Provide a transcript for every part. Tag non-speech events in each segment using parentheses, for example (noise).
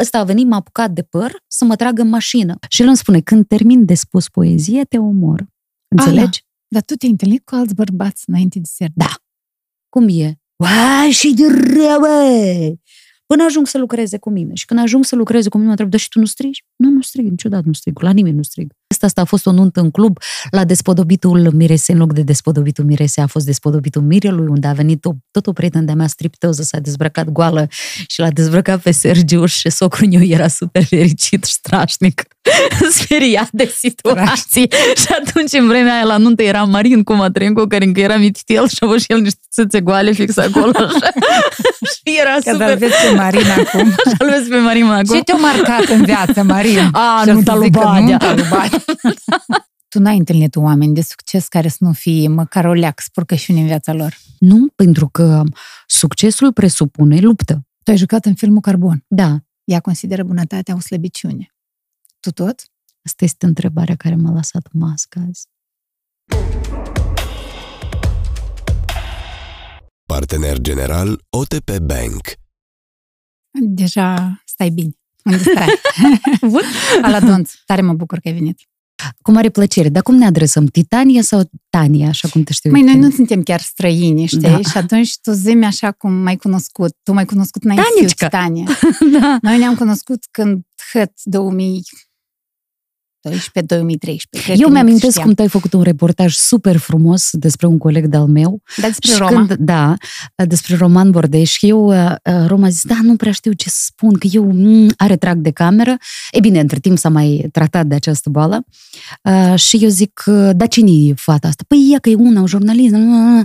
ăsta a venit, m-a apucat de păr să mă tragă în mașină. Și el îmi spune, când termin de spus poezie, te omor. Înțelegi? Dar tu te-ai întâlnit cu alți bărbați înainte de ser. Da. Cum e? Uai, și de rău, bă! Până ajung să lucreze cu mine. Și când ajung să lucreze cu mine, mă întreb, dar și tu nu strigi? Nu, nu strig, niciodată nu strig, la nimeni nu strig. Asta, asta a fost o nuntă în club, la despodobitul Mirese, în loc de despodobitul Mirese, a fost despodobitul Mirelui, unde a venit o, tot o prietenă de-a mea striptoză, s-a dezbrăcat goală și l-a dezbrăcat pe Sergiu și socrul meu era super fericit și strașnic, (laughs) speriat de situații. și atunci, în vremea aia, la nuntă era Marin cu Matrenco, care încă era mititel și a avut și el niște țâțe goale fix acolo. Așa. (laughs) și era Că super... vezi pe Marina acum. (laughs) Așa-l vezi pe Marin acum. Ce te-a marcat în viață, Marin? A, Și o nu să lui zic că Badea. nunta lui Badea. (laughs) tu n-ai întâlnit oameni de succes care să nu fie măcar o leac spurcășiune în viața lor. Nu, pentru că succesul presupune luptă. Tu ai jucat în filmul Carbon. Da, Ea consideră bunătatea o slăbiciune. Tu tot? asta este întrebarea care m-a lăsat mască azi. Partener general OTP Bank. Deja stai bine. Mă distrai. (laughs) Aladonț, tare mă bucur că ai venit. Cu mare plăcere. Dar cum ne adresăm? Titania sau Tania, așa cum te știu? Măi, eu noi pe nu tine? suntem chiar străini, știi? Da. Și atunci tu zimi așa cum m-ai cunoscut. Tu m-ai cunoscut înainte Tanicica. Tania. (laughs) da. Noi ne-am cunoscut când HăT 2012-2013. Eu mi-amintesc cum tu ai făcut un reportaj super frumos despre un coleg de-al meu. Dar despre și Roma. Când, da, despre Roman Bordeș. Și eu, uh, uh, Roma a zis, da, nu prea știu ce să spun, că eu mm, are trag de cameră. E bine, între timp s-a mai tratat de această boală. Uh, și eu zic, uh, da, cine e fata asta? Păi ea că e una, un jurnalist. mm, mm.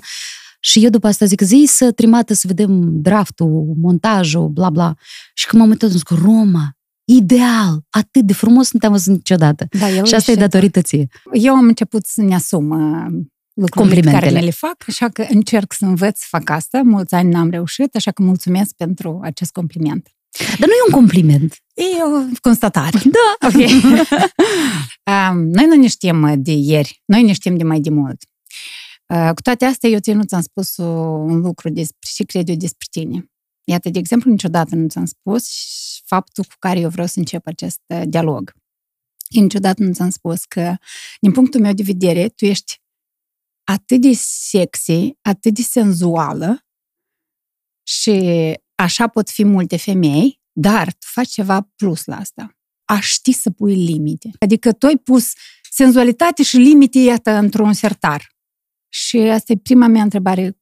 Și eu după asta zic, zi să trimată să vedem draftul, montajul, bla bla. Și când m-am uitat, am zis, Roma, ideal, atât de frumos nu te-am văzut niciodată. Da, el și asta e șef. datorită ție. Eu am început să ne asum uh, lucrurile pe Complimentele. care mi le fac, așa că încerc să învăț să fac asta. Mulți ani n-am reușit, așa că mulțumesc pentru acest compliment. Dar nu e un compliment. E o constatare. Da. Ok. (laughs) um, noi nu ne știm de ieri, noi ne știm de mai de mult. Uh, cu toate astea, eu ție nu ți-am spus o- un lucru despre ce cred eu despre tine. Iată, de exemplu, niciodată nu ți-am spus și faptul cu care eu vreau să încep acest uh, dialog. Eu niciodată nu ți-am spus că, din punctul meu de vedere, tu ești atât de sexy, atât de senzuală și așa pot fi multe femei, dar tu faci ceva plus la asta. A ști să pui limite. Adică tu ai pus senzualitate și limite, iată, într-un sertar. Și asta e prima mea întrebare mm,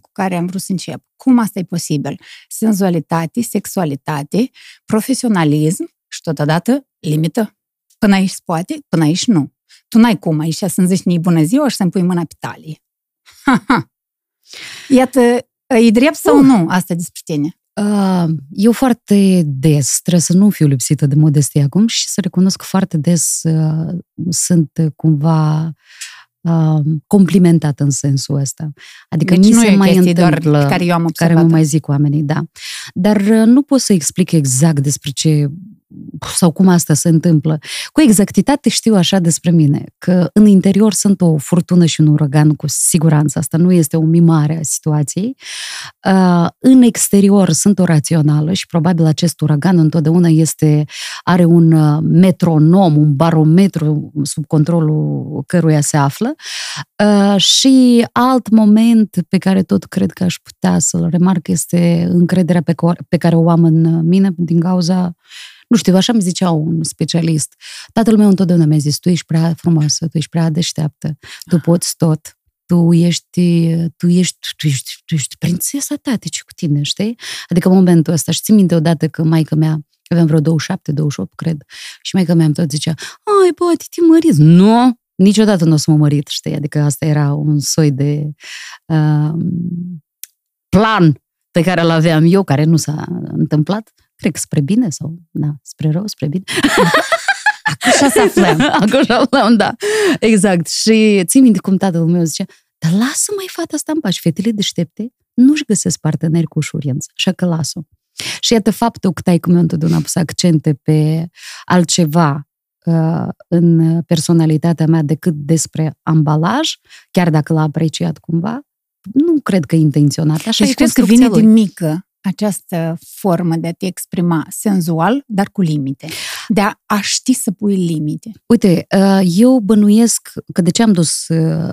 cu care am vrut să încep. Cum asta e posibil? Senzualitate, sexualitate, profesionalism și totodată limită. Până aici se poate, până aici nu. Tu n-ai cum aici să-mi zici nici bună ziua și să-mi pui mâna pe talie. Ha, (laughs) ha. Iată, e drept sau Uh. nu asta despre tine? Uh, Eu foarte des, trebuie să nu fiu lipsită de modestie acum și să recunosc că foarte des uh, sunt uh, cumva uh, complimentat în sensul ăsta. Adică Deci mi nu se e o mai chestie doar întâmplă, pe care eu am care observat. mă mai zic oamenii, da. Dar uh, nu pot să explic exact despre ce sau cum asta se întâmplă. Cu exactitate știu așa despre mine, că în interior sunt o furtună și un uragan cu siguranță. Asta nu este o mimare a situației. Uh, în exterior sunt o rațională și probabil acest uragan întotdeauna este, are un uh, metronom, un barometru sub controlul căruia se află. Uh, și alt moment pe care tot cred că aș putea să-l remarc este încrederea pe, co- pe care o am în mine din cauza nu știu, așa mi zicea un specialist. Tatăl meu întotdeauna mi-a zis, tu ești prea frumoasă, tu ești prea deșteaptă, tu poți tot, tu ești, tu ești, tu ești, tu ești prințesa tatăci cu tine, știi? Adică în momentul ăsta, și țin minte odată că maica mea, aveam vreo 27, 28, cred, și maica mea îmi tot zicea, ai, poate te măriți. Nu, niciodată nu o să mă mărit, știi? Adică asta era un soi de uh, plan pe care îl aveam eu, care nu s-a întâmplat, cred că spre bine sau, da, spre rău, spre bine. (laughs) Așa să aflăm. Acum și aflăm, da. Exact. Și țin minte cum tatăl meu zicea, dar lasă mai fata asta în pace. Fetele deștepte nu-și găsesc parteneri cu ușurință, așa că las-o. Și iată faptul că taică meu întotdeauna a pus accente pe altceva uh, în personalitatea mea decât despre ambalaj, chiar dacă l-a apreciat cumva, nu cred că e intenționat. Așa Deci e crezi că construcția vine lui. de mică această formă de a te exprima senzual, dar cu limite. De a, a ști să pui limite. Uite, uh, eu bănuiesc că de ce am dus uh,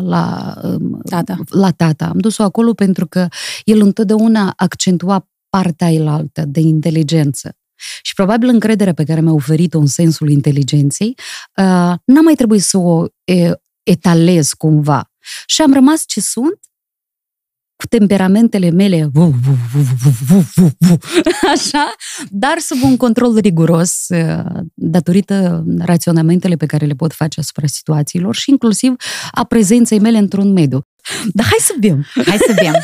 la um, Tata. la tata. Am dus-o acolo pentru că el întotdeauna accentua partea elaltă de inteligență. Și probabil încrederea pe care mi-a oferit-o în sensul inteligenței, uh, n-a mai trebuit să o e, etalez cumva. Și am rămas ce sunt, cu temperamentele mele, vu, vu, vu, vu, vu, vu, vu, (laughs) așa, dar sub un control riguros, uh, datorită raționamentele pe care le pot face asupra situațiilor și inclusiv a prezenței mele într-un mediu. Dar hai să bem! Hai să bem!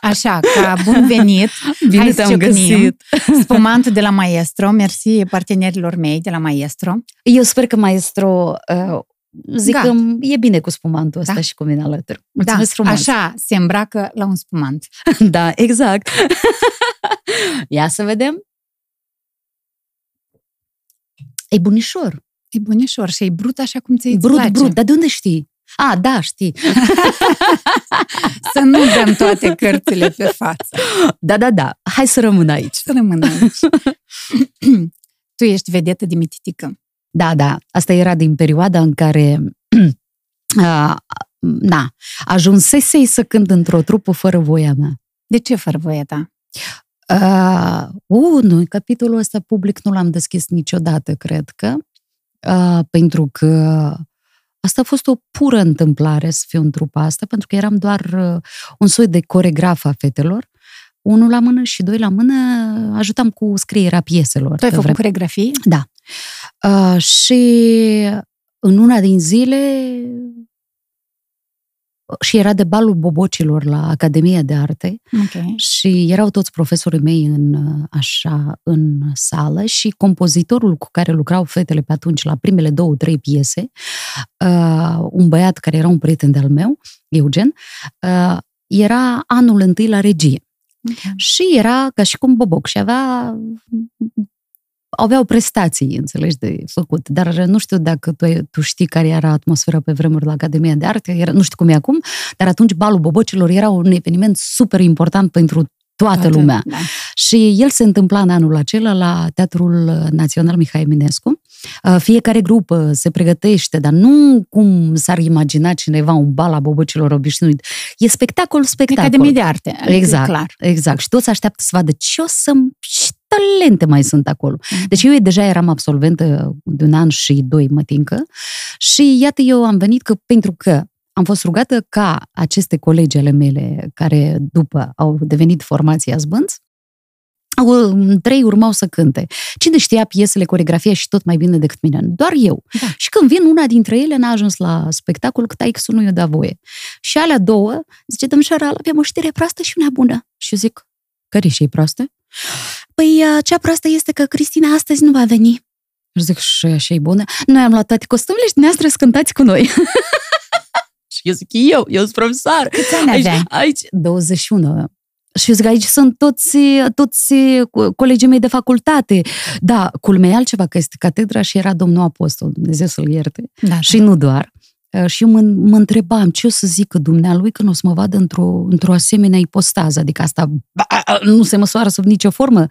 Așa, ca bun venit! Bine hai te-am să ciocnim. găsit! (laughs) Spumantul de la Maestro, mersi partenerilor mei de la Maestro. Eu sper că maestro uh, zic Gata. că e bine cu spumantul ăsta Da. și cu mine alături. Mulțumesc da, frumos! așa se îmbracă la un spumant. (laughs) Da, exact. (laughs) Ia să vedem. E bunișor. E bunișor și e brut așa cum ți-i Brut, place. brut. Dar de unde știi? A, da, știi. (laughs) Să nu dăm toate cărțile pe față. Da, da, da. Hai să rămân aici. Să rămână aici. (clears throat) tu ești vedetă de mititică. Da, da. Asta era din perioada în care (clears throat) a, na, ajunsesei să cânt într-o trupă fără voia mea. De ce fără voia ta? Uh, uh, nu, capitolul ăsta public nu l-am deschis niciodată, cred că, uh, pentru că asta a fost o pură întâmplare să fiu în trupa asta, pentru că eram doar uh, un soi de coregraf a fetelor, unul la mână și doi la mână, ajutam cu scrierea pieselor. Tu ai pe făcut vreme. coregrafie? Da. Uh, și în una din zile și era de balul bobocilor la Academia de Arte Ok. și erau toți profesorii mei în, uh, așa, în sală și compozitorul cu care lucrau fetele pe atunci la primele două, trei piese, uh, un băiat care era un prieten de-al meu, Eugen, uh, era anul întâi la regie. Ok. Și era ca și cum boboc și avea aveau prestații, înțelegi, de făcut. Dar nu știu dacă tu, tu știi care era atmosfera pe vremuri la Academia de Arte, era, nu știu cum e acum, dar atunci balul bobocilor era un eveniment super important pentru toată lumea. Da. Și el se întâmpla în anul acela la Teatrul Național Mihai Eminescu. Uh, Fiecare grupă se pregătește, dar nu cum s-ar imagina cineva un bal a bobocilor obișnuit. E spectacol, spectacol. Academie de arte. adică e Exact, Clar. exact. Și toți așteaptă să vadă ce o să ce talente mai sunt acolo. Deci eu deja eram absolventă de un an și doi mătincă și iată eu am venit că pentru că am fost rugată ca aceste colegi ale mele, care după au devenit formația Zbânț, au, trei urmau să cânte. Cine știa piesele, coregrafia și tot mai bine decât mine? Doar eu. Da. Și când vin una dintre ele, n-a ajuns la spectacol, că taică nu i-o da voie. Și alea două, zice, domnișoara, avem o știre proastă și una bună. Și eu zic, care și proastă? Păi, cea proastă este că Cristina astăzi nu va veni. Și zic, și așa e bună. Noi am luat toate costumele și dumneavoastră să cântați cu noi. (laughs) și eu zic, eu, eu sunt profesor. Câți ani Aici, aveai? aici, 21. Și eu zic, aici sunt toți, toți colegii mei de facultate. Da, culmea altceva, că este catedra și era domnul apostol, Dumnezeu să-l ierte. Da, Și nu doar. Uh, Și eu mă, mă întrebam ce o să zică dumnealui când o să mă vadă într-o, într-o asemenea ipostază. Adică asta ba, nu se măsoară sub nicio formă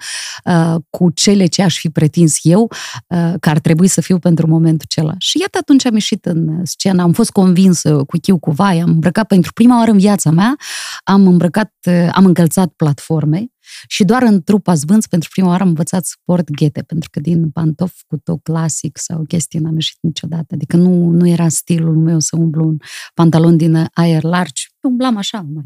uh, cu cele ce aș fi pretins eu uh, că ar trebui să fiu pentru momentul acela. Și iată atunci am ieșit în scenă, am fost convinsă cu chiu cu vai, am îmbrăcat pentru prima oară în viața mea, am îmbrăcat, uh, am încălțat platforme și doar în trupa zvânț pentru prima oară am învățat să port ghete, pentru că din pantof cu tot clasic sau chestii n-am ieșit niciodată. Adică nu, nu era stilul meu să umblu un pantalon din aer largi. Umblam așa, mai,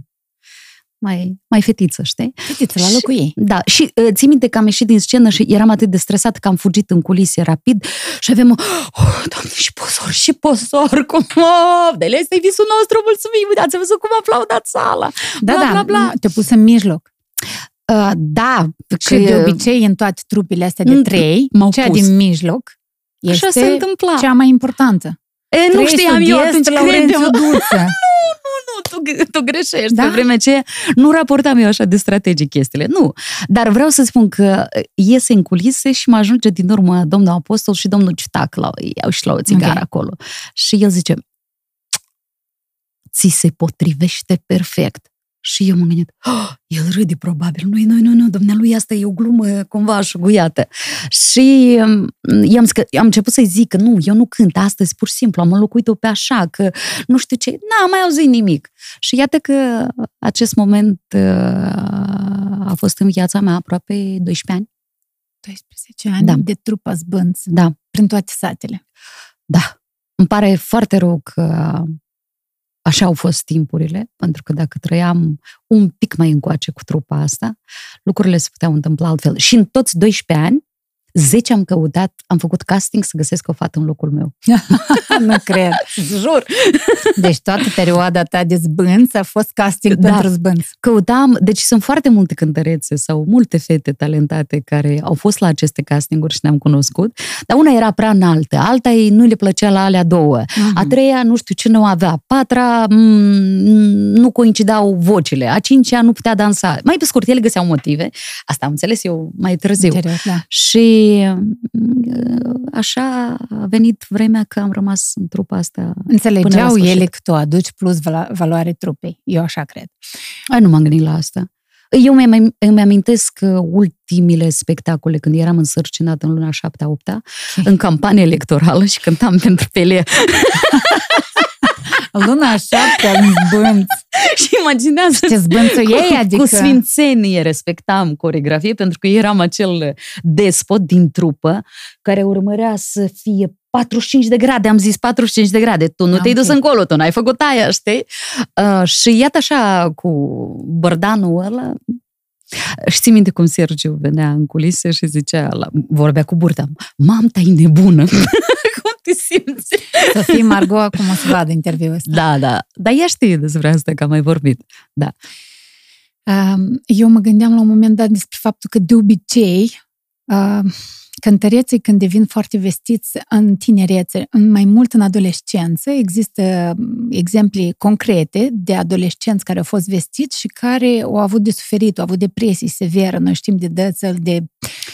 mai, mai fetiță, știi? Fetiță la locul ei. Da, și uh, țin minte că am ieșit din scenă și eram atât de stresat că am fugit în culise rapid și avem, oh, doamne, și pozor, și pozor, cum, oh, de este visul nostru, mulțumim, uite, ați văzut cum a aplaudat sala. Da, Bla, da, bla, bla. te-a pus în mijloc. Uh, da, Și de obicei, în toate trupele astea de Mm, trei, m-au cea pus. din mijloc Așa se este întâmpla. cea mai importantă. E, nu Trei știam eu studiezi atunci, pe Laurențiu crede-mă. Duță. (laughs) (laughs) Nu, tu, tu greșești. Da? Da? Pe vremea aceea nu raportam eu așa de strategic chestiile. Nu. Dar vreau să spun că iese în culise și mă ajunge din urmă domnul apostol și domnul Ciutac la, iau și la o țigară Ok. acolo. Și el zice, ți se potrivește perfect. Și eu m-am gândit, oh, el râde probabil. Nu, nu, nu, nu, dumnealui asta e o glumă cumva șuguiată. Și um, i-am, am început să-i zic că nu, eu nu cânt astăzi, pur și simplu, am înlocuit-o pe așa, că nu știu ce, n-am mai auzit nimic. Și iată că acest moment uh, a fost în viața mea aproape 12 ani. 12 ani da. de trupa zbânț. Da. Prin toate satele. Da. Îmi pare foarte rău că așa au fost timpurile, pentru că dacă trăiam un pic mai încoace cu trupa asta, lucrurile se puteau întâmpla altfel. Și în toți 12 ani, 10 am căutat, am făcut casting să găsesc o fată în locul meu. (laughs) nu cred. Jur. Deci toată perioada ta de zbânț a fost casting da. pentru zbânț. Căutam, deci sunt foarte multe cântărețe sau multe fete talentate care au fost la aceste castinguri și ne-am cunoscut, dar una era prea înaltă, alta ei nu le plăcea la alea două, uh-huh. a treia nu știu ce nu avea, patra m- nu coincidau vocile, a cincea nu putea dansa. Mai pe scurt, ele găseau motive, asta am înțeles eu mai târziu. Interior, da. Și așa a venit vremea că am rămas în trupa asta. Înțelegeau ele că tu aduci plus valoare trupei. Eu așa cred. Ai, nu m-am gândit la asta. Eu îmi, îmi amintesc ultimile spectacole când eram însărcinată în luna 7-8 okay. în campanie electorală și cântam (laughs) pentru Pelea. Luna șaptea în zbânț. (laughs) și imaginează ce zbânțul ei, adică... Cu sfințenie respectam coregrafie, pentru că eram acel despot din trupă care urmărea să fie 45 de grade, am zis 45 de grade, tu nu am te-ai dus încolo, tu n-ai făcut aia, știi? Uh, și iată așa, cu bărdanul ăla, și ții minte cum Sergiu venea în culise și zicea, la, vorbea cu burta, mam, ta nebună (laughs) te simți. Să fii Margot acum o să vadă interviul ăsta. Da, da. Dar ea știe despre asta, că am mai vorbit. Da. Eu mă gândeam la un moment dat despre faptul că de obicei cântăreții când devin foarte vestiți în tinerețe, în mai mult în adolescență, există exemple concrete de adolescenți care au fost vestiți și care au avut de suferit, au avut depresii severă, noi știm de dățăl, de...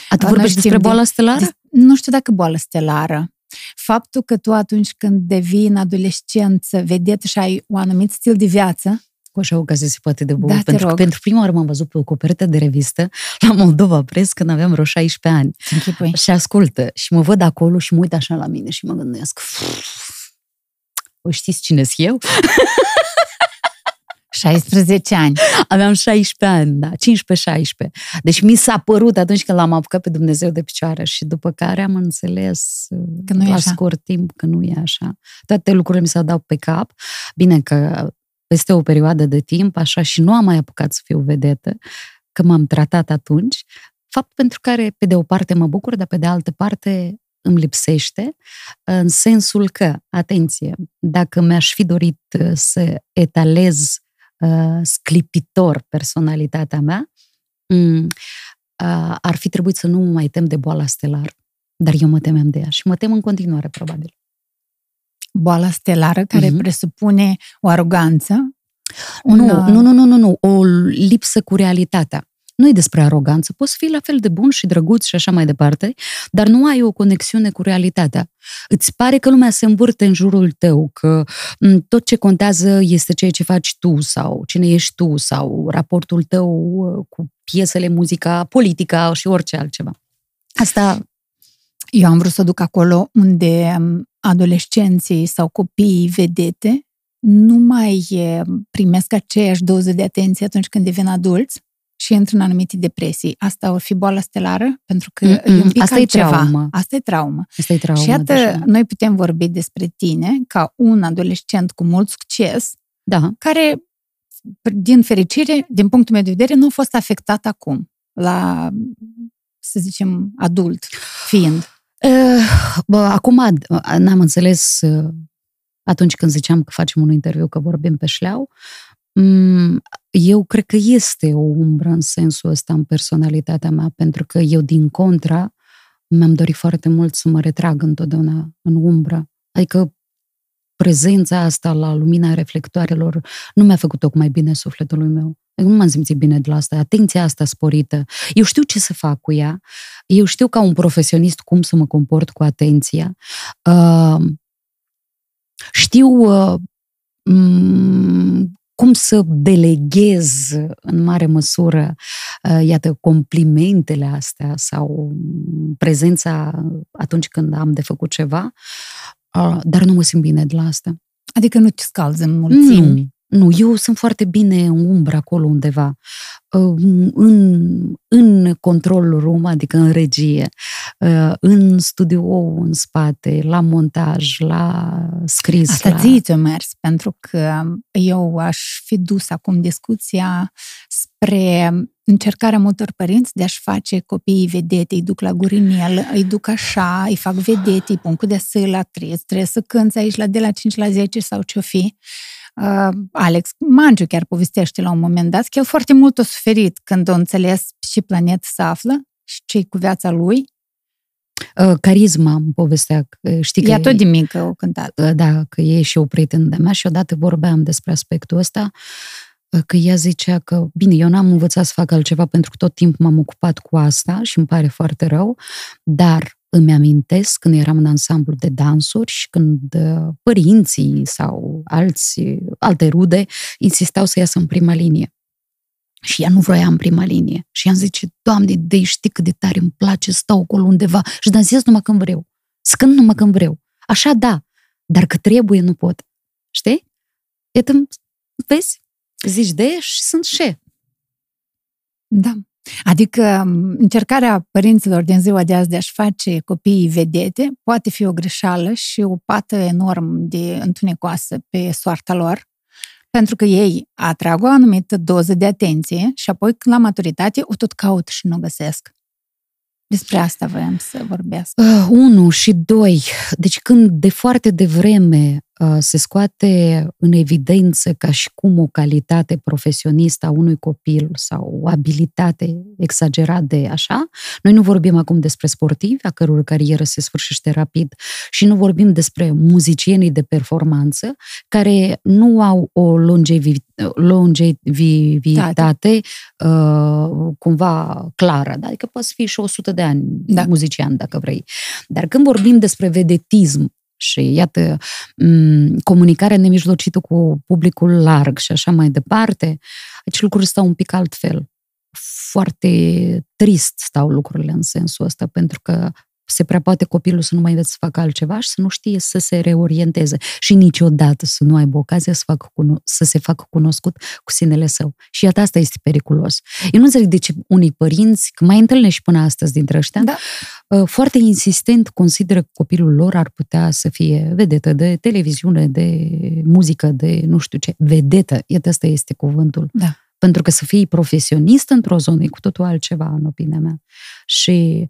A, tu vorbești despre boala stelară? De, nu știu dacă boală stelară. Faptul că tu atunci când devii în adolescență vedetă și ai un anumit stil de viață, cu așa ocazie se poate de bun, da, pentru că pentru prima oară m-am văzut pe o copertă de revistă la Moldova Press când aveam vreo 16 ani. Închipui. Și ascultă, și mă văd acolo și mă uit așa la mine și mă gândesc, o știți cine sunt eu? (laughs) 16 ani. Aveam 16 ani, da, 15-16. Deci mi s-a părut atunci când l-am apucat pe Dumnezeu de picioare și după care am înțeles că nu la e așa. scurt timp că nu e așa. Toate lucrurile mi s-au dat pe cap. Bine că peste o perioadă de timp, așa și nu am mai apucat să fiu vedetă, că m-am tratat atunci, fapt pentru care, pe de o parte, mă bucur, dar pe de altă parte îmi lipsește, în sensul că, atenție, dacă mi-aș fi dorit să etalez uh, sclipitor personalitatea mea, um, uh, ar fi trebuit să nu mă mai tem de boala stelar. Dar eu mă temeam de ea și mă tem în continuare, probabil. Boala stelară, care uh-huh. presupune o aroganță? Nu, un... nu, nu, nu, nu, nu, o lipsă cu realitatea. Nu e despre aroganță, poți fi la fel de bun și drăguț și așa mai departe, dar nu ai o conexiune cu realitatea. Îți pare că lumea se învârte în jurul tău, că tot ce contează este ceea ce faci tu sau cine ești tu sau raportul tău uh, cu piesele, muzica, politica și orice altceva. Asta... Eu am vrut să duc acolo unde adolescenții sau copiii vedete nu mai primesc aceeași doză de atenție atunci când devin adulți, și intră în anumite depresii. Asta ar fi boala stelară, pentru că Mm-mm. e un pic Asta altceva. e traumă. Asta e traumă. Asta e traumă. Și iată, deja. noi putem vorbi despre tine ca un adolescent cu mult succes, da. care, din fericire, din punctul meu de vedere, nu a fost afectat acum, la, să zicem, adult fiind. Uh, bă, acum n-am înțeles uh, atunci când ziceam că facem un interviu, că vorbim pe șleau, Mm, eu cred că este o umbră în sensul ăsta în personalitatea mea, pentru că eu, din contra, mi-am dorit foarte mult să mă retrag întotdeauna în umbră. Adică prezența asta la lumina reflectoarelor nu mi-a făcut tocmai bine sufletului meu. Adică nu m-am simțit bine de la asta. Atenția asta sporită. Eu știu ce să fac cu ea. Eu știu ca un profesionist cum să mă comport cu atenția. Uh, știu uh, cum să deleghez în mare măsură, uh, iată, complimentele astea sau prezența atunci când am de făcut ceva, uh, dar nu mă simt bine de la asta. Adică nu te scalzi în mulțimi? Nu, nu, eu sunt foarte bine în umbră acolo undeva, uh, în, în control room, adică în regie, uh, în studio în spate, la montaj, la scris. Asta la... ție ți-o mers, pentru că eu aș fi dus acum discuția spre încercarea multor părinți de a-și face copiii vedete, îi duc la gurinel, îi duc așa, îi fac vedete, îi pun cu de la trebuie, trebuie să cânți aici la de la 5 la 10 sau ce-o fi. Uh, Alex Mangiu chiar povestește la un moment dat că el foarte mult a suferit când a înțeles și planet se află și ce cu viața lui. Uh, carisma îmi povestea, știi că... Ea tot de mică o cântat. Uh, da, că e și o prietenă de mea și odată vorbeam despre aspectul ăsta, uh, că ea zicea că, bine, eu n-am învățat să fac altceva pentru că tot timpul m-am ocupat cu asta și îmi pare foarte rău, dar îmi amintesc când eram în ansamblu de dansuri și când uh, părinții sau alți, alte rude insistau să iasă în prima linie. Și ea nu vroia în prima linie. Și i-am zice, Doamne, de știi cât de tare îmi place, stau acolo undeva și dansez numai când vreau. Scând numai când vreau. Așa da, dar că trebuie nu pot. Știi? Iată, vezi? Zici de și sunt și. Da. Adică încercarea părinților din ziua de azi de a-și face copiii vedete poate fi o greșeală și o pată enorm de întunecoasă pe soarta lor, pentru că ei atrag o anumită doză de atenție și apoi la maturitate o tot caut și nu o găsesc. Despre asta voiam să vorbesc. Uh, unu și doi. Deci când de foarte devreme uh, se scoate în evidență ca și cum o calitate profesionistă a unui copil sau o abilitate exagerat de așa, noi nu vorbim acum despre sportivi, a căror carieră se sfârșește rapid și nu vorbim despre muzicienii de performanță care nu au o longevitate longevitate uh, cumva clară, da? adică poți fi și 100 de ani da. muzician dacă vrei. Dar când vorbim despre vedetism și, iată, comunicarea nemijlocită cu publicul larg și așa mai departe, aici lucrurile stau un pic altfel. Foarte trist stau lucrurile în sensul ăsta, pentru că se prea poate copilul să nu mai învețe să facă altceva și să nu știe să se reorienteze și niciodată să nu aibă ocazia să, facă, să se facă cunoscut cu sinele său. Și iată, asta este periculos. Eu nu înțeleg de ce unii părinți, că mai întâlnești și până astăzi dintre ăștia, da. Uh, foarte insistent consideră că copilul lor ar putea să fie vedetă de televiziune, de muzică, de nu știu ce. Vedetă, iată, asta este cuvântul. Da. Pentru că să fii profesionist într-o zonă e cu totul altceva, în opinia mea. Și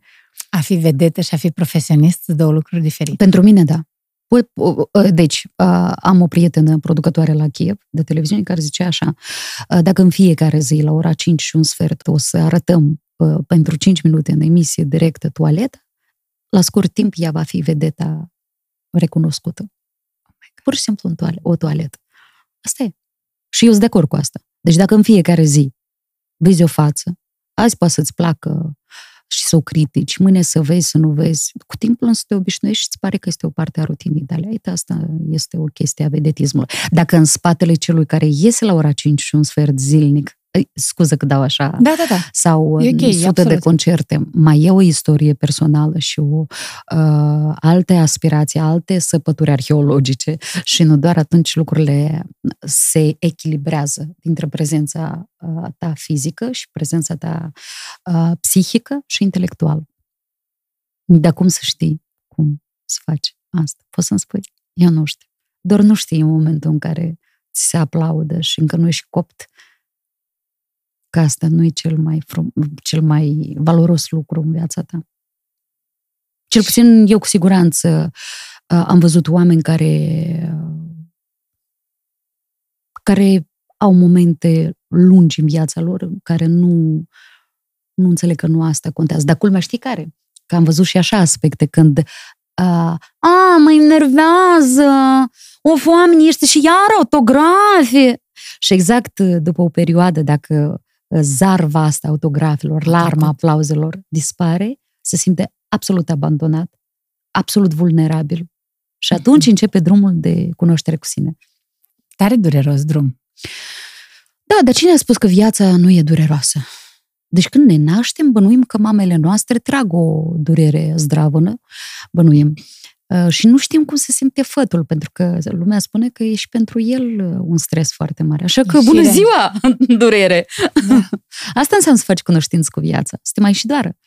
a fi vedetă și a fi profesionist sunt două lucruri diferite. Pentru mine, da. Deci, am o prietenă producătoare la Kiev de televiziune care zicea așa, dacă în fiecare zi la ora 5 și un sfert o să arătăm pentru 5 minute în emisie directă toaletă, la scurt timp ea va fi vedeta recunoscută. Pur și simplu o toaletă. Asta e. Și eu sunt de acord cu asta. Deci dacă în fiecare zi vezi o față, azi poate să-ți placă și să o critici, mâine să vezi, să nu vezi. Cu timpul însă te obișnuiești și îți pare că este o parte a rutinii tale. Uite, asta este o chestie a vedetismului. Dacă în spatele celui care iese la ora 5 și un sfert zilnic scuză că dau așa, da, da, da. sau okay, sute absolut. de concerte, mai e o istorie personală și o uh, alte aspirații, alte săpături arheologice și nu doar atunci lucrurile se echilibrează dintre prezența uh, ta fizică și prezența ta uh, psihică și intelectuală. Dar cum să știi cum să faci asta? Poți să-mi spui? Eu nu știu. Doar nu știi în momentul în care ți se aplaudă și încă nu ești copt că asta nu e cel mai, frum, cel mai valoros lucru în viața ta. Cel puțin eu cu siguranță am văzut oameni care care au momente lungi în viața lor în care nu, nu înțeleg că nu asta contează. Dar culmea știi care? Că am văzut și așa aspecte când a, a mă enervează, of, oamenii este și iar autografe. Și exact după o perioadă, dacă zarva asta autografilor, larma aplauzelor dispare, se simte absolut abandonat, absolut vulnerabil. Și atunci începe drumul de cunoaștere cu sine. Tare dureros drum. Da, dar cine a spus că viața nu e dureroasă? Deci când ne naștem, bănuim că mamele noastre trag o durere zdravănă, bănuim. Uh, și nu știm cum se simte fătul, pentru că lumea spune că e și pentru el uh, un stres foarte mare. Așa că, bună ziua, (laughs) durere! Da. (laughs) Asta înseamnă să faci cunoștință cu viața, să te mai și doară.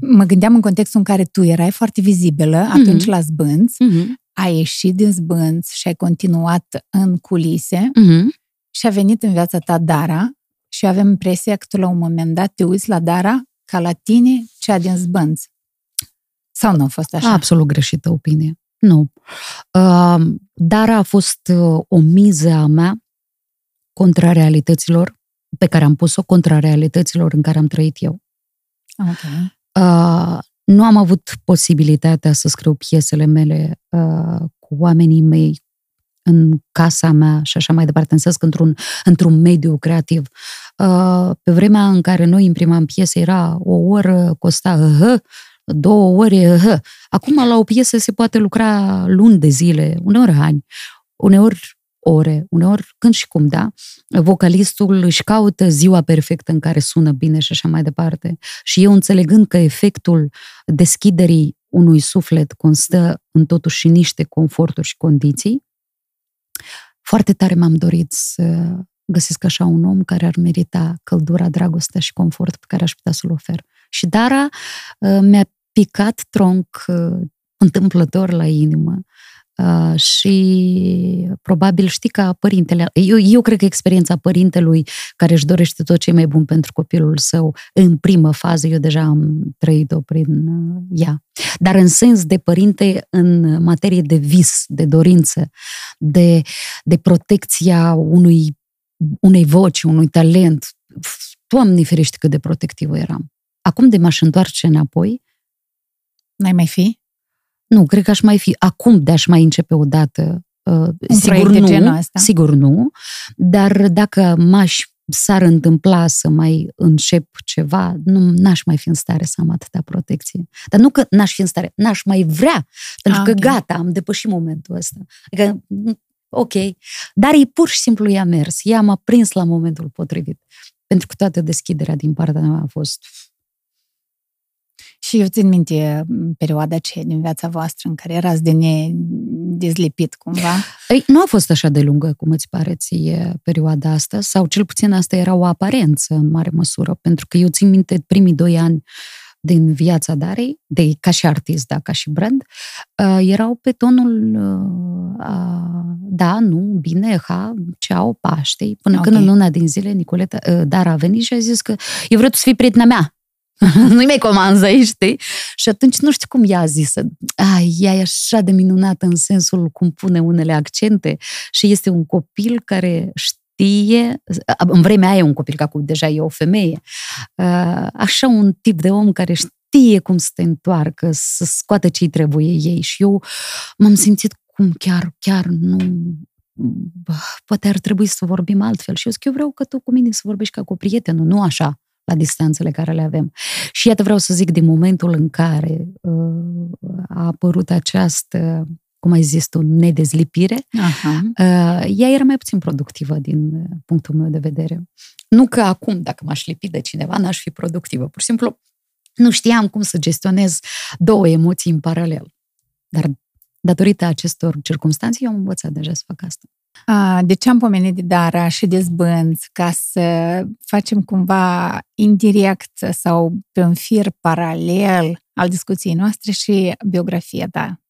Mă gândeam în contextul în care tu erai foarte vizibilă mm-hmm. atunci la zbânți, mm-hmm. ai ieșit din zbânți și ai continuat în culise mm-hmm. și a venit în viața ta Dara și avem impresia că tu la un moment dat te uiți la Dara ca la tine cea din zbânți. Sau nu a fost așa? Absolut greșită opinie. Nu. Uh, Dara a fost uh, o miză a mea contra realităților pe care am pus-o, contra realităților în care am trăit eu. Okay. Uh, nu am avut posibilitatea să scriu piesele mele uh, cu oamenii mei în casa mea și așa mai departe, în sens că într-un, într-un mediu creativ. Uh, pe vremea în care noi imprimam piese, era o oră, costa uh, două ore. Uh, acum la o piesă se poate lucra luni de zile, uneori ani, uneori ore, uneori când și cum, da? Vocalistul își caută ziua perfectă în care sună bine și așa mai departe. Și eu înțelegând că efectul deschiderii unui suflet constă în totuși niște conforturi și condiții, foarte tare m-am dorit să găsesc așa un om care ar merita căldura, dragostea și confort pe care aș putea să-l ofer. Și Dara uh, mi-a picat tronc uh, întâmplător la inimă Uh, și probabil știi ca părintele, eu, eu cred că experiența părintelui care își dorește tot ce mai bun pentru copilul său în primă fază, eu deja am trăit-o prin uh, ea. Dar în sens de părinte, în materie de vis, de dorință, de, de protecția unui, unei voci, unui talent, Doamne ferește cât de protectivă eram. Acum de m-aș întoarce înapoi, N-ai mai fi? Nu, cred că aș mai fi acum de aș mai începe o dată. Uh, sigur nu, genul ăsta. sigur nu, dar dacă m-aș s-ar întâmpla să mai încep ceva, nu n-aș mai fi în stare să am atâta protecție. Dar nu că n-aș fi în stare, n-aș mai vrea, pentru okay. că gata, am depășit momentul ăsta. Adică, ok, dar e pur și simplu i-a mers, ea m-a prins la momentul potrivit. Pentru că toată deschiderea din partea mea a fost și eu țin minte perioada aceea din viața voastră în care erați de nedezlipit cumva. Ei, nu a fost așa de lungă cum îți pare ție perioada asta, sau cel puțin asta era o aparență în mare măsură, pentru că eu țin minte primii doi ani din viața Darei, de, ca și artist, da, ca și brand, uh, erau pe tonul uh, da, nu, bine, ha, ceau, Paște, până okay. când în una din zile Nicoleta, uh, Dara a venit și a zis că eu vreau să fii prietena mea. (laughs) nu-i mai comandă aici, știi? Și atunci nu știu cum ea a zis. Ai, ea e așa de minunată în sensul cum pune unele accente și este un copil care știe, în vremea aia e un copil, că acum deja e o femeie, așa un tip de om care știe cum să te întoarcă, să scoată ce-i trebuie ei. Și eu m-am simțit cum chiar, chiar nu, poate ar trebui să vorbim altfel. Și eu zic, eu vreau că tu cu mine să vorbești ca cu prietenul, nu așa la distanțele care le avem. Și iată vreau să zic, din momentul în care uh, a apărut această cum ai zis tu, nedezlipire, Aha. Uh, ea era mai puțin productivă din punctul meu de vedere. Nu că acum, dacă m-aș lipi de cineva, n-aș fi productivă. Pur și simplu, nu știam cum să gestionez două emoții în paralel. Dar datorită acestor circunstanțe, eu am învățat deja să fac asta. De ce am pomenit de Dara și de zbânți? Ca să facem cumva indirect sau pe un fir paralel al discuției noastre și biografia ta.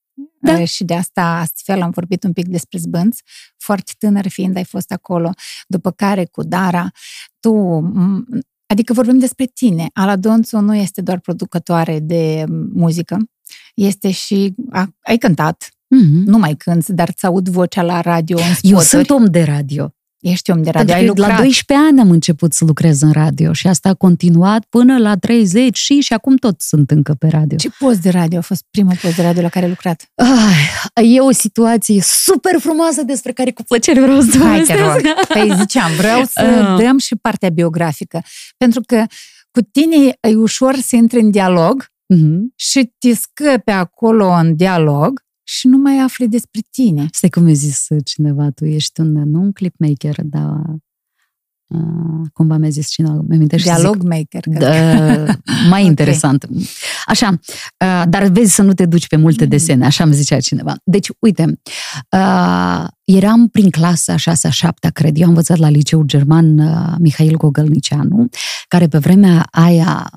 Da. Și de asta, astfel, am vorbit un pic despre zbânți. Foarte tânăr fiind ai fost acolo, după care cu Dara, tu Adică vorbim despre tine. Ala Donțu nu este doar producătoare de muzică, este și... ai cântat, Mm-hmm. Nu mai cânți, dar ți aud vocea la radio în spoturi. Eu sunt om de radio. Ești om de radio, Pentru ai lucrat. La 12 ani am început să lucrez în radio și asta a continuat până la 30 și și acum tot sunt încă pe radio. Ce post de radio a fost primul post de radio la care ai lucrat? Ai, e o situație super frumoasă despre care cu plăcere vreau să Hai, te rog. Păi ziceam, vreau să uh. (laughs) dăm și partea biografică. Pentru că cu tine e ușor să intri în dialog uh-huh. și te scăpi acolo în dialog și nu mai afli despre tine. Stai cum mi-a zis cineva, tu ești un, nu un clipmaker, dar uh, cumva mi-a zis cineva, mi Dialog maker. Da, mai (laughs) interesant. Așa, uh, dar vezi să nu te duci pe multe mm. desene, așa îmi zicea cineva. Deci, uite, uh, eram prin clasa 6-7, cred. Eu am învățat la liceul german uh, Mihail Gogălnicianu, care pe vremea aia,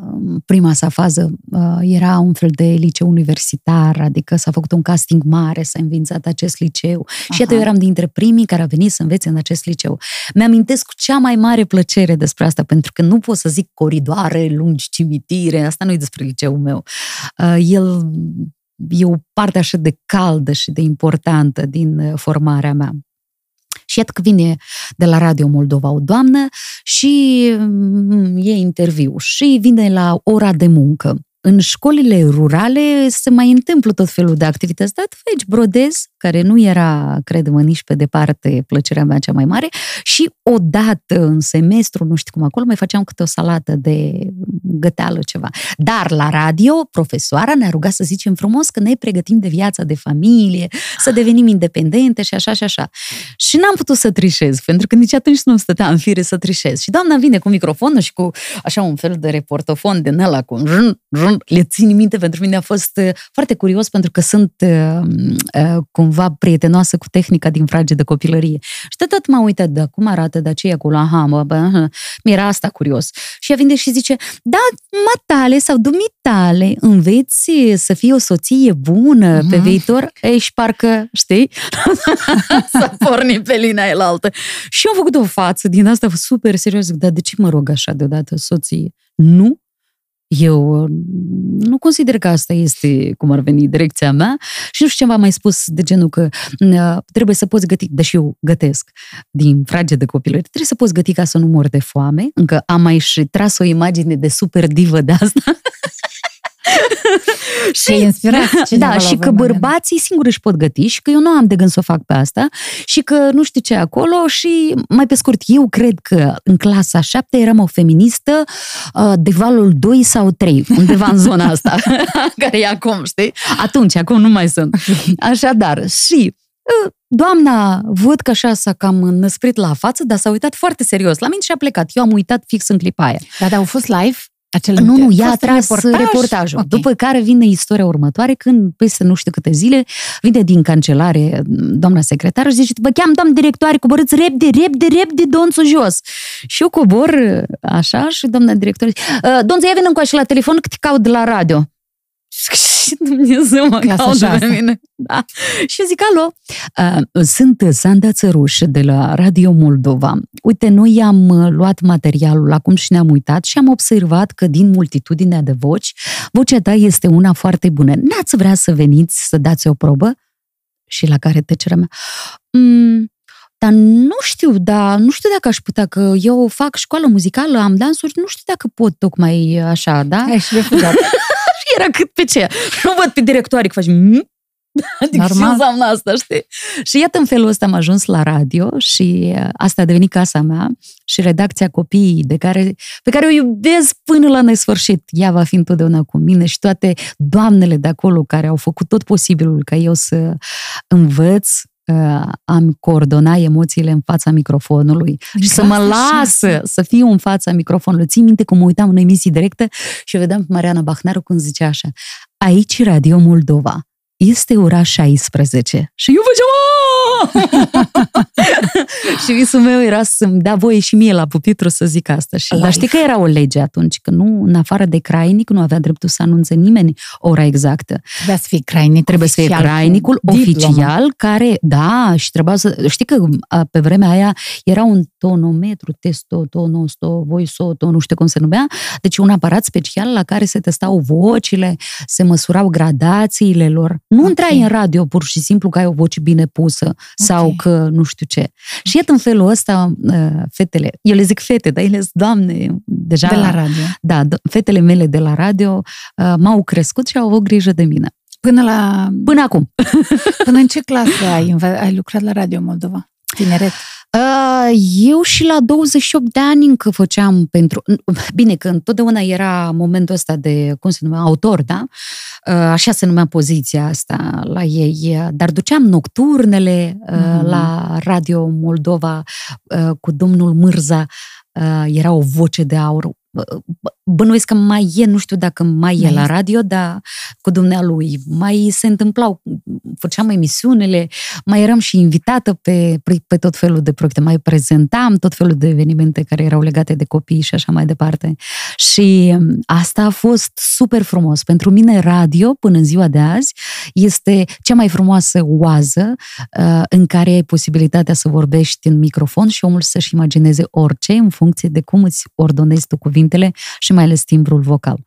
prima sa fază, uh, era un fel de liceu universitar, adică s-a făcut un casting mare, s-a învințat acest liceu. Aha. Și iată, eu eram dintre primii care a venit să învețe în acest liceu. Mi-amintesc cu cea mai mare plăcere despre asta, pentru că nu pot să zic coridoare lungi, cimitire, asta nu e despre liceul meu. Uh, el e o parte așa de caldă și de importantă din uh, formarea mea. Și iată că vine de la Radio Moldova o doamnă și mm, e interviu și vine la ora de muncă în școlile rurale se mai întâmplă tot felul de activități, dar aici brodez, care nu era, cred-mă, nici pe departe plăcerea mea cea mai mare, și odată în semestru, nu știu cum acolo, mai făceam câte o salată de găteală ceva. Dar la radio, profesoara ne-a rugat să zicem frumos că ne pregătim de viața de familie, să devenim independente și așa și așa. Și n-am putut să trișez, pentru că nici atunci nu stăteam în fire să trișez. Și doamna vine cu microfonul și cu așa un fel de reportofon din ăla cu rân, rân, le țin minte, pentru mine a fost uh, foarte curios pentru că sunt uh, uh, cumva prietenoasă cu tehnica din frage de copilărie. Și de tot m-am uitat, da, cum arată, da, ce e acolo, aha, mă, bă, mi-era asta curios. Și ea vine și zice, da, matale sau dumitale, înveți să fii o soție bună uh-huh. pe mhm. viitor, ești parcă, știi, (laughs) să porni pe linia elaltă. Și am făcut o față din asta super serios, dar de ce mă rog așa deodată soție? Nu, eu uh, nu consider că asta este, cum ar veni, direcția mea și nu știu ce m-a mai spus de genul că uh, trebuie să poți găti, deși eu gătesc din frage de copilărie, trebuie să poți găti ca să nu mor de foame, încă am mai și tras o imagine de super divă de asta. (laughs) și inspirat. Da, și că (laughs) bărbații singuri își pot găti și că eu nu am de gând să o fac pe asta și că nu știu ce acolo și mai pe scurt, eu cred că în clasa 7 eram o feministă uh, de valul 2 sau 3, undeva în zona asta, (laughs) care e acum, știi? Atunci, acum nu mai sunt. Așadar, și uh, Doamna, văd că așa s-a cam năsprit la față, dar s-a uitat foarte serios la mine și a plecat. Eu am uitat fix în clipa aia. Dar, dar au fost live? Acel nu, nu, ea a tras reportaj? reportajul. Okay. După care vine istoria următoare, când peste nu știu câte zile vine din cancelare doamna secretară și zice, vă cheam doamnă directoare, coborâți repede, repede, repede, donțul jos. Și eu cobor așa și doamna directoare zice, donțul, ia vină încoace la telefon că te caut de la radio. Și (laughs) Dumnezeu mă caută pe mine. Da. Și eu zic, alo, uh, sunt Sanda Țăruș de la Radio Moldova. Uite, noi am uh, luat materialul acum și ne-am uitat și am observat că din multitudinea de voci, vocea ta este una foarte bună. N-ați vrea să veniți să dați o probă? Și la care tăcerea mea, mm, dar nu știu, dar nu știu dacă aș putea, că eu fac școală muzicală, am dansuri, nu știu dacă pot tocmai așa, da? Ai și refuzat. (laughs) era cât pe ce. Nu văd pe directoare că faci... Mm? Adică Normal. ce înseamnă asta, știi? Și iată în felul ăsta am ajuns la radio și uh, asta a devenit casa mea și redacția copiii de care, pe care o iubesc până la nesfârșit. Ea va fi întotdeauna cu mine și toate doamnele de acolo care au făcut tot posibilul ca eu să învăț uh, am coordona emoțiile în fața microfonului. Și să mă lasă să fiu în fața microfonului. Țin minte cum mă uitam în emisii directă și vedeam pe Mariana Bahnaru când zicea așa, aici Radio Moldova, este ora 16. Și eu făceam, (laughs) și visul meu era să-mi dea voie și mie la pupitru să zic asta. Și, dar știi că era o lege atunci, că nu, în afară de crainic, nu avea dreptul să anunțe nimeni ora exactă. Trebuia să fie crainic Trebuie să fie crainicul oficial, care, da, și trebuia să... Știi că pe vremea aia era un tonometru, testo, tonosto, voisoto, nu știu cum se numea, deci un aparat special la care se testau vocile, se măsurau gradațiile lor. Nu okay. intrai în radio pur și simplu că ai o voce bine pusă sau okay. că nu știu ce. Și iată în felul ăsta uh, fetele, eu le zic fete, dar ele sunt doamne deja. De la radio. Da, fetele mele de la radio uh, m-au crescut și au avut grijă de mine. Până la... Până acum. Până în ce clasă ai, ai lucrat la Radio Moldova? Tineret? Uh, eu și la 28 de ani încă făceam pentru... Bine, că întotdeauna era momentul ăsta de, cum se numea, autor, da? așa se numea poziția asta la ei, dar duceam nocturnele mm-hmm. la Radio Moldova cu domnul Mârza, era o voce de aur, bănuiesc că mai e, nu știu dacă mai e la radio, dar cu dumnealui. Mai se întâmplau, făceam emisiunile, mai eram și invitată pe, pe tot felul de proiecte, mai prezentam tot felul de evenimente care erau legate de copii și așa mai departe. Și um, asta a fost super frumos. Pentru mine radio, până în ziua de azi, este cea mai frumoasă oază uh, în care ai posibilitatea să vorbești în microfon și omul să-și imagineze orice în funcție de cum îți ordonezi tu cuvintele și mai ales timbrul vocal.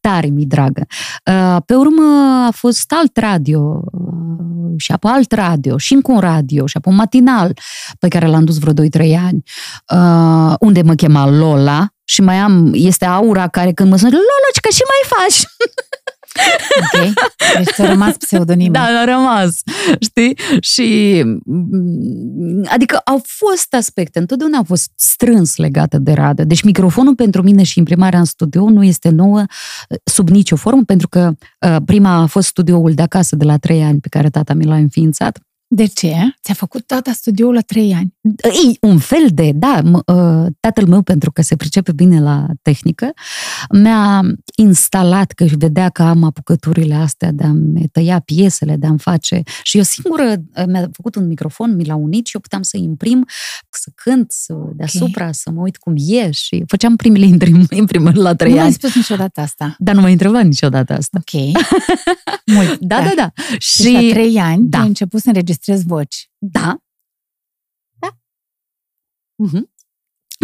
Tare mi dragă. Uh, pe urmă a fost alt radio uh, și apoi alt radio și încă un radio și apoi un matinal pe care l-am dus vreo 2-3 ani uh, unde mă chema Lola și mai am, este Aura care când mă sună Lola, ce că și mai faci? (laughs) Ok. Deci ți-a rămas pseudonimul. Da, a rămas. Știi? Și adică au fost aspecte, întotdeauna au fost strâns legate de radio. Deci microfonul pentru mine și imprimarea în studio nu este nouă sub nicio formă, pentru că uh, prima a fost studioul de acasă de la trei ani pe care tata mi l-a înființat de ce? Ți-a făcut tata studioul la trei ani? E un fel de, da, ă, tatăl meu, pentru că se pricepe bine la tehnică, mi-a instalat, că își vedea că am apucăturile astea de a-mi tăia piesele, de a-mi face... Și eu singură ă, mi-a făcut un microfon, mi l-a unit și eu puteam să imprim, să cânt, să, deasupra, okay. să mă uit cum e și făceam primele imprimări la trei nu ani. Nu spus niciodată asta. Dar nu m-ai întrebat niciodată asta. Ok. Mult. (laughs) Da, da, da. da. Și deci la trei ani da. ai început să înregistrezi înregistrezi voci. Da. Da. Uh-huh.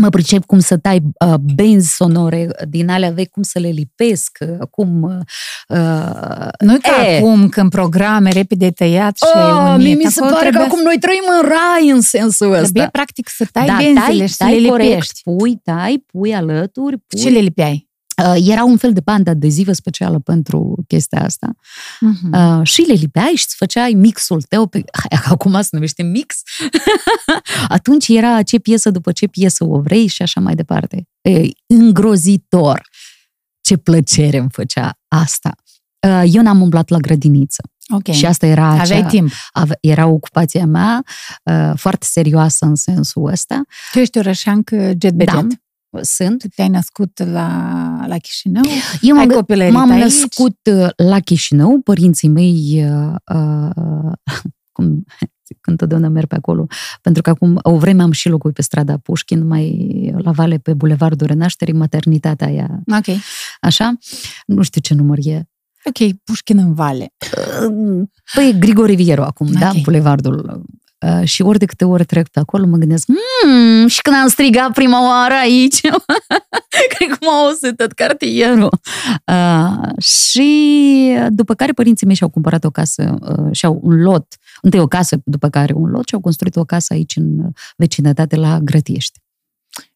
Mă pricep cum să tai uh, benzi sonore din alea vechi, cum să le lipesc, uh, cum... Uh, nu e ca acum, când programe repede tăiat și oh, unit. mi se pare că acum noi trăim în rai în sensul ăsta. Trebuie practic să tai da, benzile tai, și tai să le corect, lipești. Pui, tai, pui alături. Pui. Și le lipeai? Uh, era un fel de bandă adezivă specială pentru chestia asta. Uh-huh. Uh, și le lipeai și îți făceai mixul tău. Pe... (laughs) Acum se numește mix. (laughs) Atunci era ce piesă după ce piesă o vrei și așa mai departe. E, îngrozitor. Ce plăcere îmi făcea asta. Uh, eu n-am umblat la grădiniță. Okay. Și asta era acea, Aveai timp. Ave, era ocupația mea uh, foarte serioasă în sensul ăsta. Tu ești o rășancă jet Da, sunt. Te-ai născut la, la Chișinău? Eu m-am, m-am născut uh, la Chișinău, părinții mei, uh, uh, (laughs) cum (laughs) când întotdeauna merg pe acolo, pentru că acum o vreme am și locul pe strada Pușkin, mai la Vale, pe Bulevardul Renașterii, maternitatea aia. Ok. Așa? Nu știu ce număr e. Ok, Pușkin în Vale. Uh, păi Grigore Vieru acum, da? okay. da? Bulevardul Uh, și ori de câte ori trec pe acolo, mă gândesc, mmm, și când am strigat prima oară aici, (laughs) cred că m-a auzit tot cartierul. Uh, și după care părinții mei și-au cumpărat o casă uh, și-au un lot, întâi o casă, după care un lot și au construit o casă aici în vecinătate la Grătiești.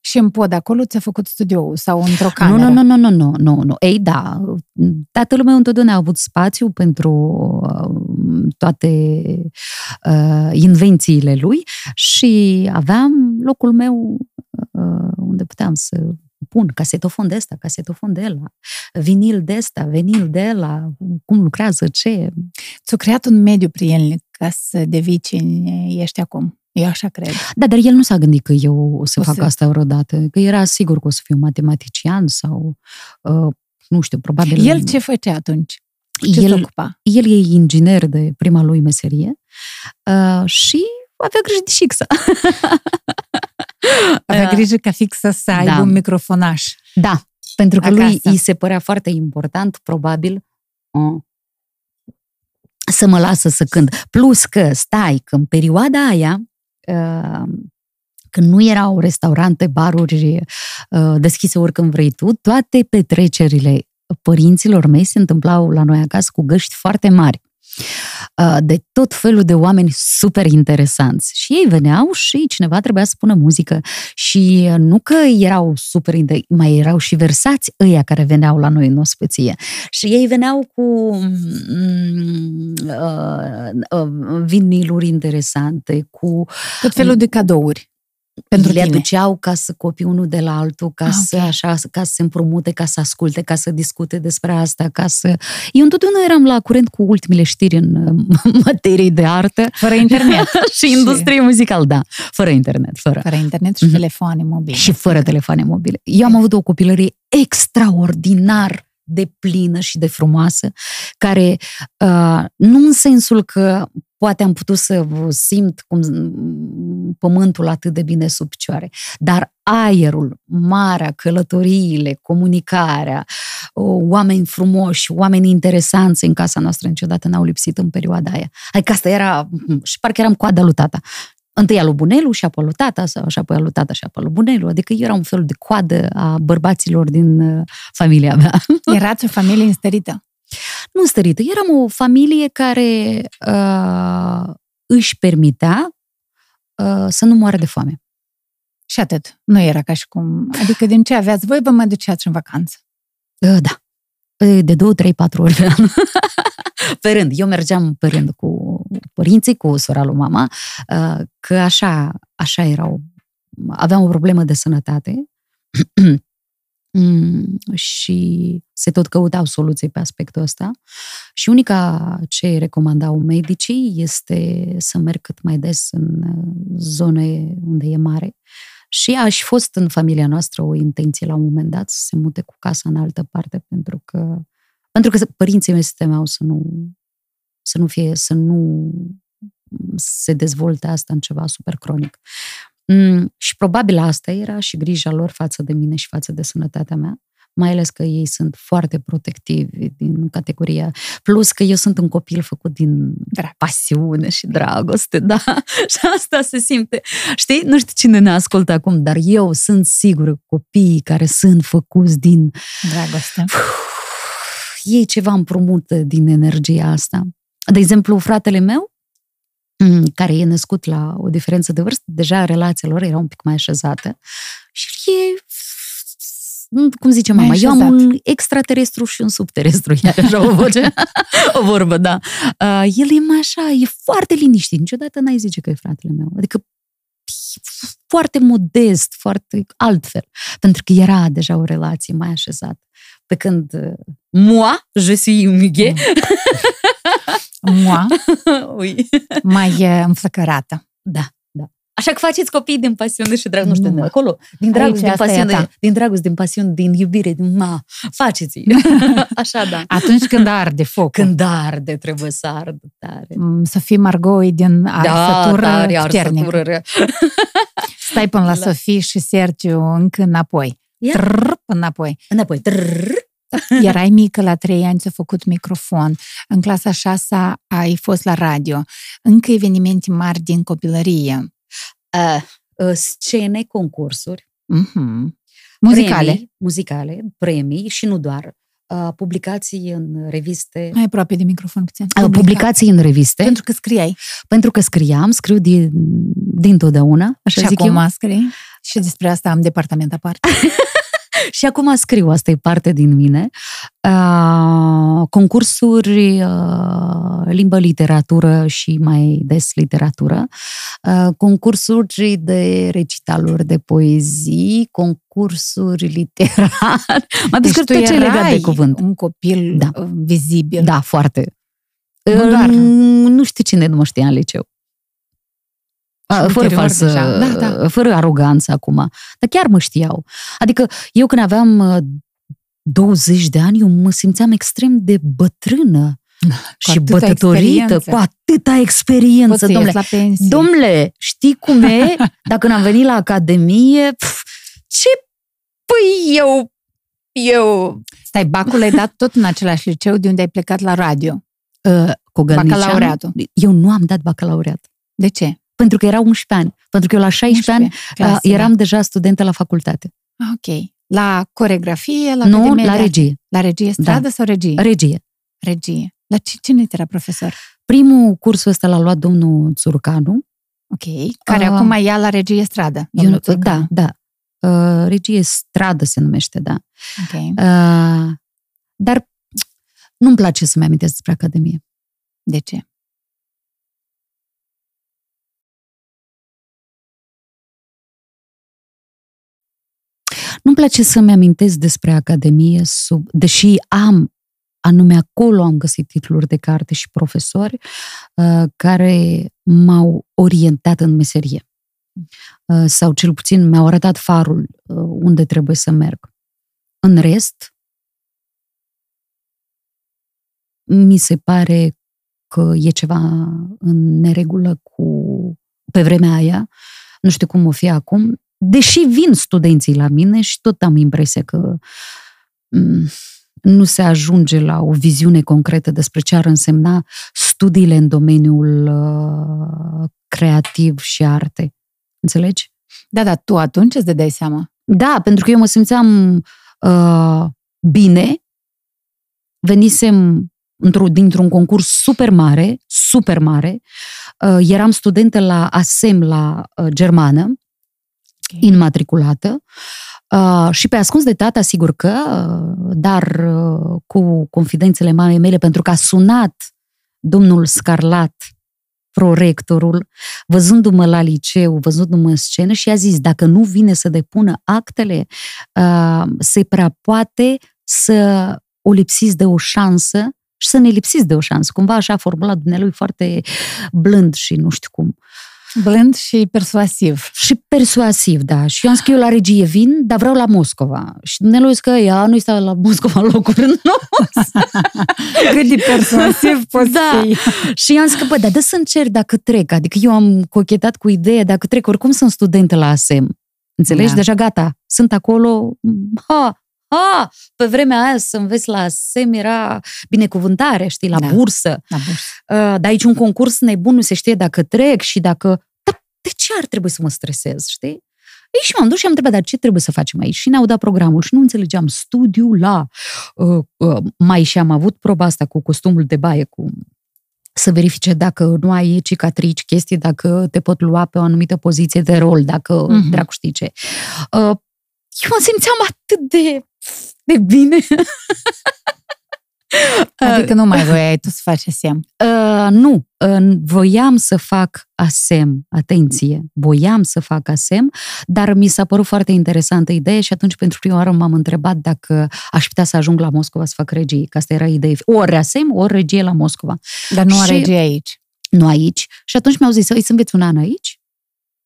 Și în pod acolo ți-a făcut studioul sau într-o cameră? Nu, nu, nu, nu, nu, nu, nu. Ei, da, tatăl meu întotdeauna a avut spațiu pentru uh, toate uh, invențiile lui și aveam locul meu uh, unde puteam să pun casetofon de ăsta, casetofon de ăla, vinil de ăsta, vinil de ăla, cum lucrează, ce. Ți-a creat un mediu prielnic ca să devii cine ești acum. Eu așa cred. Da, dar el nu s-a gândit că eu o să o fac să... asta vreodată, că era sigur că o să fiu matematician sau, uh, nu știu, probabil... El ce făcea atunci? Ce el, se ocupa? El e inginer de prima lui meserie uh, și avea grijă de fixa. (laughs) avea grijă ca fixă să aibă da. un microfonaș. Da, pentru că acasă. lui îi se părea foarte important, probabil, uh, să mă lasă să cânt. Plus că, stai, că în perioada aia, Ehm, când nu erau restaurante, baruri uh, deschise oricând vrei tu, toate petrecerile părinților mei se întâmplau la noi acasă cu găști foarte mari. uh, de tot felul de oameni super interesanți. Și ei veneau și cineva trebuia să pună muzică. Și nu că erau super, mai erau și versați ăia care veneau la noi în ospeție. Și ei veneau cu mm, uh, uh, viniluri interesante, cu... Tot felul de cadouri. Pentru le tine. aduceau ca să copii unul de la altul, ca Ah, să ok. așa, ca să se împrumute, ca să asculte, ca să discute despre asta, ca să... Eu întotdeauna eram la curent cu ultimele știri în uh, (laughs) materii de artă Fără internet. (laughs) și industrie muzicală, da, fără internet, fără. Fără internet și Mhm. telefoane mobile. Și fără telefoane mobile. Eu am avut o copilărie extraordinar de plină și de frumoasă, care uh, nu în sensul că poate am putut să simt cum pământul atât de bine sub picioare, dar aerul, marea, călătoriile, comunicarea, o, oameni frumoși, oameni interesanți în casa noastră niciodată n-au lipsit în perioada aia. Adică asta era, și parcă eram coada lui tata. Întâi al lui Bunelu și apoi al lui tata, sau și apoi al lui tata și apoi al lui Bunelu. Adică eu era un fel de coadă a bărbaților din uh, familia mea. (laughs) Erați o familie înstărită. Nu stărită, eram o familie care uh, își permitea uh, să nu moară de foame. Și atât. Nu era ca și cum... Adică din ce aveați voi, vă mai duceați în vacanță. Uh, da. Uh, De două, trei, patru ori pe an. (laughs) pe rând. Eu mergeam pe rând cu părinții, cu sora lui mama, uh, că așa, așa erau. Aveam o problemă de sănătate (clears throat) Mm, și se tot căutau soluții pe aspectul ăsta. Și unica ce recomandau medicii este să merg cât mai des în uh, zone unde e mare. Și aș și fost în familia noastră o intenție la un moment dat să se mute cu casa în altă parte pentru că pentru că părinții mei se temeau să nu să nu fie, să nu se dezvolte asta în ceva super cronic. Mm, și probabil asta era și grija lor față de mine și față de sănătatea mea, mai ales că ei sunt foarte protectivi din categoria, plus că eu sunt un copil făcut din Drag. pasiune și dragoste, da, (laughs) și asta se simte. Știi, nu știu cine ne ascultă acum, dar eu sunt sigură că copiii care sunt făcuți din Dragoste. ei ceva împrumută din energia asta. De exemplu, fratele meu, mm, care e născut la o diferență de vârstă, deja relația lor era un pic mai așezată și e cum zice Mai mama, eu am așezat. un extraterestru și un subterestru, iar așa o voce, (laughs) o vorbă, da. Uh, el e mai așa, e foarte liniștit, niciodată n-ai zice că e fratele meu. Adică e foarte modest, foarte altfel, pentru că era deja o relație mai așezată. Pe când uh, moi, je suis un muguet, Moa, oui. (laughs) mai uh, înflăcărată. Da, da. Așa că faceți copii din pasiune și drag, nu știu, Nu. acolo, din dragoste, Aici, din asta e a pasiune, ta. din dragoste, din pasiune, din iubire, din ma, faceți (laughs) Așa, da. Atunci când arde focul. Când arde, trebuie să ardă tare. Mm, Sofie Margoi din arsătură da, tare, puternică. arsătură. (laughs) Stai până la La- Sofie și Sergiu încă înapoi. Ia. Trrr, până înapoi. Înapoi. Trrr. (laughs) Erai mică, la trei ani ți-a făcut microfon. În clasa șasea ai fost la radio. Încă evenimente mari din copilărie. Uh, uh, scene, concursuri, Mhm. Muzicale. premii, muzicale, premii și nu doar. Uh, publicații în reviste. Mai aproape de microfon puțin. Uh, publicații în reviste. Pentru că scriai. Pentru că scriam, scriu din, din totdeauna, așa și zic acum eu. scrii. Și despre asta am departament aparte. (laughs) (laughs) Și acum scriu, asta e parte din mine. Uh, concursuri, uh, limbă, literatură și mai des literatură. Uh, concursuri de recitaluri de poezii, concursuri literare. (laughs) Mai pe scurt, tot ce e legat de cuvânt. un copil Da. uh, vizibil. Da, foarte. Nu doar. Uh, Nu știu cine nu mă știa în liceu. Și A, Fără ulterior falsă, deja. Da, da. fără aroganță acum. Dar chiar mă știau. Adică eu când aveam uh, 20 de ani, eu mă simțeam extrem de bătrână (laughs) și atâta bătătorită, experiență. cu atâta Poți experiență, să domnule. ieși la pensie. Domnule, știi cum e? (laughs) Dacă n-am venit la academie, pf, ce păi eu, eu, Stai, bacul ai dat tot în același liceu de unde ai plecat la radio. uh, Cogălnician, Bacalaureatul. Eu nu am dat bacalaureat. De ce? Pentru că era 11 ani. Pentru că eu la 16 ani 11 clasă, uh, eram deja studentă la facultate. Da. Ok. La coregrafie, la nu, Academia la de- regie. La regie stradă sau regie? Regie. Regie. La ce, cine era profesor? Primul cursul ăsta l-a luat domnul Țurcanu. Ok. Care Ah. acum ia la regie stradă. Eu, domnul nu- Țurcanu. da, da. Uh, regie stradă se numește, da. Ok. Uh, dar nu-mi place să-mi amintesc despre Academie. De ce? Place să-mi amintesc despre Academie, sub, deși am, anume acolo am găsit titluri de carte și profesori uh, care m-au orientat în meserie. Uh, sau cel puțin mi-au arătat farul uh, unde trebuie să merg. În rest, mi se pare că e ceva în neregulă cu pe vremea aia, nu știu cum o fi acum, deși vin studenții la mine și tot am impresia că mm, nu se ajunge la o viziune concretă despre ce ar însemna studiile în domeniul uh, creativ și arte. Înțelegi? Da, da, tu atunci îți dai seama. Da, pentru că eu mă simțeam uh, bine, venisem într dintr-un concurs super mare, super mare, uh, eram studentă la ASEM la uh, germană, okay. înmatriculată, Uh, și pe ascuns de tata, sigur că, uh, dar uh, cu confidențele mamei mele, pentru că a sunat domnul Scarlat, prorectorul, văzându-mă la liceu, văzându-mă în scenă și a zis, dacă nu vine să depună actele, uh, se prea poate să o lipsiți de o șansă și să ne lipsiți de o șansă. Cumva așa a formulat dumnealui foarte blând și nu știu cum. Blând și persuasiv. Și persuasiv, da. Și eu am scris eu la regie vin, dar vreau la Moscova. Și dumnealui zice că ea nu este la Moscova locuri (laughs) nu. Cât de persuasiv poți da. fi. Și eu am zis că, bă, dar de să încerc dacă trec. Adică eu am cochetat cu ideea, dacă trec, oricum sunt studentă la ASEM. Înțelegi? Da. Deja gata. Sunt acolo. Ha, Ah, pe vremea aia să înveți la SEM era binecuvântare, știi, la da, bursă. La bursă. Uh, dar aici un concurs nebun nu se știe dacă trec și dacă... Dar de ce ar trebui să mă stresez, știi? Ei, și m-am dus și am întrebat, dar ce trebuie să facem aici? Și ne-au dat programul și nu înțelegeam. Studiu la... Uh, uh, mai și am avut proba asta cu costumul de baie, cu să verifice dacă nu ai cicatrici, chestii, dacă te pot lua pe o anumită poziție de rol, dacă uh-huh. dracu știi ce. Uh, eu mă simțeam atât de, de bine. (laughs) Adică nu mai voiai tu să faci ASEM? Uh, nu, uh, voiam să fac ASEM, atenție, voiam să fac ASEM, dar mi s-a părut foarte interesantă ideea și atunci pentru prima oară m-am întrebat dacă aș putea să ajung la Moscova să fac regie, că asta era ideea. Ori ASEM, ori regie la Moscova. Dar nu și, regie aici. Nu aici. Și atunci mi-au zis, îi să înveți un an aici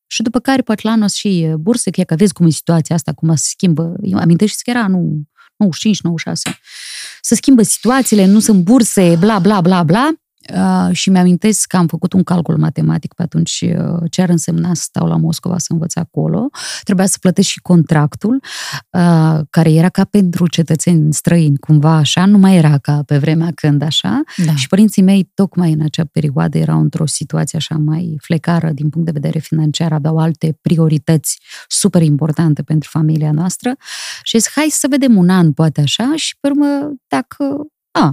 și după care poate la anul și bursă, că vezi cum e situația asta, cum se schimbă. Eu amintești că era nu 95, 96. Se schimbă situațiile, nu sunt burse, bla, bla, bla, bla. Uh, și mi-amintesc că am făcut un calcul matematic pe atunci uh, ce ar însemna să stau la Moscova să învăț acolo. Trebuia să plătesc și contractul, uh, care era ca pentru cetățeni străini, cumva așa, nu mai era ca pe vremea când așa. Da. Și părinții mei, tocmai în acea perioadă, erau într-o situație așa mai flecară din punct de vedere financiar, aveau alte priorități super importante pentru familia noastră și zis, hai să vedem un an, poate așa, și pe urmă, dacă Ah.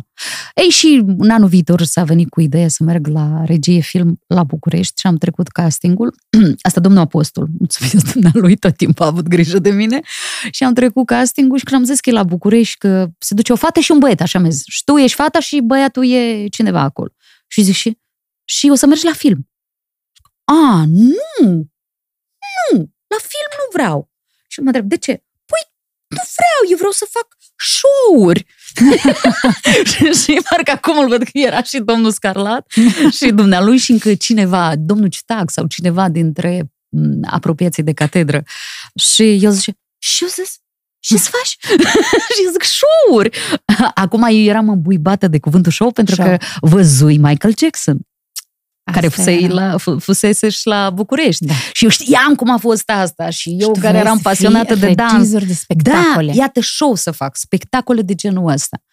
Ei, și în anul viitor s-a venit cu ideea să merg la regie film la București și am trecut castingul. (clears throat) Asta domnul Apostol, mulțumesc lui, tot timpul a avut grijă de mine. Și am trecut castingul și când am zis că e la București, că se duce o fată și un băiat, așa mi zis. Și tu ești fata și băiatul e cineva acolo. Și zic și, și o să mergi la film. A, nu! Nu! La film nu vreau. Și mă întreb, de ce? Păi, nu vreau, eu vreau să fac show-uri. (laughs) și parcă acum îl văd că era și domnul Scarlat (laughs) și dumnealui și încă cineva, domnul Citac sau cineva dintre apropiații de catedră. Și eu zice, și eu zis, ce să faci? (laughs) și zic, show-uri! Acum eu eram îmbuibată de cuvântul show pentru show. că văzui Michael Jackson. Asta care fusei la, fusese și la București. Da. Și eu știam cum a fost asta și eu și care eram pasionată de dans. de spectacole. Da, iată show să fac, spectacole de genul ăsta.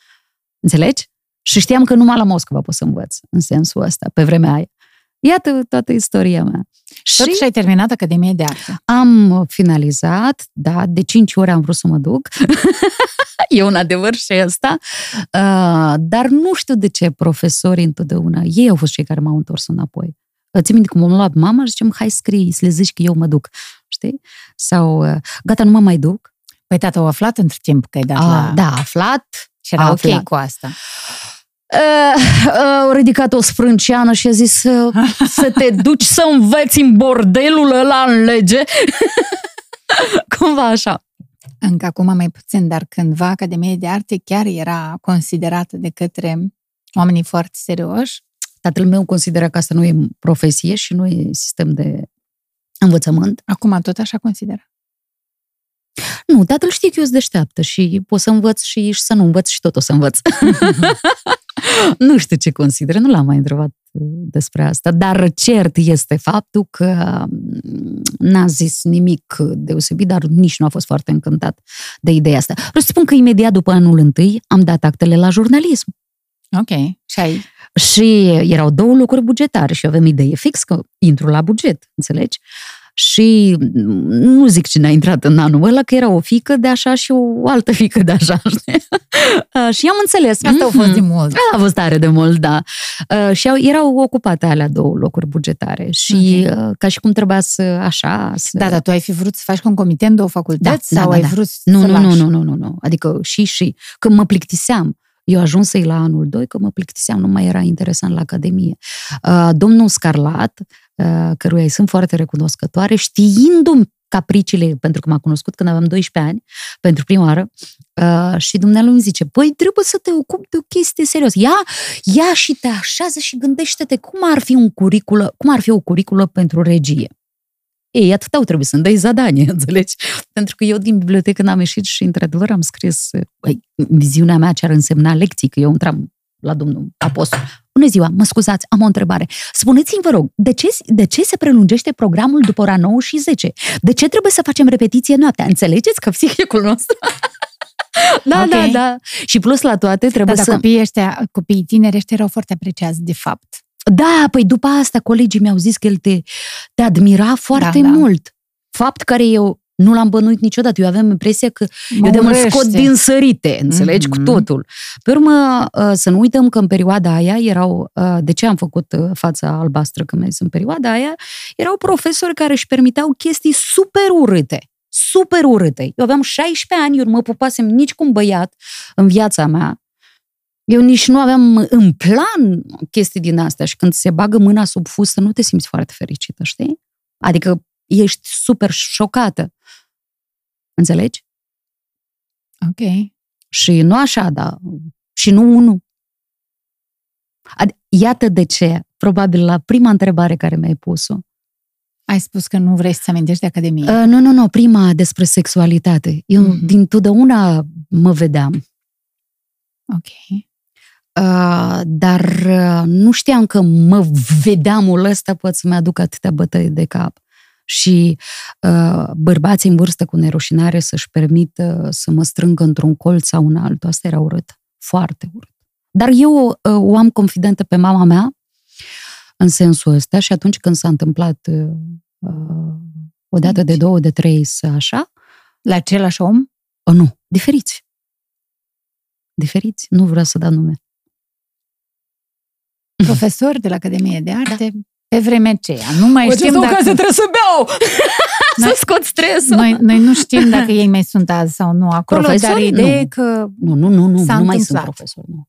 Înțelegi? Și știam că numai la Moscova pot să învăț în sensul ăsta, pe vremea aia. Iată toată istoria mea. Și, și ai terminat Academia de Artă. Am finalizat, da, de cinci ori am vrut să mă duc. (laughs) e un adevăr și ăsta. Uh, dar nu știu de ce profesorii întotdeauna, ei au fost cei care m-au întors înapoi. Ți minte cum am luat mama și zicem, hai scrii, să le zici că eu mă duc. Știi? Sau, uh, gata, nu mă mai duc. Păi tata a aflat între timp că ai dat a, la... Da, a aflat. Și era a ok aflat. cu asta. Uh, uh, au ridicat o sprânceană și a zis uh, să te (laughs) duci să înveți în bordelul ăla în lege. (laughs) Cumva așa. Încă acum mai puțin, dar cândva Academia de Arte chiar era considerată de către oamenii foarte serioși. Tatăl meu consideră că asta nu e profesie și nu e sistem de învățământ. Acum tot așa consideră. Nu, tatăl știe că eu sunt deșteaptă și pot să învăț și, și să nu învăț și tot o să învăț. (laughs) (laughs) nu știu ce consideră, nu l-am mai întrebat uh, despre asta, dar cert este faptul că mm, n-a zis nimic deosebit, dar nici nu a fost foarte încântat de ideea asta. Vreau să spun că imediat după anul întâi am dat actele la jurnalism. Ok. Și ai... Și erau două locuri bugetare și avem idee fix că intru la buget, înțelegi? Și nu zic cine a intrat în anul ăla, că era o fică de așa și o altă fică de așa, știi? (laughs) și am înțeles. Asta a fost de mult. A fost tare de mult, da. Și erau ocupate alea două locuri bugetare. Și okay. ca și cum trebuia să, așa... Să... Da, dar tu ai fi vrut să faci concomitent două facultăți? Da, sau da, ai da. vrut nu, să nu, lași? nu, nu, nu, nu, nu. Adică și, și. Că mă plictiseam. Eu ajunsei la anul 2 că mă plictiseam, nu mai era interesant la Academie. Domnul Scarlat, căruia îi sunt foarte recunoscătoare, știindu-mi capriciile, pentru că m-a cunoscut când aveam 12 ani, pentru prima oară, și dumnealui îmi zice, păi trebuie să te ocupi de o chestie serios. Ia, ia și te așează și gândește-te cum ar fi un curiculă, cum ar fi o curiculă pentru regie. Ei, atât au trebuit să-mi dai zadanie, (laughs) înțelegi? Pentru că eu din bibliotecă n-am ieșit și, într-adevăr, am scris, băi, viziunea mea ce ar însemna lecții, că eu intram la domnul apostol. Bună ziua, mă scuzați, am o întrebare. Spuneți-mi, vă rog, de ce, de ce se prelungește programul după ora 9 și 10? De ce trebuie să facem repetiție noaptea? Înțelegeți că psihicul nostru... (laughs) da, Ok. da, da. Și plus la toate Da, trebuie dar să... copiii ăștia, copiii tineri ăștia erau foarte apreciați, de fapt. Da, păi după asta colegii mi-au zis că el te, te admira foarte Da, da. mult. Fapt care eu nu l-am bănuit niciodată. Eu aveam impresia că Mă eu de mă urăște. scot din sărite, înțelegi, Mhm. cu totul. Pe urmă, uh, să nu uităm că în perioada aia erau, uh, de ce am făcut uh, fața albastră când mai în perioada aia, erau profesori care își permiteau chestii super urâte. Super urâte. Eu aveam 16 ani, eu nu mă pupasem nici cu un băiat în viața mea. Eu nici nu aveam în plan chestii din astea și când se bagă mâna sub fustă, nu te simți foarte fericită, știi? Adică ești super șocată. Înțelegi? Ok. Și nu așa, dar și nu unul. Ad- Iată de ce, probabil la prima întrebare care mi-ai pus-o. Ai spus că nu vrei să-ți amintești de Academie. Uh, nu, nu, nu, prima despre sexualitate. Eu Mhm. din totdeauna mă vedeam, Ok. uh, dar uh, nu știam că mă vedeamul ăsta pot să-mi aduc atâtea bătăi de cap. Și uh, bărbații în vârstă cu nerușinare să-și permită să mă strângă într-un colț sau un altul. Asta era urât. Foarte urât. Dar eu uh, o am confidentă pe mama mea în sensul ăsta și atunci când s-a întâmplat uh, uh, o dată de două, de trei, să așa, La același om? o, nu, diferiți. Diferiți. Nu vreau să dau nume. Profesor de la Academie de Arte? Pe vremea aceea. Nu mai știm dacă... trebuie să beau! Noi- (laughs) să scot stresul. Noi, noi nu știm dacă ei mai sunt azi sau nu acolo, Profesori? dar ideea e Nu. că Nu, nu, nu, nu, S-a nu mai sunt întâmplat. profesor. Nu.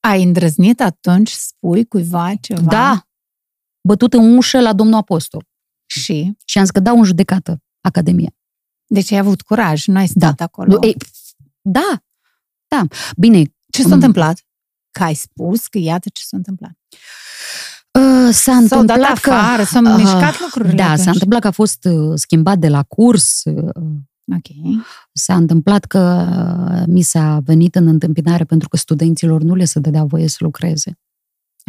ai îndrăznit atunci să spui cuiva ceva. Da, bătut în ușă la domnul apostol. Și? Și am zis că dau în judecată Academia. Deci ai avut curaj, nu ai stat acolo. Nu, ei, da, da. Bine, Ce s-a Mm. întâmplat? Că ai spus că iată ce s-a întâmplat. Uh, s-a S-au dat întâmplat că... afară, s-au uh, mișcat lucrurile Da, atunci. s-a întâmplat că a fost uh, schimbat de la curs, uh, Ok. s-a întâmplat că uh, mi s-a venit în întâmpinare pentru că studenților nu le se dădea voie să lucreze.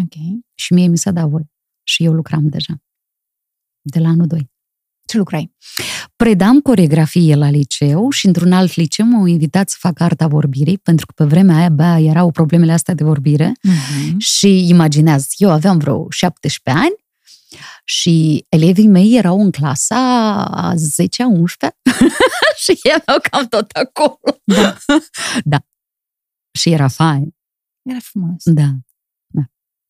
Ok. Și mie mi s-a dat voie. Și eu lucram deja. De la anul 2. Ce lucrai? Predam coregrafie la liceu și într-un alt liceu m-au invitat să fac arta vorbirii, pentru că pe vremea aia abia erau problemele astea de vorbire. Mhm. Și imaginează, eu aveam vreo 17 ani și elevii mei erau în clasa a 10-a, 11 (laughs) și erau cam tot acolo. Da. (laughs) da. Și era fain. Era frumos. Da.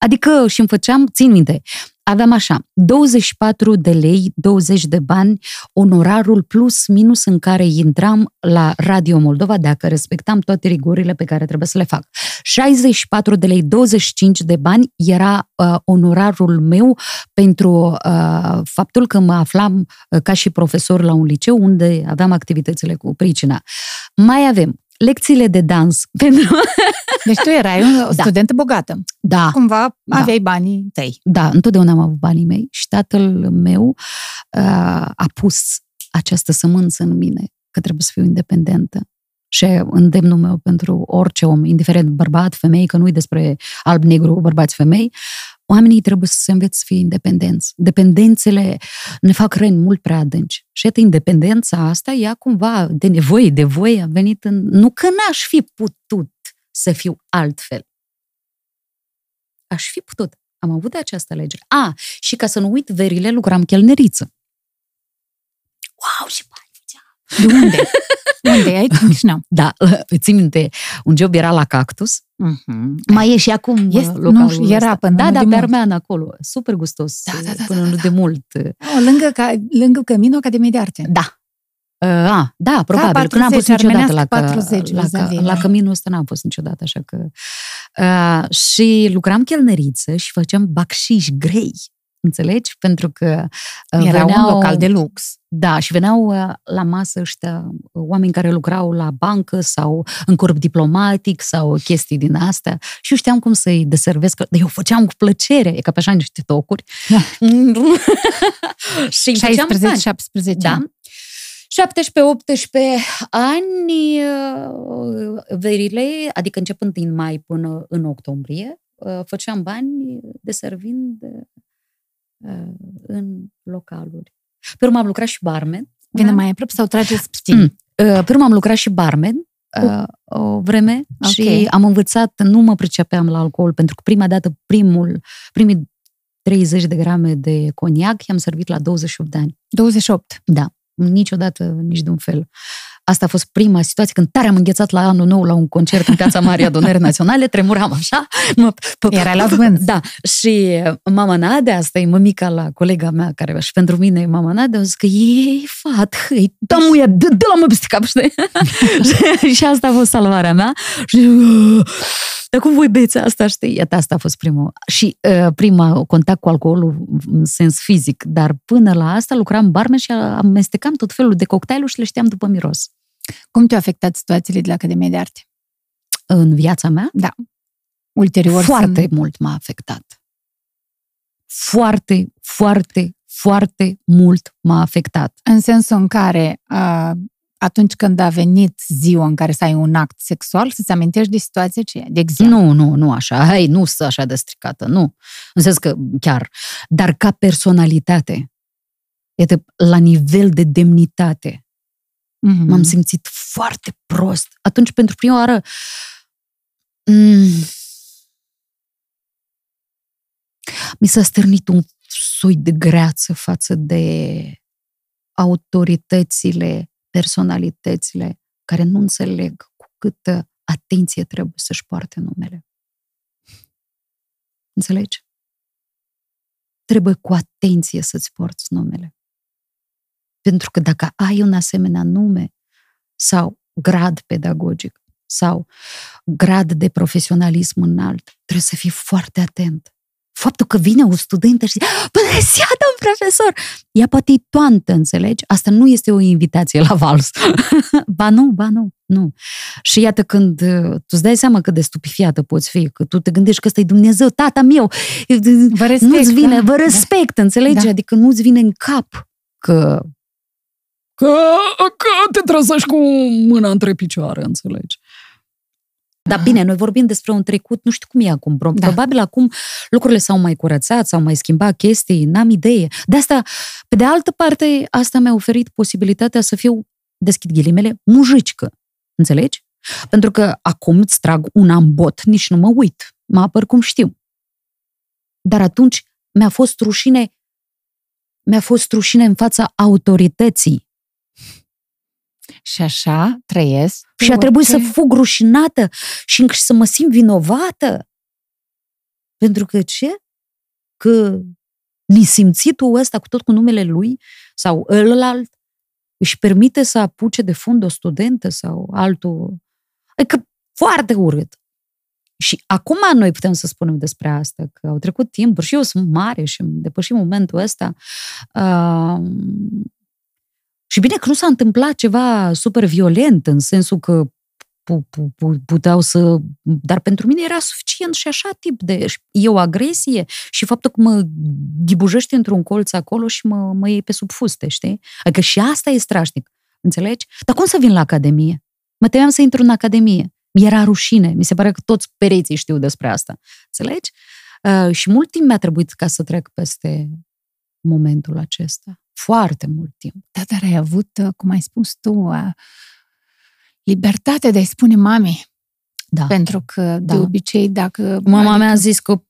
Da. Adică și îmi făceam, țin minte, aveam așa, 24 de lei, 20 de bani, onorarul plus minus în care intram la Radio Moldova, dacă respectam toate rigorile pe care trebuie să le fac. 64 de lei, 25 de bani era uh, onorarul meu pentru uh, faptul că mă aflam uh, ca și profesor la un liceu unde aveam activitățile cu pricina. Mai avem lecțiile de dans (laughs) pentru... Deci tu erai o Da. studentă bogată. Da, Cumva Da. aveai banii tăi. da, întotdeauna am avut banii mei și tatăl meu uh, a pus această sămânță în mine, că trebuie să fiu independentă. Și îndemnul meu pentru orice om, indiferent bărbat, femei, că nu-i despre alb-negru, bărbați-femei, oamenii trebuie să se învețe să fie independenți. Dependențele ne fac răni mult prea adânci. Și iată, independența asta, ea cumva, de nevoie, de voie, a venit în... Nu că n-aș fi putut să fiu altfel. Aș fi putut. Am avut de această alegere. A, și ca să nu uit verile, lucram chelneriță. Wow, și bani făceam. De unde? unde? Aici, în Chișinău. (laughs) Da, (laughs) îți țin minte, un job era la Cactus, Mhm. mai e și acum Este- localul nu știu, era ăsta. până Da, nu da, de pe mult. Armean acolo. Super gustos. Da, da, da, până da, nu da, de da. mult. Oh, lângă, ca, lângă Căminu, Academie de Arte. Da. Uh, a, da, probabil, că n-am 40, fost niciodată la, armenească că, 40 la, vis-a-vis, că, la da. căminul ăsta n-am fost niciodată, așa că... Uh, și lucram chelneriță și făceam bacșiși grei, înțelegi? Pentru că uh, Era veneau, un local de lux. Da, și veneau uh, la masă ăștia uh, oameni care lucrau la bancă sau în corp diplomatic sau chestii din astea și eu știam cum să-i deservesc, dar eu făceam cu plăcere, e ca pe așa niște tocuri. Da. (laughs) și îi făceam 16, bani. 17 Da. ani. 17-18 ani, uh, verile, adică începând din mai până în octombrie, uh, făceam bani deservind uh, în localuri. Pe urmă am lucrat și barman. Vine Da? mai aproape sau trageți puțin? Mm. Uh, Pe urmă am lucrat și barman uh, o vreme Ok. și am învățat, nu mă pricepeam la alcool, pentru că prima dată primul, primii 30 de grame de coniac i-am servit la 28 de ani. 28. Da, niciodată, nici de un fel. Asta a fost prima situație când tare am înghețat la anul nou la un concert în Piața Mare Adunării Naționale, tremuram așa. Mă, p- Erai la vânt. (laughs) Da, și mama Nadea, asta e mămica la colega mea, care și pentru mine e mama Nadea, a zis că e fat, hăi, da muie, dă, dă la mă peste cap, știi? (laughs) și asta a fost salvarea mea. Și dar cum voi beți asta, știi? Iată, asta a fost primul. Și uh, prima contact cu alcoolul în sens fizic, dar până la asta lucram barman și amestecam tot felul de cocktailuri și le știam după miros. Cum te-au afectat situațiile de la Academia de Arte? În viața mea, Ulterior foarte sunt- mult m-a afectat. Foarte, foarte, foarte mult m-a afectat. În sensul în care a, atunci când a venit ziua în care să ai un act sexual, să-ți amintești de situația aceea, de exemplu. Nu, nu, nu așa. Hai, nu sunt așa de stricată, nu. În sens că chiar. Dar ca personalitate, iată, la nivel de demnitate, Mhm. m-am simțit foarte prost. Atunci, pentru prima oară, mm, mi s-a stârnit un soi de greață față de autoritățile, personalitățile care nu înțeleg cu câtă atenție trebuie să-și poarte numele. Înțelegi? Trebuie cu atenție să-ți porți numele. Pentru că dacă ai un asemenea nume sau grad pedagogic sau grad de profesionalism înalt, trebuie să fii foarte atent. Faptul că vine o studentă și zice, bună ziua, domn profesor! Ea poate e toantă, înțelegi? Asta nu este o invitație la vals. (laughs) ba nu, ba nu, nu. Și iată când uh, tu îți dai seama cât de stupifiată poți fi, că tu te gândești că ăsta e Dumnezeu, tata meu, Vă respect, nu-ți vine, da, vă da. respect, înțelegi? Da. Adică nu-ți vine în cap că că, că te trăsești cu mâna între picioare, înțelegi? Dar bine, noi vorbim despre un trecut, nu știu cum e acum. Pro- Da. Probabil acum lucrurile s-au mai curățat, s-au mai schimbat chestii, n-am idee. De asta, pe de altă parte, asta mi-a oferit posibilitatea să fiu, deschid ghilimele, mujicică. Înțelegi? Pentru că acum îți trag un ambot, nici nu mă uit. Mă apăr cum știu. Dar atunci mi-a fost rușine mi-a fost rușine în fața autorității Și așa trăiesc. și a trebuit să orice- fug rușinată și încă și să mă simt vinovată. Pentru că ce? Că nesimțitul ăsta cu tot cu numele lui sau ălălalt își permite să apuce de fund o studentă sau altul. Adică foarte urât. Și acum noi putem să spunem despre asta, că au trecut timpuri și eu sunt mare și am depășit momentul ăsta. Uh, și bine că nu s-a întâmplat ceva super violent, în sensul că puteau să... Dar pentru mine era suficient și așa tip de... E o agresie și faptul că mă ghibujește într-un colț acolo și mă, mă iei pe sub fuste, știi? Adică și asta e strașnic, înțelegi? Dar cum să vin la academie? Mă temeam să intru în academie. Mi-era rușine. Mi se pare că toți pereții știu despre asta. Înțelegi? Uh, și mult timp mi-a trebuit ca să trec peste momentul acesta. Foarte mult timp. Da, dar ai avut, uh, cum ai spus tu, uh, libertate de a-i spune mami. Da. Pentru că, da. de obicei, dacă... Mama adică... mea a zis că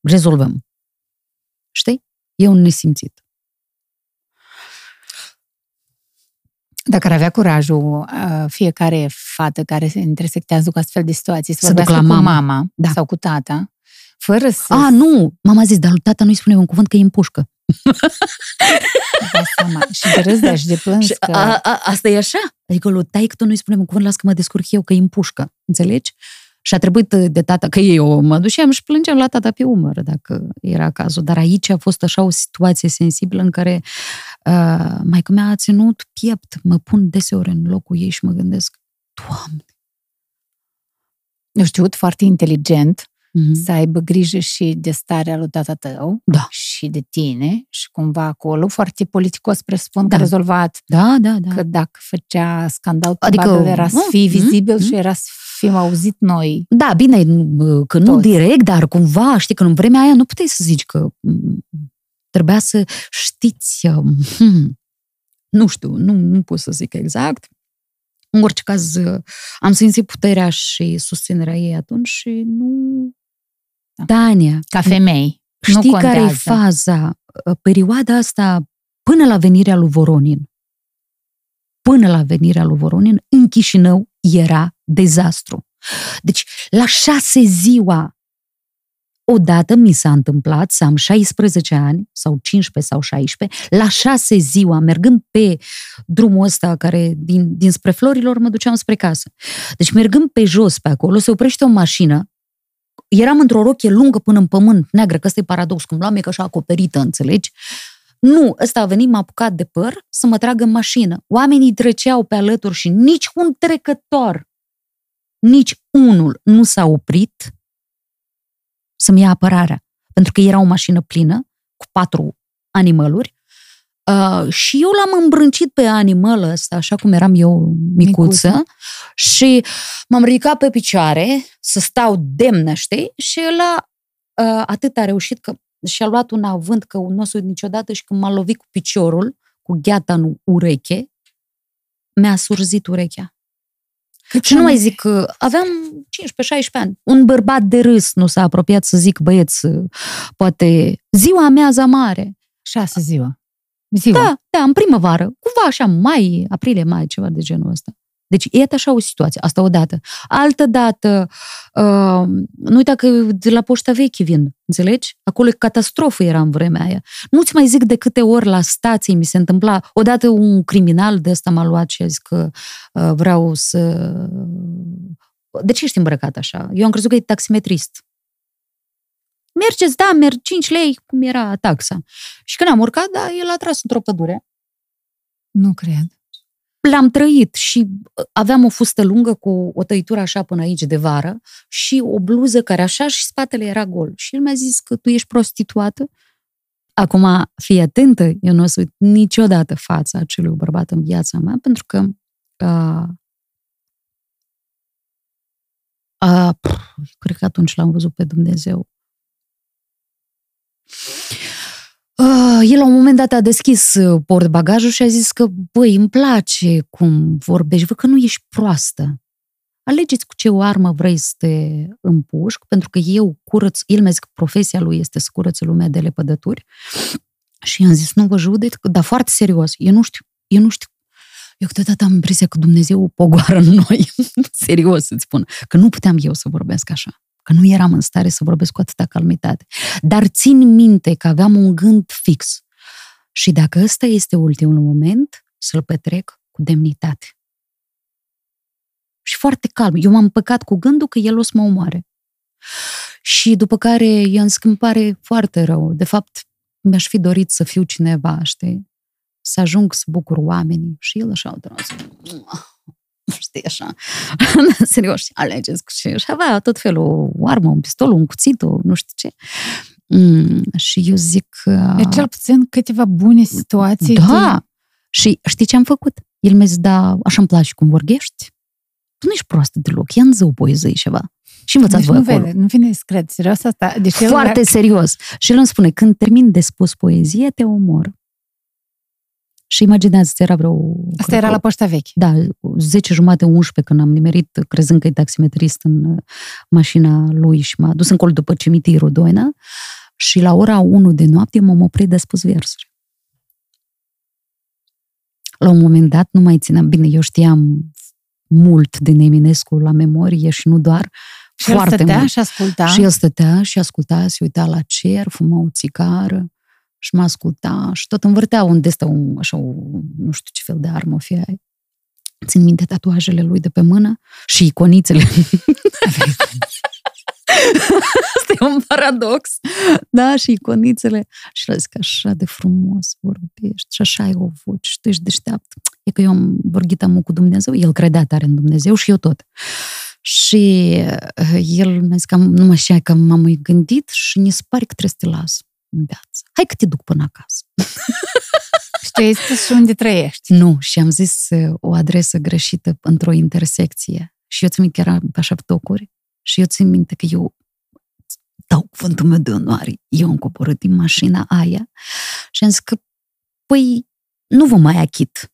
rezolvăm. Știi? E un nesimțit. Dacă ar avea curajul uh, fiecare fată care se intersectează cu astfel de situații să, să vorbească la cu mama, mama da. sau cu tata, fără să... A, nu! Mama a zis, dar lui tata nu-i spune un cuvânt că e în pușcă. Și de râs, și de plâns. Că... A, a, asta e așa? Adică lui tai tu nu-i spunem un cuvânt, las că mă descurc eu, că e în pușcă. Înțelegi? Și a trebuit de tata, că eu mă duceam și plângeam la tata pe umăr, dacă era cazul. Dar aici a fost așa o situație sensibilă în care uh, mai că mi-a ținut piept. Mă pun deseori în locul ei și mă gândesc, Doamne! Eu știut foarte inteligent mm-hmm. să aibă grijă și de starea lui tata tău da. și de tine și cumva acolo, foarte politicos presupun da. că rezolvat. Da, da, da. Că dacă făcea scandal, adică, probabil era să fii mm, vizibil mm, și era să fim auzit noi. Da, bine, că nu toți. direct, dar cumva, știi, că în vremea aia nu puteai să zici că trebuia să știți, hmm, nu știu, nu, nu pot să zic exact, în orice caz, am simțit puterea și susținerea ei atunci și nu da. Tania. Ca femei. Știi nu care e faza? Perioada asta, până la venirea lui Voronin, până la venirea lui Voronin, în Chișinău era dezastru. Deci, la șase ziua, odată mi s-a întâmplat să am 16 ani, sau 15 sau 16, la șase ziua, mergând pe drumul ăsta care din, dinspre Florilor mă duceam spre casă. Deci mergând pe jos pe acolo, se oprește o mașină eram într-o rochie lungă până în pământ, neagră, că ăsta e paradox, cum luam e că așa acoperită, înțelegi? Nu, ăsta a venit, m-a apucat de păr să mă tragă în mașină. Oamenii treceau pe alături și nici un trecător, nici unul nu s-a oprit să-mi ia apărarea. Pentru că era o mașină plină, cu patru animaluri, Uh, și eu l-am îmbrâncit pe animal ăsta, așa cum eram eu micuță, Micuță. și m-am ridicat pe picioare să stau demnă, știi? Și ăla uh, atât a reușit că și-a luat un avânt că nu o să niciodată și când m-a lovit cu piciorul, cu gheata în ureche, mi-a surzit urechea. Cât și nu mai zic că aveam 15-16 ani. Un bărbat de râs nu s-a apropiat să zic, băieți, poate ziua mea za mare. Șase ziua. Ziua. Da, da, în primăvară, cumva așa, mai, aprilie, mai, ceva de genul ăsta. Deci e așa o situație, asta odată. Altă dată, uh, nu uita că de la poșta veche vin, înțelegi? Acolo catastrofă era în vremea aia. Nu-ți mai zic de câte ori la stație mi se întâmpla. Odată un criminal de ăsta m-a luat și a zis că uh, vreau să... De ce ești îmbrăcat așa? Eu am crezut că e taximetrist. Mergeți, da, merg 5 lei, cum era taxa. Și când am urcat, da, el a tras într-o pădure. Nu cred. L-am trăit și uh, aveam o fustă lungă cu o tăitură așa până aici de vară și o bluză care așa și spatele era gol. Și el mi-a zis că tu ești prostituată. Acum, fii atentă, eu nu o să uit niciodată fața acelui bărbat în viața mea, pentru că uh, uh, cred că atunci l-am văzut pe Dumnezeu Uh, el la un moment dat a deschis uh, portbagajul și a zis că, băi, îmi place cum vorbești, văd că nu ești proastă. Alegeți cu ce o armă vrei să te împușc, pentru că eu curăț, el mi-a zis că profesia lui este să curățe lumea de lepădături. Și i-am zis, nu vă judec, dar foarte serios, eu nu știu, eu nu știu eu câteodată am impresia că Dumnezeu pogoară în noi. (laughs) Serios să-ți spun. Că nu puteam eu să vorbesc așa. Că nu eram în stare să vorbesc cu atâta calmitate. Dar țin minte că aveam un gând fix. Și dacă ăsta este ultimul moment, să-l petrec cu demnitate. Și foarte calm. Eu m-am păcat cu gândul că el o să mă omoare. Și după care i îmi pare foarte rău. De fapt, mi-aș fi dorit să fiu cineva, știi? Să ajung să bucur oamenii. Și el așa o tras. (laughs) Știi, așa. (laughs) Serios, alegeți și, și avea tot felul, o armă, un pistol, un cuțit, nu știu ce. Mm, și eu zic... Uh, e cel puțin câteva bune situații. Da! De... Și știi ce am făcut? El mi-a zis, da, așa îmi place cum vorbești. Tu nu ești proastă deloc, ia în zău poezie ceva. Și învățați deci voi nu acolo. Vede, nu vine să cred, serios asta. Deci Foarte el... serios. Și el îmi spune, când termin de spus poezie, te omor. Și imaginează, era vreo... Asta era la poșta vechi. Da, 10 jumate, 11, când am nimerit, crezând că e taximetrist în uh, mașina lui și m-a dus încolo după cimitirul Doina și la ora 1 de noapte m-am oprit de spus versuri. La un moment dat nu mai țineam, bine, eu știam mult din Eminescu la memorie și nu doar, și foarte el stătea mult. și asculta. Și el stătea și asculta, se uita la cer, fuma o țigară și mă asculta și tot învârtea unde este un, așa, un, nu știu ce fel de armă o fie Țin minte tatuajele lui de pe mână și iconițele. (laughs) Asta e un paradox. Da, și iconițele. Și le zic, așa de frumos vorbești și așa ai o voce și tu ești deșteapt. E că eu am vorbit amu cu Dumnezeu, el credea tare în Dumnezeu și eu tot. Și uh, el mi-a zis că numai așa că m-am gândit și ne pare că trebuie să te las în viață. Hai că te duc până acasă. și tu ai spus și unde trăiești? Nu, și am zis uh, o adresă greșită într-o intersecție. Și eu țin minte că era pe așa tocuri și eu țin minte că eu dau cuvântul meu de onoare. Eu am coborât din mașina aia și am zis că, păi, nu vă mai achit.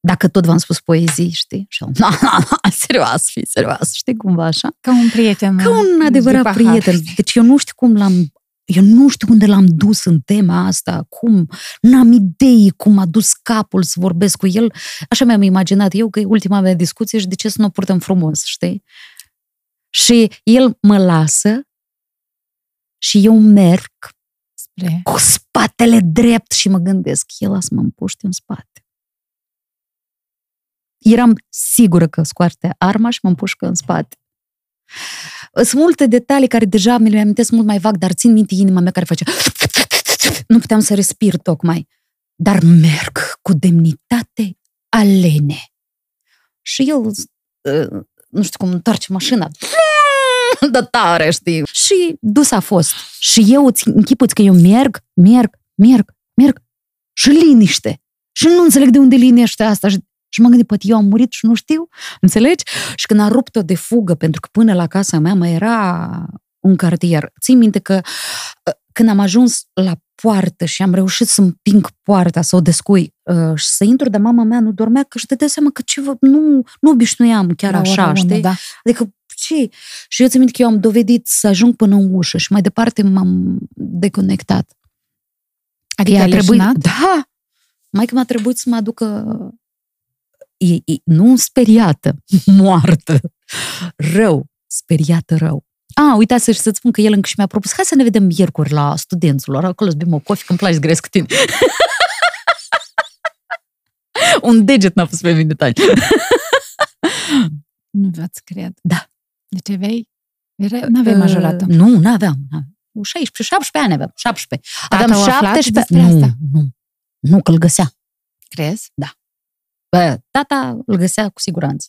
Dacă tot v-am spus poezii, știi? Și eu, (laughs) na, na, na, serios, fi serios, știi, cumva așa? Ca un prieten. Ca un adevărat prieten. Deci eu nu știu cum l-am eu nu știu unde l-am dus în tema asta, cum, n-am idei cum a dus capul să vorbesc cu el. Așa mi-am imaginat eu că e ultima mea discuție și de ce să nu o purtăm frumos, știi? Și el mă lasă și eu merg Spre... cu spatele drept și mă gândesc, el lasă mă împuște în spate. Eram sigură că scoate arma și mă împușcă în spate. Sunt multe detalii care deja mi le amintesc mult mai vag, dar țin minte inima mea care face... Nu puteam să respir tocmai. Dar merg cu demnitate alene. Și el, uh, nu știu cum, întoarce mașina. (laughs) De tare, știi? Și dus a fost. Și eu îți închipuți că eu merg, merg, merg, merg și liniște. Și nu înțeleg de unde liniște asta. Și și mă gândit, poate eu am murit și nu știu, înțelegi? Și când a rupt-o de fugă, pentru că până la casa mea mai era un cartier. Țin minte că uh, când am ajuns la poartă și am reușit să împing poarta, să o descui uh, și să intru de mama mea, nu dormea, că și dădea seama că ceva, nu, nu obișnuiam chiar La așa, ora știi? unu, da. Adică ce? Și eu țin minte că eu am dovedit să ajung până în ușă și mai departe m-am deconectat. Adică Ea ai a trebuit, leșinat? da, mai că m-a trebuit să mă aducă e, e, nu speriată, (laughs) moartă, rău, speriată rău. A, uita să să-ți spun că el încă și mi-a propus, hai să ne vedem miercuri la studenților, acolo să bem o cofi, că îmi place să gresc cu tine. Un deget n-a fost pe mine tani. (laughs) Nu v-ați cred. Da. Deci aveai... Era, n-aveai majorată. Uh, Nu, n-aveam. n-aveam. 16, 17 ani aveam, 17. Tata aveam a aflat 17 despre Nu, asta? nu. Nu, că îl găsea. Crezi? Bă, tata îl găsea cu siguranță.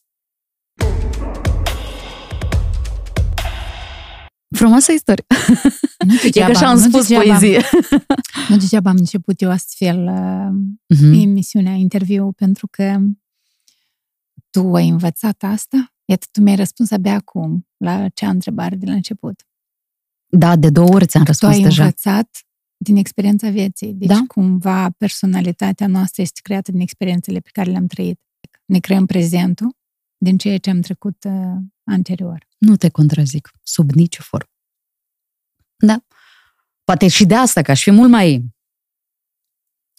Frumoasă istorie. Nu (laughs) E că degeaba, așa am nu spus degeaba, poezie. (laughs) Nu degeaba am început eu astfel uh, Mhm. emisiunea, interviu, pentru că tu ai învățat asta? Iată, tu mi-ai răspuns abia acum la cea întrebare de la început. Da, de două ori ți-am Tu răspuns ai deja. învățat din experiența vieții. Deci, Da. cumva, personalitatea noastră este creată din experiențele pe care le-am trăit. Ne creăm prezentul din ceea ce am trecut uh, anterior. Nu te contrazic, sub nicio formă. Da. Poate și de asta, că aș fi mult mai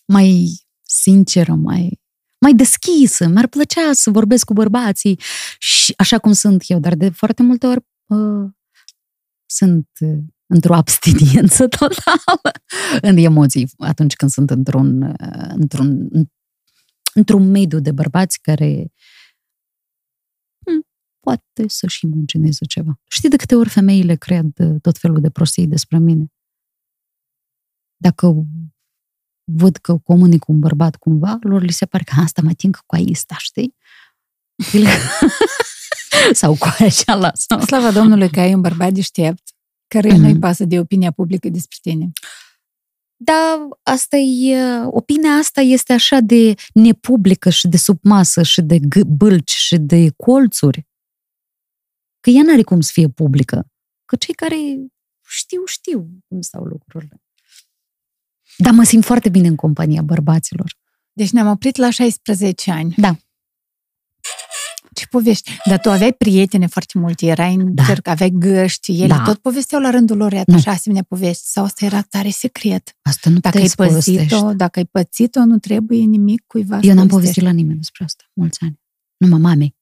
mai sinceră, mai mai deschisă, mi-ar plăcea să vorbesc cu bărbații și așa cum sunt eu, dar de foarte multe ori uh, sunt uh, într-o abstiniență totală (laughs) în emoții atunci când sunt într-un, uh, într-un, într-un mediu de bărbați care hmm, poate să-și imagineze ceva. Știi de câte ori femeile cred uh, tot felul de prostii despre mine? Dacă văd că comunic cu un bărbat cumva, lor li se pare că asta mă tin cu aista, știi? (laughs) sau cu aia cealaltă. Slava Domnului că ai un bărbat deștept, care mm-hmm. nu-i pasă de opinia publică despre tine. Da, asta e, opinia asta este așa de nepublică și de sub masă și de bâlci și de colțuri, că ea n-are cum să fie publică. Că cei care știu, știu cum stau lucrurile. Dar mă simt foarte bine în compania bărbaților. Deci ne-am oprit la 16 ani. Da. Ce povești? Dar tu aveai prietene foarte multe, erai în da. cerc, aveai găști, ele da. tot povesteau la rândul lor, iată, așa asemenea povești. Sau asta era tare secret. Asta nu dacă ai pățit-o, dacă ai pățit-o, nu trebuie nimic cuiva Eu n-am povestit la nimeni despre asta, mulți ani. Numai mamei.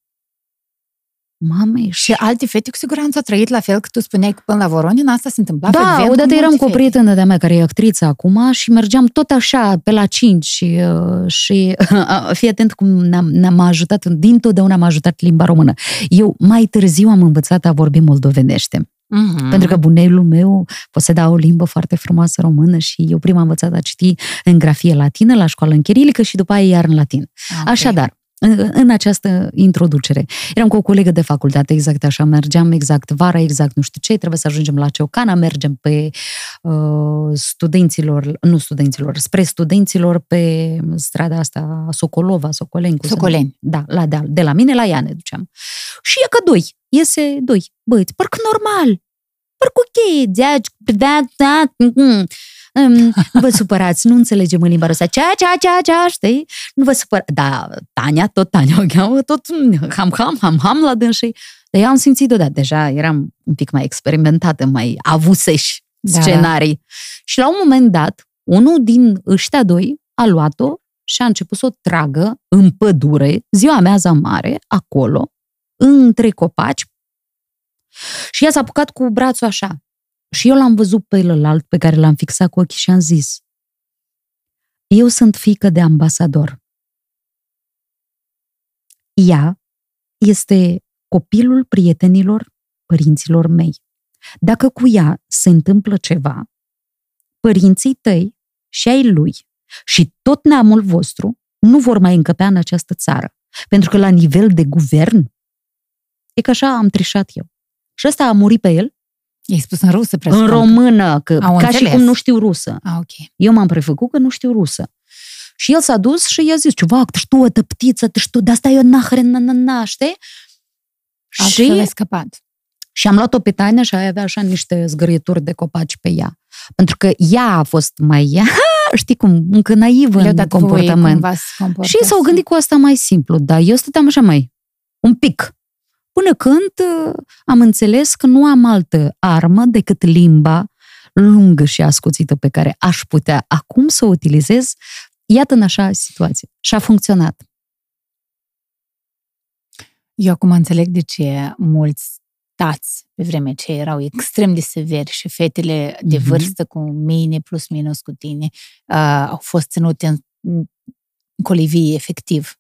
Mamă, și alte fete cu siguranță au trăit la fel că tu spuneai că până la Voronin asta se întâmpla Da, frecvent, odată eram cu o prietenă de-a mea care e actriță acum și mergeam tot așa pe la 5 și, uh, și (laughs) fii atent cum ne-am, ne-am ajutat, din totdeauna m-a ajutat limba română. Eu mai târziu am învățat a vorbi moldovenește. Uh-huh. Pentru că bunelul meu poseda o limbă foarte frumoasă română și eu prima am învățat a citi în grafie latină la școală în chirilică și după aia iar în latin. Okay. Așadar, în această introducere. Eram cu o colegă de facultate, exact așa, mergeam exact vara, exact nu știu ce, trebuie să ajungem la Ceocana, mergem pe uh, studenților, nu studenților, spre studenților pe strada asta Socolova, Socolencu. Socoleni. Da, la deal. De la mine la ea ne duceam. Și e că doi, iese doi băieți, parcă normal, parcă ok, da, da, da, nu vă supărați, nu înțelegem în limba rusă. Cea, cea, cea, cea, știi? Nu vă supărați. Da, Tania, tot Tania o cheamă, tot ham, ham, ham, ham la dânsii. Dar eu am simțit deodată, deja eram un pic mai experimentată, mai avuseși da. scenarii. Și la un moment dat, unul din ăștia doi a luat-o și a început să o tragă în pădure, ziua mea mare, acolo, între copaci, și ea s-a apucat cu brațul așa. Și eu l-am văzut pe celălalt pe care l-am fixat cu ochii și am zis, eu sunt fică de ambasador. Ea este copilul prietenilor părinților mei. Dacă cu ea se întâmplă ceva, părinții tăi și ai lui și tot neamul vostru nu vor mai încăpea în această țară. Pentru că la nivel de guvern, e că așa am trișat eu. Și ăsta a murit pe el I-ai spus în rusă, presupun. În română, că, Au ca înțeles. și cum nu știu rusă. Ah, okay. Eu m-am prefăcut că nu știu rusă. Și el s-a dus și i-a zis, чувак, ты что, это птица, ты что, да stai eu nahren, na, na, na, știi? Și scăpat. Și am luat-o pe Tania și avea așa niște zgârieturi de copaci pe ea. Pentru că ea a fost mai, (laughs) știi cum, încă naivă în comportament. Și s-au gândit cu asta mai simplu, dar eu stăteam așa mai, un pic. Până când uh, am înțeles că nu am altă armă decât limba lungă și ascuțită pe care aș putea acum să o utilizez, iată în așa situație. Și a funcționat. Eu acum înțeleg de ce mulți tați pe vremea ce erau extrem de severi și fetele de mm-hmm. vârstă cu mine plus minus cu tine uh, au fost ținute în, în colivie efectiv.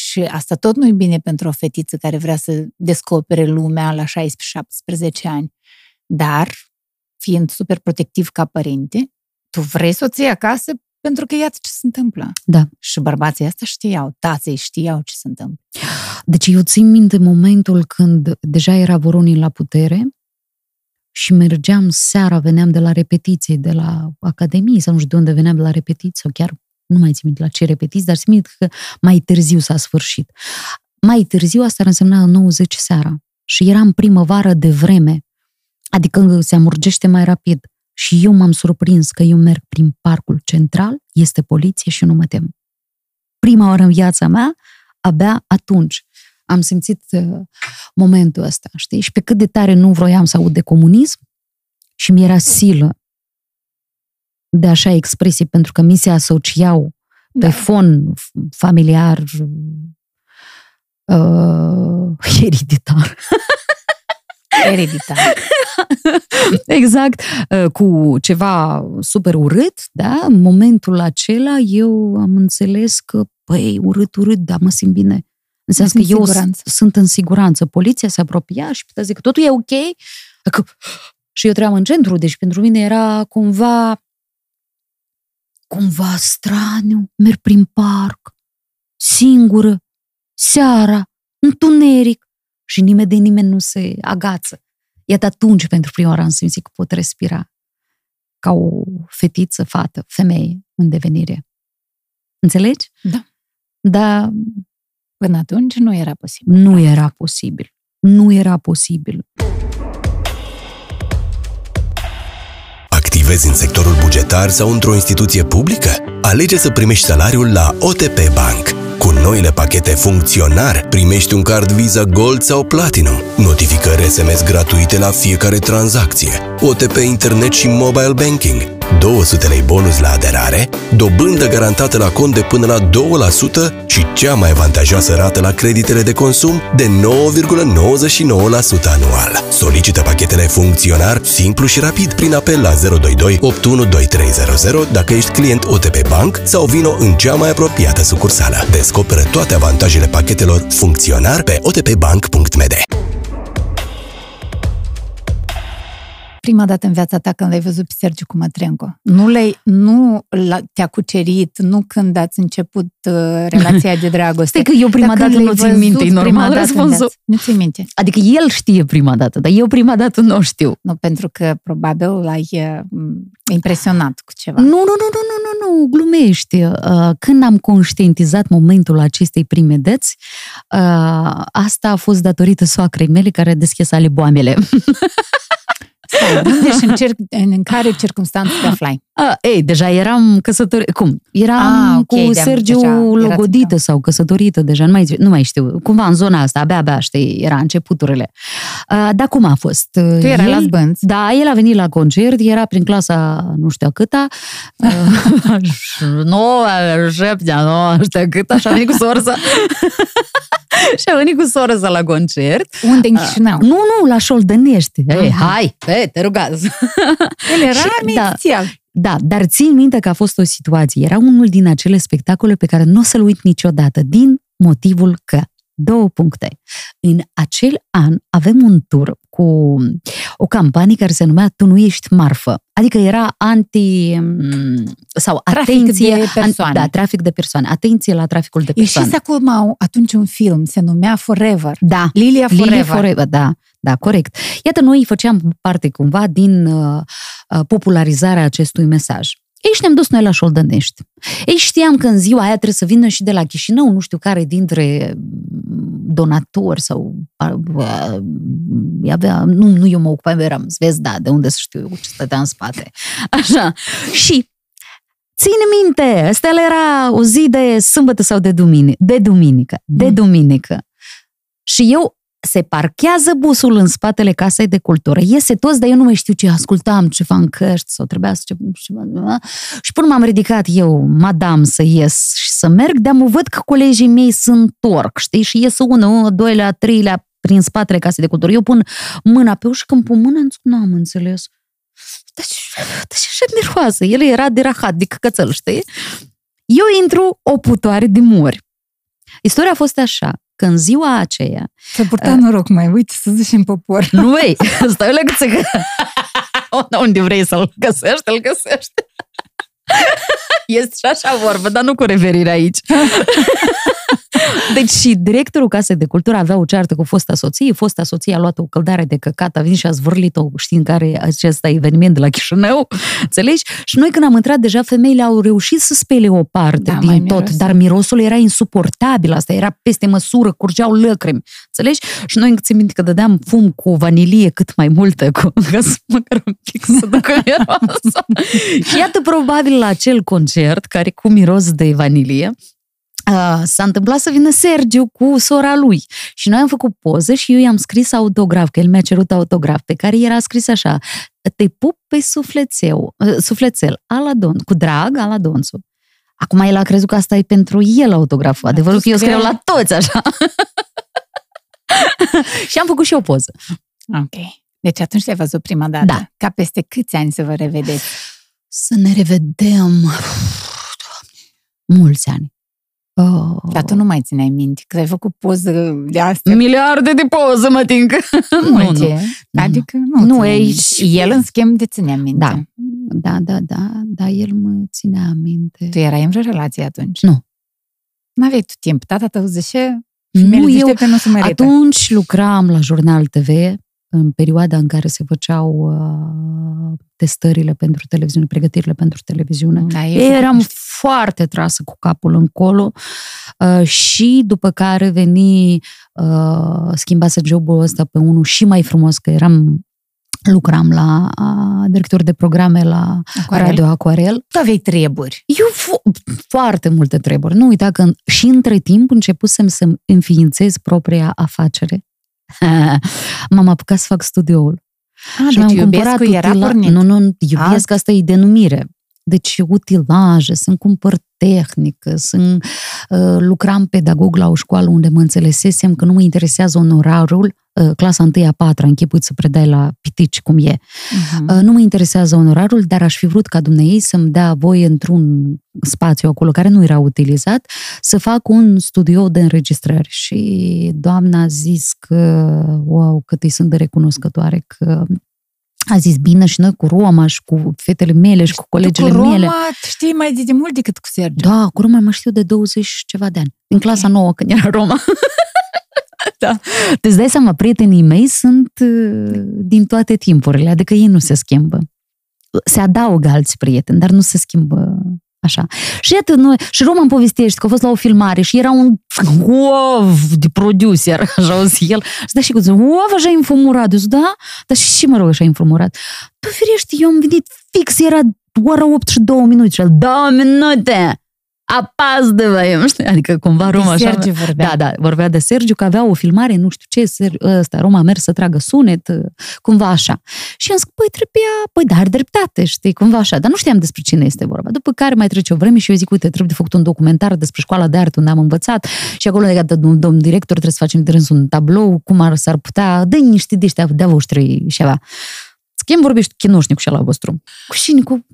Și asta tot nu e bine pentru o fetiță care vrea să descopere lumea la 16-17 ani. Dar, fiind super protectiv ca părinte, tu vrei să o ții acasă pentru că iată ce se întâmplă. Da. Și bărbații asta știau, tații știau ce se întâmplă. Deci eu țin minte momentul când deja era Voronin la putere și mergeam seara, veneam de la repetiție, de la Academie, sau nu știu de unde veneam de la repetiție, sau chiar nu mai țin minte la ce repetiți, dar țin minte că mai târziu s-a sfârșit. Mai târziu asta ar însemna 90 seara și era în primăvară de vreme, adică se amurgește mai rapid. Și eu m-am surprins că eu merg prin parcul central, este poliție și nu mă tem. Prima oară în viața mea, abia atunci am simțit uh, momentul ăsta, știi? Și pe cât de tare nu vroiam să aud de comunism și mi era silă de așa expresii, pentru că mi se asociau da. pe fon familiar uh, (laughs) ereditar. Ereditar. (laughs) exact, uh, cu ceva super urât, da? În momentul acela eu am înțeles că, păi, urât, urât, dar mă simt bine. Înseamnă că eu siguranță. sunt în siguranță. Poliția se apropia și putea zic că totul e ok. Că... Și eu trăiam în centru, deci pentru mine era cumva cumva straniu. Merg prin parc, singură, seara, întuneric și nimeni de nimeni nu se agață. Iată atunci, pentru prima oară, am simțit că pot respira ca o fetiță, fată, femeie în devenire. Înțelegi? Da. Dar Până atunci nu era posibil. nu era posibil. Nu era posibil. Activezi în sectorul bugetar sau într-o instituție publică? Alege să primești salariul la OTP Bank. Cu noile pachete funcționar, primești un card Visa Gold sau Platinum, notificări SMS gratuite la fiecare tranzacție, OTP Internet și Mobile Banking, 200 lei bonus la aderare, dobândă garantată la cont de până la 2% și cea mai avantajoasă rată la creditele de consum de 9,99% anual. Solicită pachetele funcționar simplu și rapid prin apel la 022 812300 dacă ești client OTP Bank sau vino în cea mai apropiată sucursală. Descoperă toate avantajele pachetelor funcționar pe otpbank.md. Prima dată în viața ta când l-ai văzut pe Sergiu cu Mătrenco. Nu, le nu l- te-a cucerit, nu când ați început uh, relația de dragoste. Stai că eu prima Dar când dată l-ai nu țin văzut minte, e prima normal dată în răspunsul. viață. Nu ți minte. Adică el știe prima dată, dar eu prima dată nu știu. Nu, pentru că probabil l-ai uh, impresionat cu ceva. Nu, nu, nu, nu, nu, nu, nu, glumești. Uh, Când am conștientizat momentul acestei prime deți, uh, asta a fost datorită soacrei mele care a deschis ale boamele. (laughs) Stai, (laughs) unde și în, cer, în, în care circunstanțe te aflai? Uh, ei, deja eram căsătorită. Cum? Eram Ah, ok, cu de-am- Sergiu deja erați logodită împreună. sau căsătorită deja, nu mai, nu mai știu. Cumva în zona asta, abia, abia, știi, era începuturile. Uh, dar cum a fost? Tu erai El- la zbânți. Da, el a venit la concert, era prin clasa nu știu a câta, nouă, șaptea, nouă, știu câta, și a venit cu sorza. (laughs) (laughs) și a venit cu sorza la concert. Unde în Chișinău? Nu, nu, la Șoldănești. Ei, Aha. hai, pe, te rugați. (laughs) El era Și- da. inițial. Da, dar țin minte că a fost o situație. Era unul din acele spectacole pe care nu o să-l uit niciodată, din motivul că, două puncte. În acel an avem un tur cu o campanie care se numea Tu nu ești marfă. Adică era anti... sau Trafic atenție... de persoane. An, da, trafic de persoane. Atenție la traficul de persoane. Ieșise acum atunci un film, se numea Forever. Da, Lilia Forever. Lily Forever, da, da, corect. Iată, noi făceam parte cumva din uh, uh, popularizarea acestui mesaj. Ei, și ne-am dus noi la Șoldănești. Ei, știam că în ziua aia trebuie să vină și de la Chișinău, nu știu care dintre donatori sau uh, avea, nu, nu eu mă ocupam, eram zvezda, de unde să știu eu ce stătea în spate. Așa. Și Ține minte, asta era o zi de sâmbătă sau de duminică. De duminică. De Mm. duminică. Și eu se parchează busul în spatele casei de cultură. Iese toți, dar eu nu mai știu ce ascultam, ceva în căști sau trebuia să... ceva. Și până m-am ridicat eu, madam, să ies și să merg, dar mă văd că colegii mei se întorc, știi? Și ies unul, doilea, treilea prin spatele casei de cultură. Eu pun mâna pe ușă, când pun mâna, nu am înțeles. Dar ce, dar ce așa miroasă? El era de rahat, de căcățel, știi? Eu intru o putoare de mori. Istoria a fost așa, că în ziua aceea, Să purta noroc mai, uite, să zici în popor. (laughs) nu vei, stai la gățăcă. (laughs) Unde vrei să-l găsești, îl găsești. (laughs) Este și așa vorbă, dar nu cu referire aici. Deci și directorul Casei de Cultură avea o ceartă cu fosta soție, fosta soție a luat o căldare de căcat, a venit și a zvârlit-o, știind care e acest eveniment de la Chișinău, înțelegi? Și noi când am intrat, deja femeile au reușit să spele o parte Da, mai din tot, miros. dar mirosul era insuportabil, asta era peste măsură, curgeau lăcrimi, înțelegi? Și noi încă țin minte că dădeam fum cu vanilie cât mai multă, cu, ca să măcar un pic să ducă mirosul. și iată, probabil la acel concert, care cu miros de vanilie, Uh, s-a întâmplat să vină Sergiu cu sora lui și noi am făcut poză și eu i-am scris autograf, că el mi-a cerut autograf, pe care era scris așa, te pup pe suflețeu, uh, suflețel, Aladon, cu drag, Aladonțu. Acum el a crezut că asta e pentru el autograful, adevărul tu că eu scriu scrie- la toți așa. (laughs) și am făcut și o poză. Ok. Deci atunci te-ai văzut prima dată. Da. Ca peste câți ani să vă revedeți? Să ne revedem... Mulți ani. Oh. Dar tu nu mai țineai minte, că ai făcut poză de astea. Miliarde de poze, mă ting. (laughs) Multe. Adică nu, Nu, țineai aici- minte. El, în schimb, de ținea minte. Da. Da, da, da, da, el mă ținea minte. Tu erai în vreo relație atunci? Nu. N-aveai tu timp. Tata tău zice, Nu, femeile eu deștepte nu se merită. atunci lucram la Jurnal TV, în perioada în care se făceau uh, testările pentru televiziune, pregătirile pentru televiziune. Da, eu Eram foarte trasă cu capul încolo uh, și după care veni, uh, schimbase jobul ăsta pe unul și mai frumos, că eram lucram la uh, director de programe la Aquarel. Radio Aquarel. Tu aveai treburi. Eu fo- foarte multe treburi. Nu uita că în- și între timp începusem să înființez propria afacere. (laughs) M-am apucat să fac studioul. Ah, și deci mi-am iubescul cumpărat era utila- pornit. Nu, nu, iubesc, asta e denumire. Deci utilaje, sunt cumpăr tehnică, sunt, uh, lucram pedagog la o școală unde mă înțelesesem că nu mă interesează onorarul, uh, clasa 1 a 4 închipui să predai la pitici cum e. Mhm. Uh, Nu mă interesează onorarul, dar aș fi vrut ca dumneei să-mi dea voie într-un spațiu acolo care nu era utilizat, să fac un studio de înregistrări. Și doamna a zis că, wow, cât îi sunt de recunoscătoare că a zis bine și noi cu Roma și cu fetele mele și cu colegele tu cu Roma mele. știi mai de, de mult decât cu Sergiu. Da, cu Roma mă știu de 20 și ceva de ani. În clasa nouă, când era Roma. (laughs) da. Te dai seama, prietenii mei sunt uh, din toate timpurile, adică ei nu se schimbă. Se adaugă alți prieteni, dar nu se schimbă așa. Și iată, noi, și Roma îmi povestește că a fost la o filmare și era un ov de producer, (laughs) așa o zis el. Și da, și cu zice, ov, așa înfumurat. Eu zic, da? Dar și, și mă rog, așa înfumurat. Tu firește, eu am venit fix, era ora 8 și 2 minute și el, 2 minute! Apas de voi, știi? Adică cumva Roma de așa... Sergiu vorbea. Da, da, vorbea de Sergiu că avea o filmare, nu știu ce, Ser- ăsta, Roma a mers să tragă sunet, cumva așa. Și am zis, păi trebuia, păi da, are dreptate, știi, cumva așa, dar nu știam despre cine este vorba. După care mai trece o vreme și eu zic, uite, trebuie de făcut un documentar despre școala de artă unde am învățat și acolo legat de domn, domn director trebuie să facem de un tablou, cum ar s-ar putea, dă niște de ăștia de-a voștri ceva. С кем vorbești chinoșnicu și la vostru? Cu cine? Cu...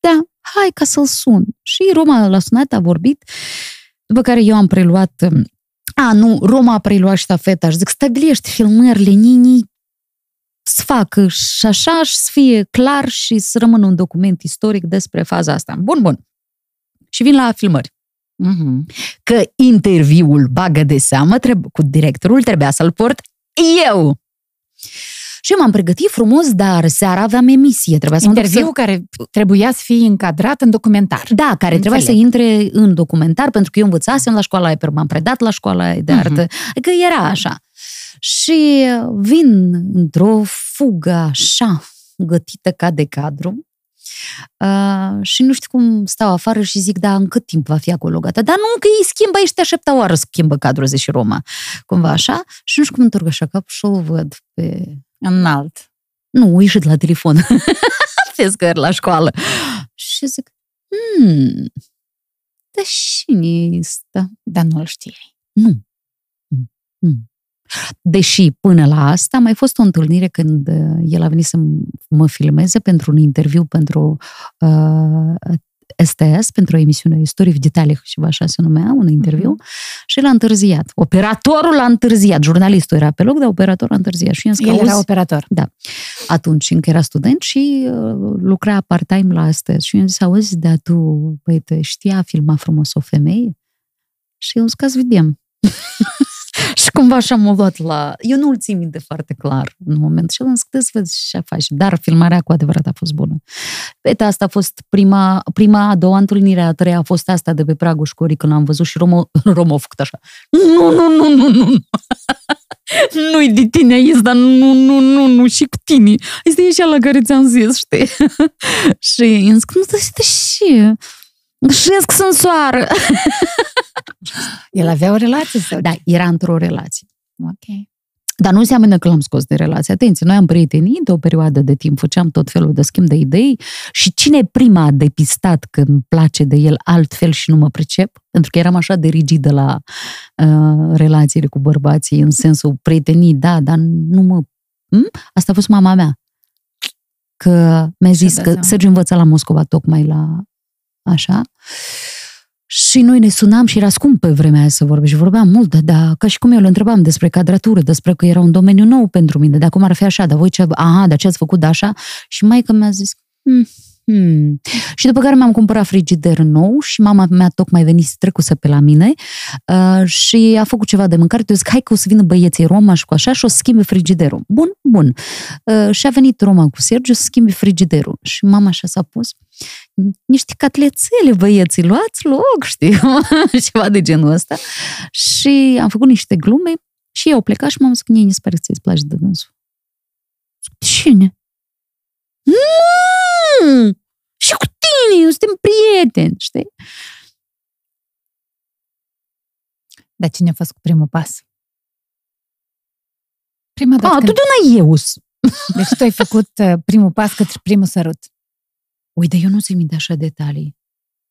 da, hai ca să-l sun. Și Roma l-a sunat, a vorbit, după care eu am preluat um, a, nu, Roma a preluat ștafeta și zic, stabilește filmările, Nini, să facă și așa și să fie clar și să rămână un document istoric despre faza asta. Bun, bun. Și vin la filmări. Mhm. Că interviul bagă de seamă trebuie, cu directorul trebuia să-l port eu. Și eu m-am pregătit frumos, dar seara aveam emisie. Trebuia să mă duc să- Interviu care trebuia să fie încadrat în documentar. Da, care trebuia să Înțeleg. intre în documentar, pentru că eu învățasem la școala aia, pe- m-am predat la școala aia de artă. Adică era așa. Și vin într-o fugă așa, gătită ca de cadru. Uh, și nu știu cum stau afară și zic, da, în cât timp va fi acolo gata? Dar nu, că ei schimbă, ești aștepta oară schimbă cadrul, zice și Roma. Cumva așa. Și nu știu cum întorc așa capul și o văd pe Înalt. nu, a ieșit la telefon (laughs) pe scări la școală. Și zic, hmm, dar cine este? Dar nu-l știai. Nu. Mm, mm. Deși până la asta a mai fost o întâlnire când uh, el a venit să mă filmeze pentru un interviu pentru uh, STS, pentru o emisiune Istorie в деталях, ceva așa se numea, un interviu, și l-a întârziat. Operatorul a întârziat, jurnalistul era pe loc, dar operatorul a întârziat. Și eu am zis că, El era "Auzi, operator. atunci încă era student și uh, lucra part-time la astăzi. Și eu am zis, auzi, dar tu, băi, te știa a filma frumos o femeie? Și eu am zis, ca să vedem. (laughs) și cumva așa m-a luat la... Eu nu-l țin minte foarte clar în moment și el am zis, "Dă să vezi ce faci. Dar filmarea cu adevărat a fost bună. Uite, asta a fost prima, prima, a doua întâlnire, a treia a fost asta de pe pragul școlii când l-am văzut și Romo, (laughs) Romo a făcut așa. Nu, nu, nu, nu, nu, nu. (laughs) Nu-i de tine aici, dar nu, nu, nu, nu, și cu tine. Este ieșea la care ți-am zis, știi? (laughs) și îmi zic, nu, dar de ce? Șesc sunt soară. El avea o relație sau? Da, era într-o relație. Ok. Dar nu înseamnă că l-am scos de relație. Atenție, noi am prietenit de o perioadă de timp, făceam tot felul de schimb de idei și cine prima a depistat că îmi place de el altfel și nu mă pricep, pentru că eram așa de rigidă la uh, relațiile cu bărbații, în sensul prietenii, da, dar nu mă Hm? Asta a fost mama mea. Că mi-a zis dă că seama. Sergiu învăța la Moscova tocmai la așa. Și noi ne sunam și era scump pe vremea aia să vorbești. Și vorbeam mult, dar, dar ca și cum eu îl întrebam despre cadratură, despre că era un domeniu nou pentru mine, de cum ar fi așa, dar voi ce, aha, dar ce ați făcut de așa? Și mai că mi-a zis, hmm, hmm. Și după care mi-am cumpărat frigider nou și mama mea tocmai venise trecuse pe la mine uh, și a făcut ceva de mâncare. Eu zic, hai că o să vină băieții Roma și cu așa și o să schimbe frigiderul. Bun, bun. Uh, și a venit Roma cu Sergiu să schimbe frigiderul. Și mama așa s-a pus niște catlețele, băieții, luați loc, știi, (laughs) ceva de genul ăsta. Și am făcut niște glume și eu au plecat și m-am zis că mie se pare că ți-ți place de dânsul. Zic, Cine? Nu! Și cu tine, eu suntem prieteni, știi? Dar cine a fost cu primul pas? Prima A, dată când... totdeauna eu sunt. Deci tu ai făcut uh, primul pas către primul sărut. Uite, eu nu țin minte așa detalii.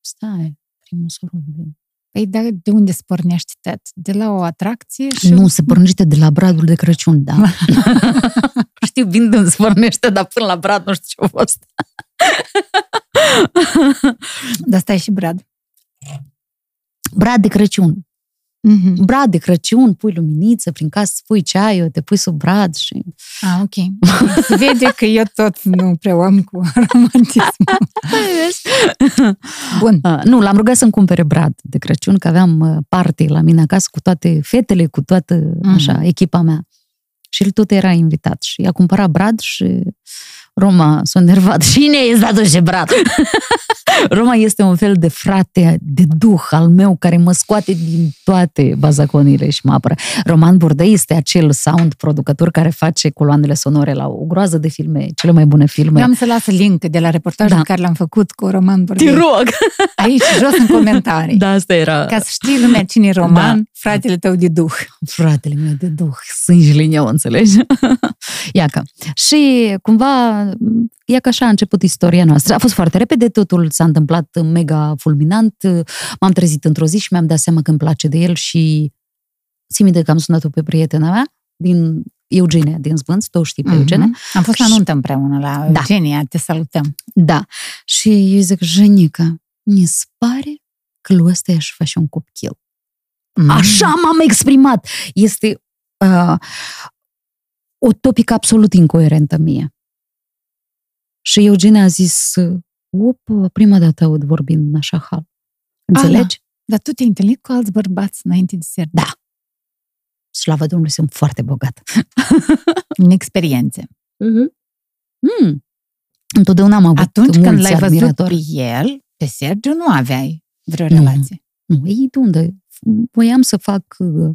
Stai, primul sărut. bine. Păi dar de unde se pornește tot? De la o atracție și... Nu, se pornește de la bradul de Crăciun, da. (laughs) (laughs) Știu bine de unde se pornește, dar până la brad nu știu ce a fost. (laughs) Dar stai și Brad. Brad de Crăciun. Mm-hmm. Brad de Crăciun, pui luminiță prin casă, pui ceaiul, te pui sub brad și... Ah, ok. Se vede că eu tot nu prea am cu romantism. (laughs) Bun. Uh, nu, l-am rugat să-mi cumpere brad de Crăciun, că aveam uh, party la mine acasă cu toate fetele, cu toată așa, echipa mea. Și el tot era invitat și i-a cumpărat brad și Roma s-a nervat. (laughs) Și ne i dat și brad. Roma este un fel de frate, de duh al meu care mă scoate din toate bazaconile și mă apără. Roman Burdei este acel sound producător care face coloanele sonore la o groază de filme, cele mai bune filme. Eu am să las link de la reportajul Da. care l-am făcut cu Roman Te Bordei. rog! (laughs) Aici, jos în comentarii. Da, asta era Ca să știi lumea cine e Roman, Da. Fratele tău de duh. (laughs) fratele meu de duh, sângele în eu, înțelegi? (laughs) Iacă. Și cumva, iacă așa a început istoria noastră. A fost foarte repede, totul s-a întâmplat mega fulminant. M-am trezit într-o zi și mi-am dat seama că îmi place de el și țin minte că am sunat-o pe prietena mea din Eugenia din Zbânț, tu o știi pe Eugenia? Mhm. Am fost la nuntă împreună la Da. Eugenia, te salutăm. Da. Și eu zic, Jenica, mi se pare că lui ăsta i-aș face un copil. Mm. Așa m-am exprimat. Este uh, o topică absolut incoerentă mie. Și Eugenia a zis, opă, prima dată aud vorbind în așa hal. Înțelegi? Dar tu te-ai întâlnit cu alți bărbați înainte de ser? Da. Slavă Domnului, sunt foarte bogat. (laughs) În experiențe. Mm. Întotdeauna am avut Atunci mulți când l-ai văzut admiratori. pe el, pe Sergiu, nu aveai vreo Nu. relație. Nu, ei de unde? Voiam să fac uh,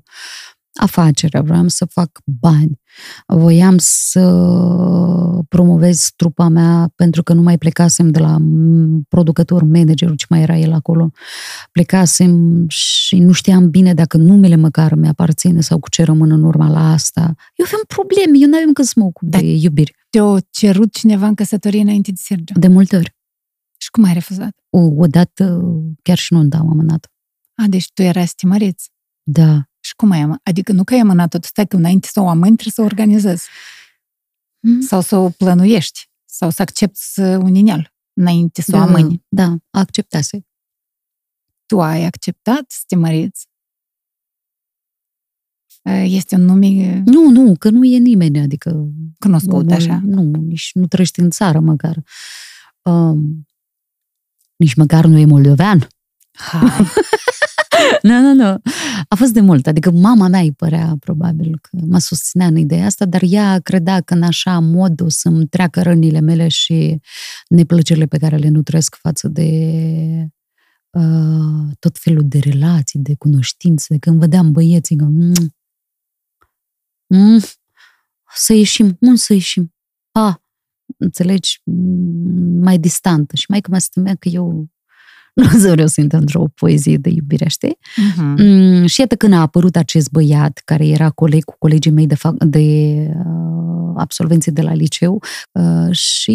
afacere, voiam să fac bani, voiam să promovez trupa mea pentru că nu mai plecasem de la mm, producător, managerul, ce mai era el acolo. Plecasem și nu știam bine dacă numele măcar mi-aparține sau cu ce rămân în urma la asta. Eu aveam probleme, eu nu aveam când să mă ocup Da. de iubiri. Te-a cerut cineva în căsătorie înainte de Sergiu. De multe ori. Și cum ai refuzat? O, odată chiar și nu am amânat. A, deci tu erai să te măriți. Da. Și cum ai amânat? Adică nu că ai amânat-o, tu stai că înainte să o amâni, trebuie să o organizezi. Mm. Sau să o plănuiești. Sau să accepti un inel înainte să o Da, amâni. Da, acceptase. Tu ai acceptat să te măriți? Este un nume Nu, nu, că nu e nimeni, adică... cunoscut omul așa. Nu, nici nu trăiești în țară măcar. Um, nici măcar nu e moldovean. Hai. Nu, nu, nu. A fost de mult. Adică mama mea îi părea probabil că mă susținea în ideea asta, dar ea credea că în așa mod o să-mi treacă rănile mele și neplăcerile pe care le nutresc față de uh, tot felul de relații, de cunoștințe, de când vedeam băieții că mm, mm, să ieșim, unde să ieșim? A, înțelegi, Mm, mai distantă. Și mai că mă stămea că eu nu (laughs) vreau să intru într-o poezie de iubire, știi? Mhm. Mm, și iată când a apărut acest băiat, care era coleg cu colegii mei de, fac, de uh, absolvenții de la liceu uh, și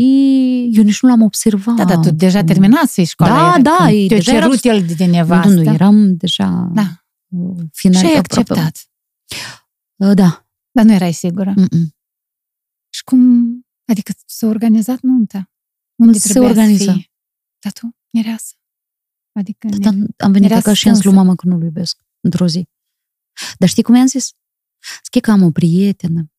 eu nici nu l-am observat. Da, dar tu deja terminase școala. Da, era da, când ei Te-a deja cerut el de nevastă. Nu, nu, eram deja Da. uh, final. Și ai aproape. acceptat. Uh, da. Dar nu erai sigură. Mm-mm. Și cum, adică s-a organizat nunta? Unde Se trebuia organiza. să fie? Dar tu, mireasă. Adică, Dar ne- am venit era acasă și am zis lui strânsă. mama că nu-l iubesc într-o zi. Dar știi cum i-am zis? Scrie că am o prietenă.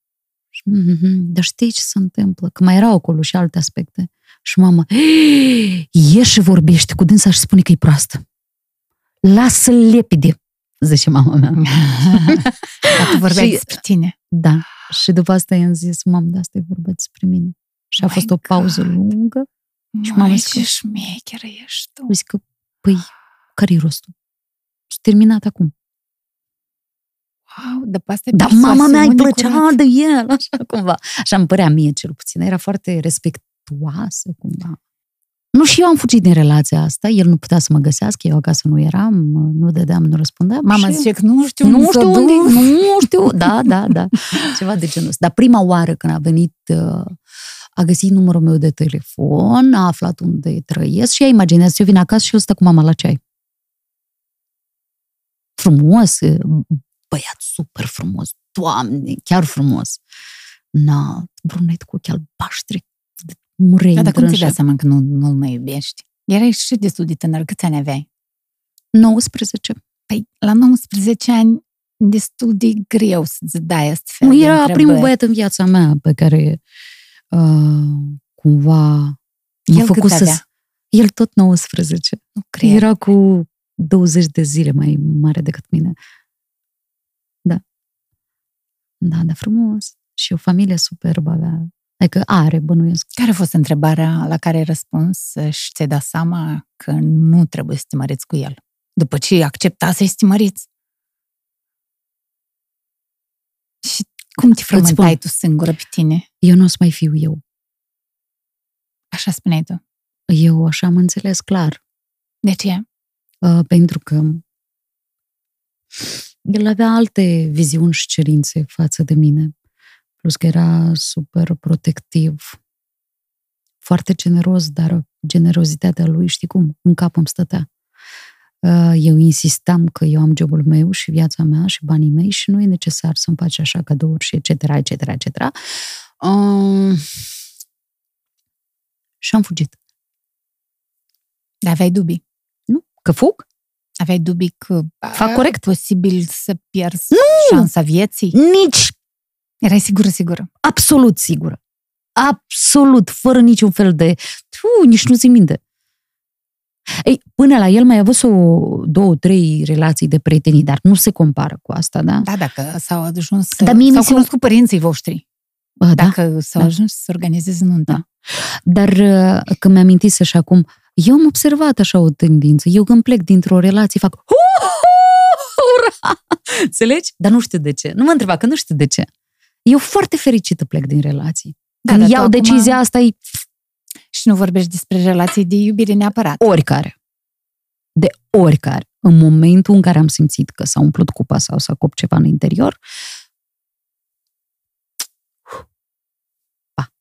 Și, mhm, Dar știi ce se întâmplă? Că mai erau acolo și alte aspecte. Și mama, ieși și vorbește cu dânsa și spune că e proastă. Lasă-l lepide, zice mama mea. (laughs) Dar tu vorbeai Și- despre tine. Da. Și după asta i-am zis, mamă, de asta e vorba despre mine. Și a My fost o pauză God. lungă. Și Mai m-am ce scris. șmecheră ești tu. Zic că, păi, care-i rostul? S-a terminat acum. Wow, de pe asta e Dar mama mea îi persoasiune plăcea curată. de el, (laughs) așa cumva. Așa îmi părea mie cel puțin. Era foarte respectuoasă cumva. Nu și eu am fugit din relația asta, el nu putea să mă găsească, eu acasă nu eram, nu dădeam, nu răspundeam. Mama și... zice că nu știu nu unde știu s-o unde, duc. (laughs) nu știu, da, da, da, ceva de genul ăsta. Dar prima oară când a venit, uh, a găsit numărul meu de telefon, a aflat unde trăiesc și ea imaginează, eu vin acasă și el stă cu mama la ceai. Frumos, uh, băiat super frumos, doamne, chiar frumos. Na, brunet cu ochi albaștri, murei Da, dar cum ți-ai îngrânșă. dat seama că nu, nu-l mai iubești? Erai și destul de tânăr. Câți ani aveai? 19. Păi, la 19 ani, destul de greu să-ți dai asta fel Nu, de era întrebări. primul băiat în viața mea pe care uh, cumva m-a El cât făcut să... avea? El tot 19. Nu cred. Era cu 20 de zile mai mare decât mine. Da. Da, da, frumos. Și o familie superbă avea. Adică are, bănuiesc. Care a fost întrebarea la care ai răspuns și ți-ai dat seama că nu trebuie să te măriți cu el? După ce accepta să-i să te măriți? Și cum te frământai tu singură pe tine? Eu nu o să mai fiu eu. Așa spuneai tu. Eu așa am înțeles clar. De ce? Uh, pentru că el avea alte viziuni și cerințe față de mine. Plus că era super protectiv. Foarte generos, dar generozitatea lui, știi cum, în cap îmi stătea. Uh, Eu insistam că eu am jobul meu și viața mea și banii mei și nu e necesar să-mi faci așa cadouri și etc., etc., etc. Um, și am fugit. Dar aveai dubii. Nu? Că fug? Aveai dubii că Fac a, corect? posibil să pierzi șansa vieții? Nici Erai sigură, sigură. absolut sigură. Absolut, fără niciun fel de... Tu, nici nu ți minte. Ei, până la el mai a avut o două, trei relații de prietenii, dar nu se compară cu asta, da? Da, dacă s-au ajuns, Dar mie mi s-au se- cunoscut părinții voștri. Bă, da? Dacă s-au da. ajuns să organizeze nunta. Da. Dar uh, că mi-am amintit așa acum, eu am observat așa o tendință. Eu când plec dintr-o relație fac ura! Înțelegi? Dar nu știu de ce. Nu mă întreba, că nu știu de ce. Eu foarte fericită plec din relații. Da, Când dar tu iau acum- decizia asta e Și nu vorbești despre relații de iubire neapărat. oricare. De oricare. În momentul în care am simțit că s-a umplut cupa sau s-a copt ceva în interior, pa.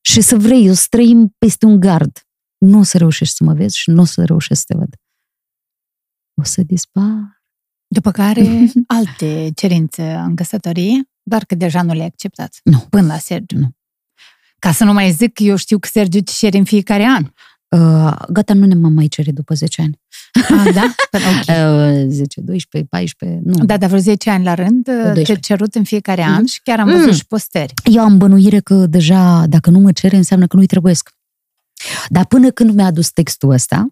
Și să vrei, să trăim peste un gard. Nu o să reușești să mă vezi și nu o să reușești să te văd. O să dispar. După care (laughs) alte cerințe în căsătorie, doar că deja nu le-ai acceptat. Nu. Până la Sergiu. Nu. Ca să nu mai zic că eu știu că Sergiu te cere în fiecare an. Uh, gata, nu ne mă mai cere după 10 ani. A, da? Păi, (laughs) ok. Uh, 10, 12, 14, nu. Da, dar vreo 10 ani la rând, te 12. cerut în fiecare an Mhm. și chiar am văzut Mm. și posteri. Eu am bănuire că deja, dacă nu mă cere, înseamnă că nu-i trebuiesc. Dar până când mi-a adus textul ăsta,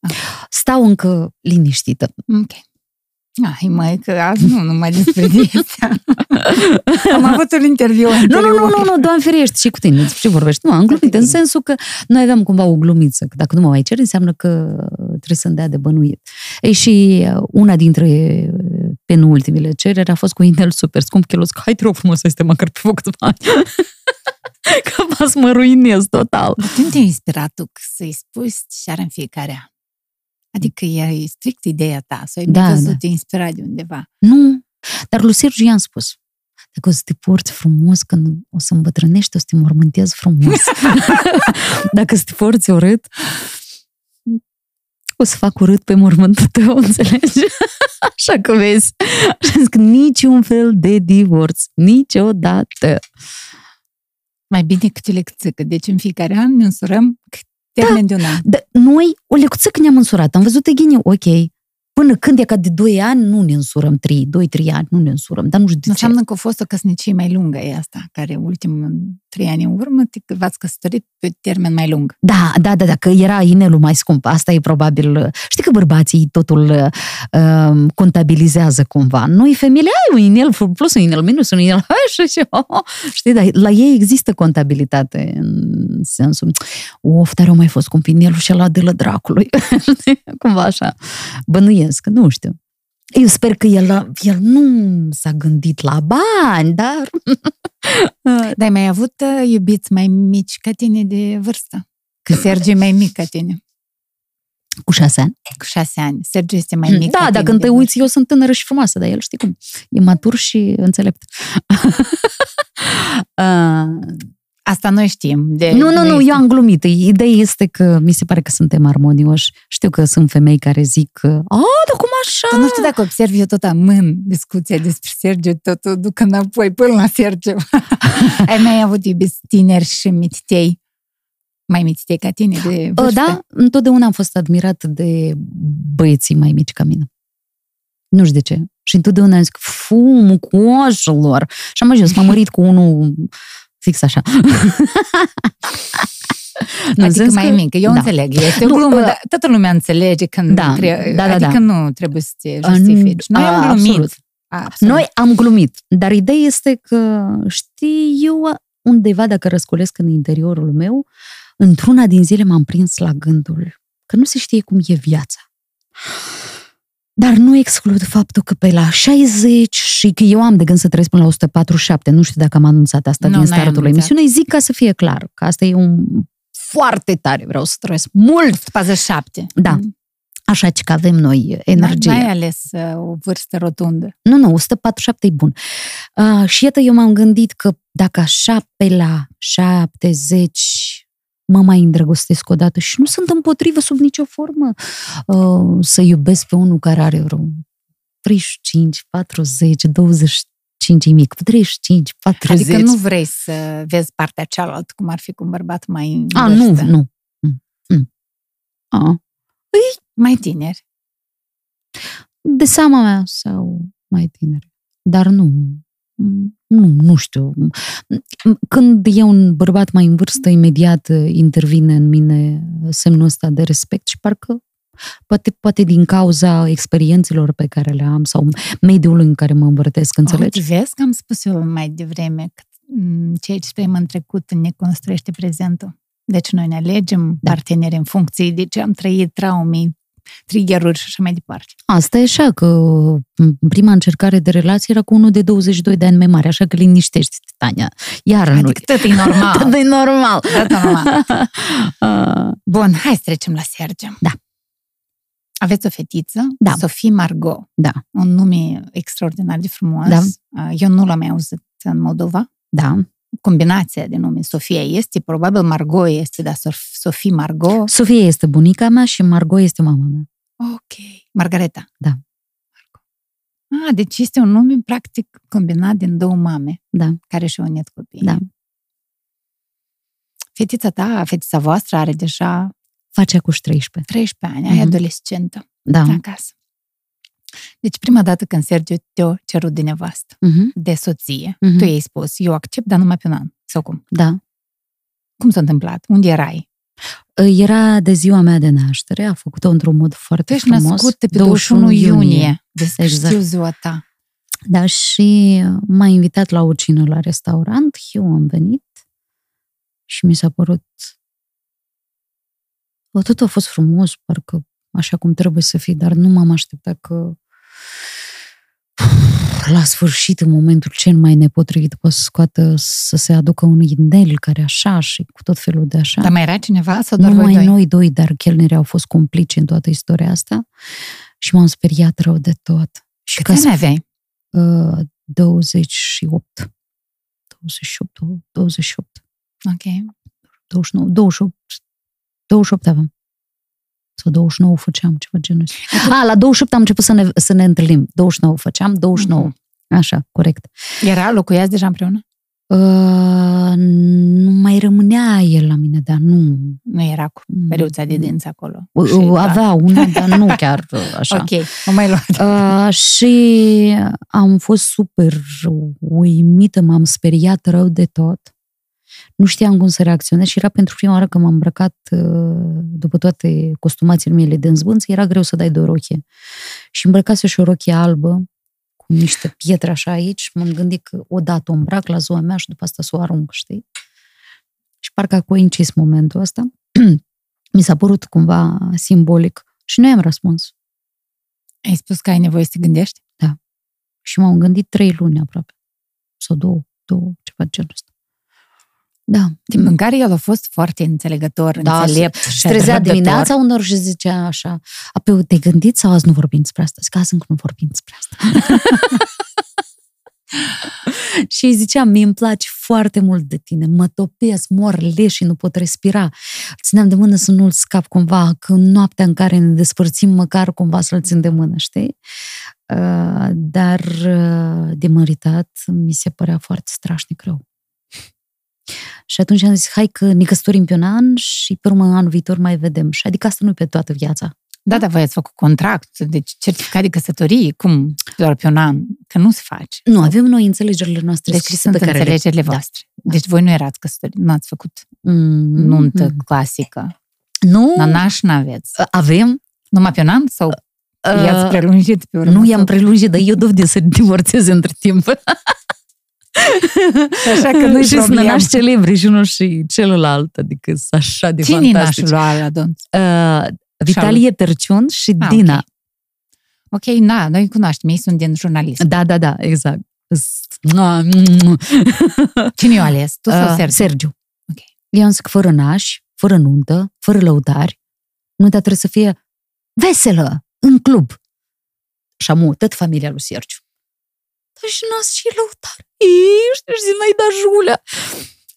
Ah. stau încă liniștită. Ok. Ai, mai că azi nu numai despre (laughs) asta. Am avut un interviu Nu, nu, anterior. nu, nu, nu, doamne ferește, și cu tine, despre ce vorbești? Nu, am glumit, bine. în sensul că noi aveam cumva o glumiță, că dacă nu mă mai cer, înseamnă că trebuie să-mi dea de bănuit. Ei, și uh, una dintre uh, penultimile cereri a fost cu Intel super scump, că că hai, te rog frumos să este măcar pe foc câțiva ani. (laughs) că va să mă ruinez total. Dar cum te-ai inspirat tu să-i spui să te ceară în fiecare an? Adică e strict ideea ta, sau ai Da, da, văzut, da. te inspira de undeva. Nu, dar lui Sergiu i-am spus. Dacă o să te porți frumos, când o să îmbătrânești, o să te mormântezi frumos. (laughs) Dacă o să te porți urât, o să fac urât pe mormântul tău, înțelegi? (laughs) Așa că vezi. Așa zic, niciun fel de divorț, niciodată. Mai bine câte o lecțică. Deci în fiecare an ne însurăm termen de un an. Da, noi o lecțică ne-am însurat. Am văzut Eghine, ok. Până când e ca de 2 ani, nu ne însurăm 3, 2-3 ani, nu ne însurăm, dar nu știu de ce. Înseamnă că a fost o căsnicie mai lungă e asta, care ultimul trei ani în urmă te- v-ați căsătorit pe termen mai lung. Da, da, da, da, că era inelul mai scump. Asta e probabil... Știi că bărbații totul uh, contabilizează cumva. Noi femeile, ai un inel plus, un inel minus, un inel (laughs) așa și oh, oh. Știi, dar la ei există contabilitate în sensul of, dar eu mai fost scump inelul și ăla de la dracului. (laughs) Știi? cumva așa. Bănuiesc, nu știu. Eu sper că el, el nu s-a gândit la bani, dar... (laughs) Dar ai mai avut uh, iubiți mai mici ca tine de vârstă? Că Sergiu e mai mic ca tine, Cu șase ani. cu șase ani. Sergiu este mai mic Da, ca dacă tine când de te uiți, eu sunt tânără și frumoasă, dar el știi cum, e matur și înțelept. (laughs) uh, Asta noi știm. De, nu, nu, nu, este- eu am glumit. Ideea este că mi se pare că suntem armonioși. Știu că sunt femei care zic că, a, dar cum așa? Tu nu știu dacă observi, eu tot amân discuția despre Sergiu, tot o duc înapoi până la Sergiu. (laughs) Ai mai avut iubiți tineri și mititei? Mai mititei ca tine de Uh, vârstă? Da, întotdeauna am fost admirat de băieții mai mici ca mine. Nu știu de ce. Și întotdeauna am zis, fumul coșilor. Și am ajuns, m-am mărit cu unul fix așa. (laughs) Nu, în Adică sens mai că- mic, eu da. înțeleg, este o Nu, glumă, uh, dar toată lumea înțelege când Da, tre- da, da, adică da. nu trebuie să te În- justifici. Noi am a, glumit. absolut. Absolut. Noi am glumit, dar ideea este că, știi, eu undeva, dacă răscolesc în interiorul meu, într-una din zile m-am prins la gândul că nu se știe cum e viața. Dar nu exclud faptul că pe la 60 și că eu am de gând să trăiesc până la 147, nu știu dacă am anunțat asta Nu, din n-ai startul anunțat. emisiunii, zic ca să fie clar, că asta e un foarte tare, vreau să trăiesc mult. 47. Da, Așa că avem noi energie. N-ai ales uh, o vârstă rotundă. Nu, nu, 147 e bun. Uh, și iată, eu m-am gândit că dacă așa pe la 70 mă mai îndrăgostesc odată și nu sunt împotrivă sub nicio formă uh, să iubesc pe unul care are vreo 35, 40, 25 e mic, 35, 40. Adică nu vrei să vezi partea cealaltă, cum ar fi cu un bărbat mai în A, nu, vârstă. nu. Mm, mm. A, Mai tineri. de seama mea sau mai tineri. Dar nu, nu, nu știu. Când e un bărbat mai în vârstă, imediat intervine în mine semnul ăsta de respect și parcă poate, poate din cauza experiențelor pe care le am sau mediului în care mă învârtesc, înțelegi? Oh, vezi că am spus eu mai devreme că m, ceea ce trăim în trecut ne construiește prezentul. Deci noi ne alegem Da. parteneri în funcție de ce am trăit, traume, triggeruri și așa mai departe. Asta e așa, că m, prima încercare de relație era cu unul de 22 de ani mai mare, așa că liniștește, Tania. Iar nu Adică (laughs) tot e normal. Tot e normal. Tot e normal. Ah, Bun, hai să trecem la Sergiu. Da. Aveți o fetiță, Da. Sofie Margot. Da. Un nume extraordinar de frumos. Da. Uh, Eu nu l-am mai auzit în Moldova. Da. Combinația de nume Sofia este, probabil Margot este, dar Sof- Sofie Margot. Sofia este bunica mea și Margot este mama mea. Ok. Margareta. Da. Margot. Ah, deci este un nume practic combinat din două mame Da, care și-au unit copiii. da. Fetița ta, fetița voastră are deja Face cu 13. 13 ani, ai Mhm. adolescentă Da. acasă. Deci prima dată când Sergiu te-a cerut de nevastă, Mhm. de soție, Mhm. tu i-ai spus, eu accept, dar numai pe un an. Sau cum? Da. Cum s-a întâmplat? Unde erai? Era de ziua mea de naștere, a făcut-o într-un mod Tu foarte ești frumos. născut pe 21 iunie. Deci Exact. știu ziua ta. Da, și m-a invitat la o cină la restaurant, eu am venit și mi s-a părut... Tot a fost frumos, parcă așa cum trebuie să fie, dar nu m-am așteptat că la sfârșit, în momentul cel mai nepotrivit, poate să scoată, să se aducă un inel care așa și cu tot felul de așa. Dar mai era cineva sau doar voi Numai doi? noi doi, dar chelnerii au fost complici în toată istoria asta și m-am speriat rău de tot. Și Câți ani aveai? Uh, 28. 28, 28, Ok. 29, 28, 28 aveam. Sau 29 făceam, ceva genul ăsta. A, la 28 am început să ne, să ne întâlnim. 29 făceam, 29. Mhm. Așa, corect. Era, locuiați deja împreună? Uh, nu mai rămânea el la mine, dar nu. Nu era cu periuța de dinți acolo. Uh, Și, Avea una, dar nu chiar uh, așa. Ok, nu mai luat. Uh, și am fost super uimită, m-am speriat rău de tot. Nu știam cum să reacționez și era pentru prima oară că m-am îmbrăcat uh, după toate costumațiile mele de înzbânță, era greu să dai de o rochie. Și îmbrăcase și o rochie albă, cu niște pietre așa aici, m-am gândit că odată o îmbrac la ziua mea și după asta să o arunc, știi? Și parcă a coincis momentul ăsta. (clears throat) Mi s-a părut cumva simbolic și nu i-am răspuns. Ai spus că ai nevoie să te gândești? Și m-am gândit trei luni aproape. Sau două, două, ceva de genul ăsta. Da. Timp în care el a fost foarte înțelegător, Da, înțelept și Și trezea răbdător. dimineața unor și zicea așa, apoi te gândiți sau azi nu vorbim despre asta? Zic, azi încă nu vorbim despre asta. (laughs) și îi ziceam, mie îmi place foarte mult de tine, mă topesc, mor leș și nu pot respira. Țineam de mână să nu-l scap cumva, că în noaptea în care ne despărțim, măcar cumva să-l țin de mână, știi? Uh, Dar uh, de măritat mi se părea foarte strașnic rău. Și atunci am zis, hai că ne căsătorim pe un an și pe urmă anul viitor mai vedem. Și adică asta nu pe toată viața. Da, dar voi ați făcut contract, deci certificat de căsătorie, cum? Doar pe un an, că nu se face. Nu, avem noi înțelegerile noastre Deci scrise sunt pe care înțelegerile le... voastre. Deci voi nu erați căsători, nu ați făcut Da. Mm, nuntă mm. clasică. Nu, Nanaș n-aveți. avem. Numai pe un an sau i-ați Uh, prelungit pe urmă? nu i-am sau- prelungit, dar eu dovede să divorțez între timp. (laughs) Și așa că nu-i și sunt problemă. nași celebri și unul și celălalt, adică sunt așa de Cine e fantastici. nașul lui Aladon? Uh, Vitalie Perciun și Ah, Dina. ok. Ok, na, noi îi cunoaștem, ei sunt din jurnalist. Da, da, da, exact. (laughs) Cine i-a ales? Tu sau Uh, Sergiu? Sergiu. Ok. Eu am zis că fără nași, fără nuntă, fără lăutari, nunta trebuie să fie veselă, în club. Și am tot familia lui Sergiu. Dar și n și lăutari. Ești, și mai da Julia.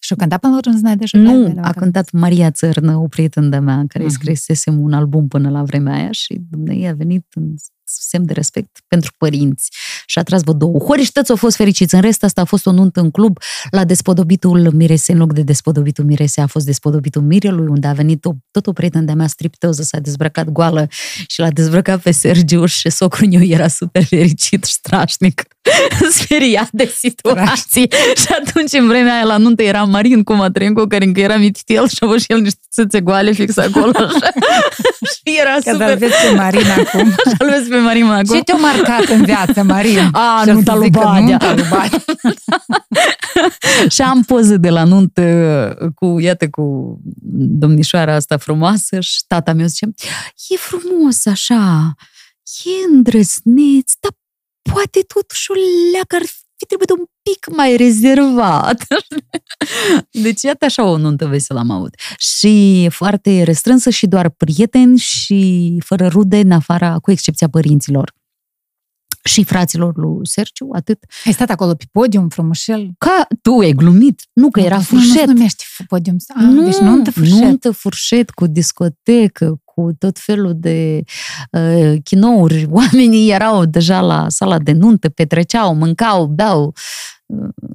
Și o cântat până la urmă Znaia de Nu, Julia? a cântat Maria Țărnă, o prietenă de mea, care Mhm. uh-huh. scrisesem un album până la vremea aia și dumnei a venit în semn de respect pentru părinți și a tras vă două hori și toți au fost fericiți. În rest, asta a fost o nuntă în club la despodobitul Mirese, în loc de despodobitul Mirese a fost despodobitul Mirelui, unde a venit o, tot o prietenă de-a mea striptoză, s-a dezbrăcat goală și l-a dezbrăcat pe Sergiu și socrul meu era super fericit și strașnic, (laughs) speriat de situații. și atunci, în vremea aia, la nuntă era Marin cu Matrenco, care încă era mititel și a avut și el niște țâțe goale fix acolo. Așa. (laughs) și era Că super... dar vezi pe Marina acum. (laughs) Așa-l vezi pe Marin acum. Ce te-a marcat în viață, Marin? A, Și o nunta să lui zică, Badea. Nunta lui Badea. și am poze de la nuntă cu, iată, cu domnișoara asta frumoasă și tata meu zice, e frumos așa, e îndrăzneț, dar poate totuși o leacă ar fi trebuit un pic mai rezervat. (laughs) deci iată așa o nuntă veselă am avut. Și foarte restrânsă și doar prieteni și fără rude în afara, cu excepția părinților. Și fraților lui Sergiu, atât. Ai stat acolo pe podium, frumușel. Ca tu ai glumit, nu că era Nu, furșet. Nu se numește podium. A, nu, deci nuntă furșet. Nuntă furșet cu discotecă, cu tot felul de uh, chinouri. (laughs) Oamenii erau deja la sala de nuntă, petreceau, mâncau, beau.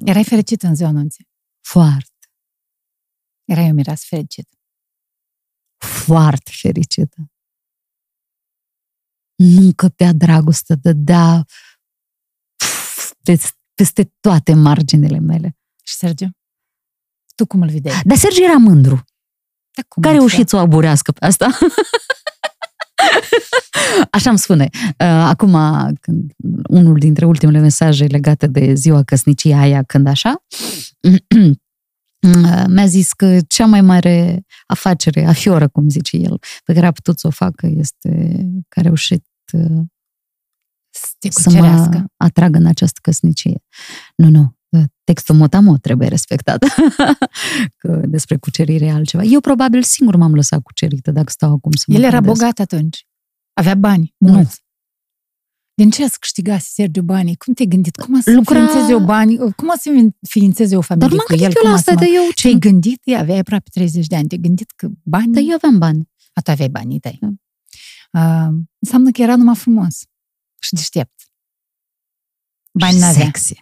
Erai fericit în ziua anunții. Foarte, Erai un miras fericit. foarte fericită. Nu încăpea dragoste, dădea peste, peste toate marginile mele. Și Sergiu? Tu cum îl vedeai? Dar Sergiu era mândru. Da, cum Care adică? reușit să o aburească pe asta? (laughs) Așa îmi spune. Uh, Acum, când unul dintre ultimele mesaje legate de ziua căsniciei aia, când așa, (clears throat) uh, mi-a zis că cea mai mare afacere, afioră, cum zice el, pe care a putut să o facă este că a reușit uh, Să te să mă cucerească. atragă în această căsnicie. Nu, nu, textul motamo trebuie respectat. (laughs) că despre cucerire e altceva. Eu probabil singur m-am lăsat cucerită dacă stau acum să mă El era gândesc. bogat atunci. Avea bani, Nu. mulți. Din ce ați câștigat, Sergiu, banii? Cum te-ai gândit? Cum o să Lucra- înființeze o bani? Cum o să înființeze o Dar familie nu m-am cu el? gândit eu Cum la o asta, să mă- dar eu ce? Te-ai gândit? Ia, aveai aproape 30 de ani. Te-ai gândit că bani... Dar eu aveam bani. A, tu aveai banii tăi. Da. Uh, înseamnă că era numai frumos și deștept. Bani Și n-avea. Sexy.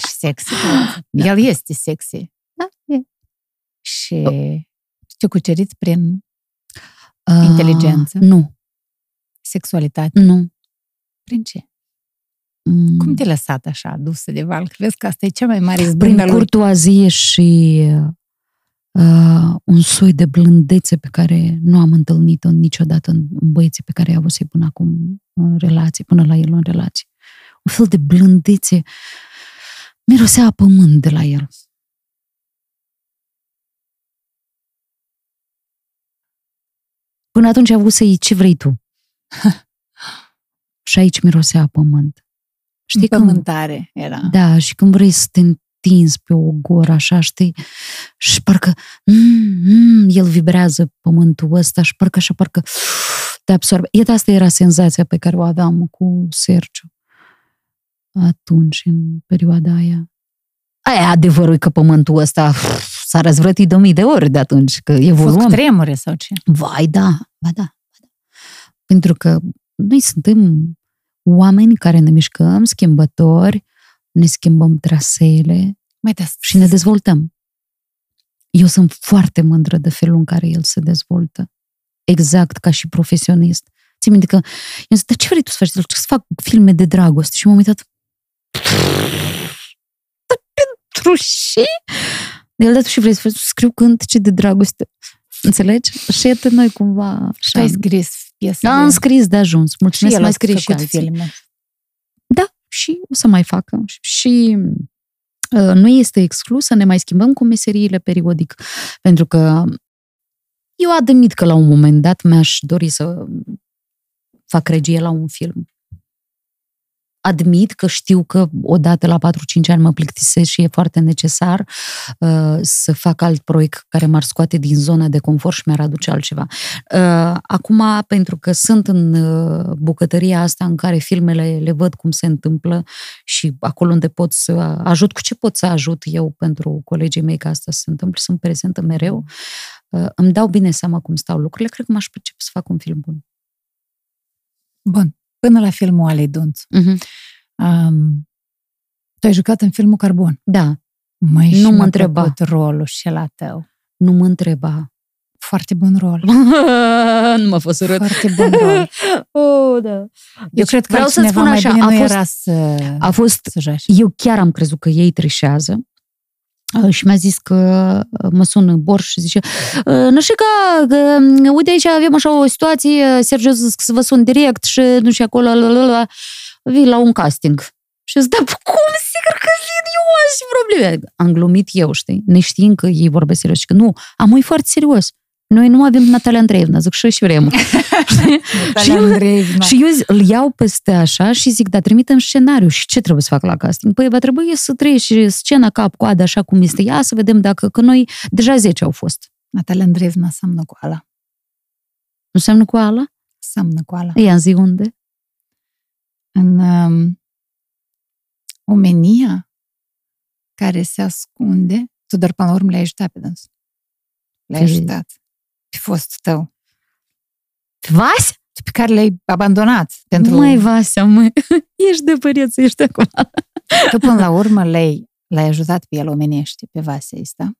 Și sexy. Da. El este sexy. Da, e. Și te cucerit prin Inteligență. Uh, nu, sexualitate. nu. Prin ce? Mm. Cum te-ai lăsat așa, dusă de val? Crezi că asta e cea mai mare Prin izbândă lui? curtoazie și uh, un soi de blândețe pe care nu am întâlnit-o niciodată în în băieții pe care i-a avut până acum în relație, până la el în relație. Un fel de blândețe. Mirosea a pământ de la el. Până atunci a avut să iei ce vrei tu. (laughs) și aici mirosea a pământ. Știi când, Pământare era. da, și când vrei să te întinzi pe o goră, așa, știi? Și parcă mm, mm, el vibrează pământul ăsta și parcă așa, parcă te absorbe. Iată, asta era senzația pe care o aveam cu Sergiu atunci, în perioada aia. Aia adevărul e că pământul ăsta s-a răzvrătit de mii de ori de atunci, că A fost evoluăm. cu tremure sau ce? Vai, da, ba da, ba da. Pentru că noi suntem oameni care ne mișcăm, schimbători, ne schimbăm traseele Mai da, și ne dezvoltăm. Eu sunt foarte mândră de felul în care el se dezvoltă. Exact ca și profesionist. Ți minte că eu zic, dar ce vrei tu să faci? Zic, Să fac filme de dragoste. Și m-am uitat. Dar pentru ce? El dat și vrei să faci, să scriu cântece de dragoste. Înțelegi? Și iată noi cumva... Și tu ai scris piese. Da, am scris de ajuns. și Mulțumesc, el mai a scris și făcut alții. filme. Da, și o să mai facă. Și uh, nu este exclus să ne mai schimbăm cu meseriile periodic. Pentru că eu admit că la un moment dat mi-aș dori să fac regie la un film. Admit că știu că odată la 4-5 ani mă plictisesc și e foarte necesar uh, să fac alt proiect care m-ar scoate din zona de confort și mi-ar aduce altceva. Uh, acum, pentru că sunt în uh, bucătăria asta în care filmele le văd cum se întâmplă și acolo unde pot să ajut, cu ce pot să ajut eu pentru colegii mei ca asta să se întâmple, sunt prezentă mereu, uh, îmi dau bine seama cum stau lucrurile, cred că m-aș pricep să fac un film bun. Bun. Până la filmul Alei Dunț. Uh-huh. Um, tu ai jucat în filmul Carbon. Da, Măi, Nu și mă mi-a întreba. plăcut rolul și la tău. nu mă întreba. Foarte bun rol. (laughs) nu m-a fost urât. Foarte bun rol. (laughs) Oh, da. Eu cred că vreau să altcineva spun mai așa, bine a nu fost, era să, a fost să joci. Eu chiar am crezut că ei trișează uh, și mi-a zis că uh, mă sună Borș și zice Nășica, că, um, uite aici avem așa o situație, Sergiu a zis că să vă sun direct și nu știu acolo, la, la, la, vii la un casting. Și zic, da, (laughs) cum, sigur că vin, eu am și probleme. Am glumit eu, știi, neștiind că ei vorbesc serios și că nu, am e foarte serios. Noi nu avem Natalia Andreevna, zic și și vrem. (laughs) și, eu, Andreevna. și eu zi- îl iau peste așa și zic, da, trimitem scenariu și ce trebuie să fac la casting? Păi va trebui să treci scena cap-coadă așa cum este ea, să vedem dacă, că noi deja 10 au fost. Natalia Andreevna seamnă cu ala. Nu înseamnă cu ala? Seamnă cu ala. Ia zi unde? În um, omenia care se ascunde, tu doar până la urmă le-ai ajutat pe dânsul. Le-ai Pe- ajutat. Pe fostul tău. Vas? Pe care le-ai abandonat. Pentru Măi, Vasea, măi, (laughs) ești de păreț, ești acum. Tu până la urmă le-ai, l-ai ajutat pe el omenește, pe Vasea ăsta,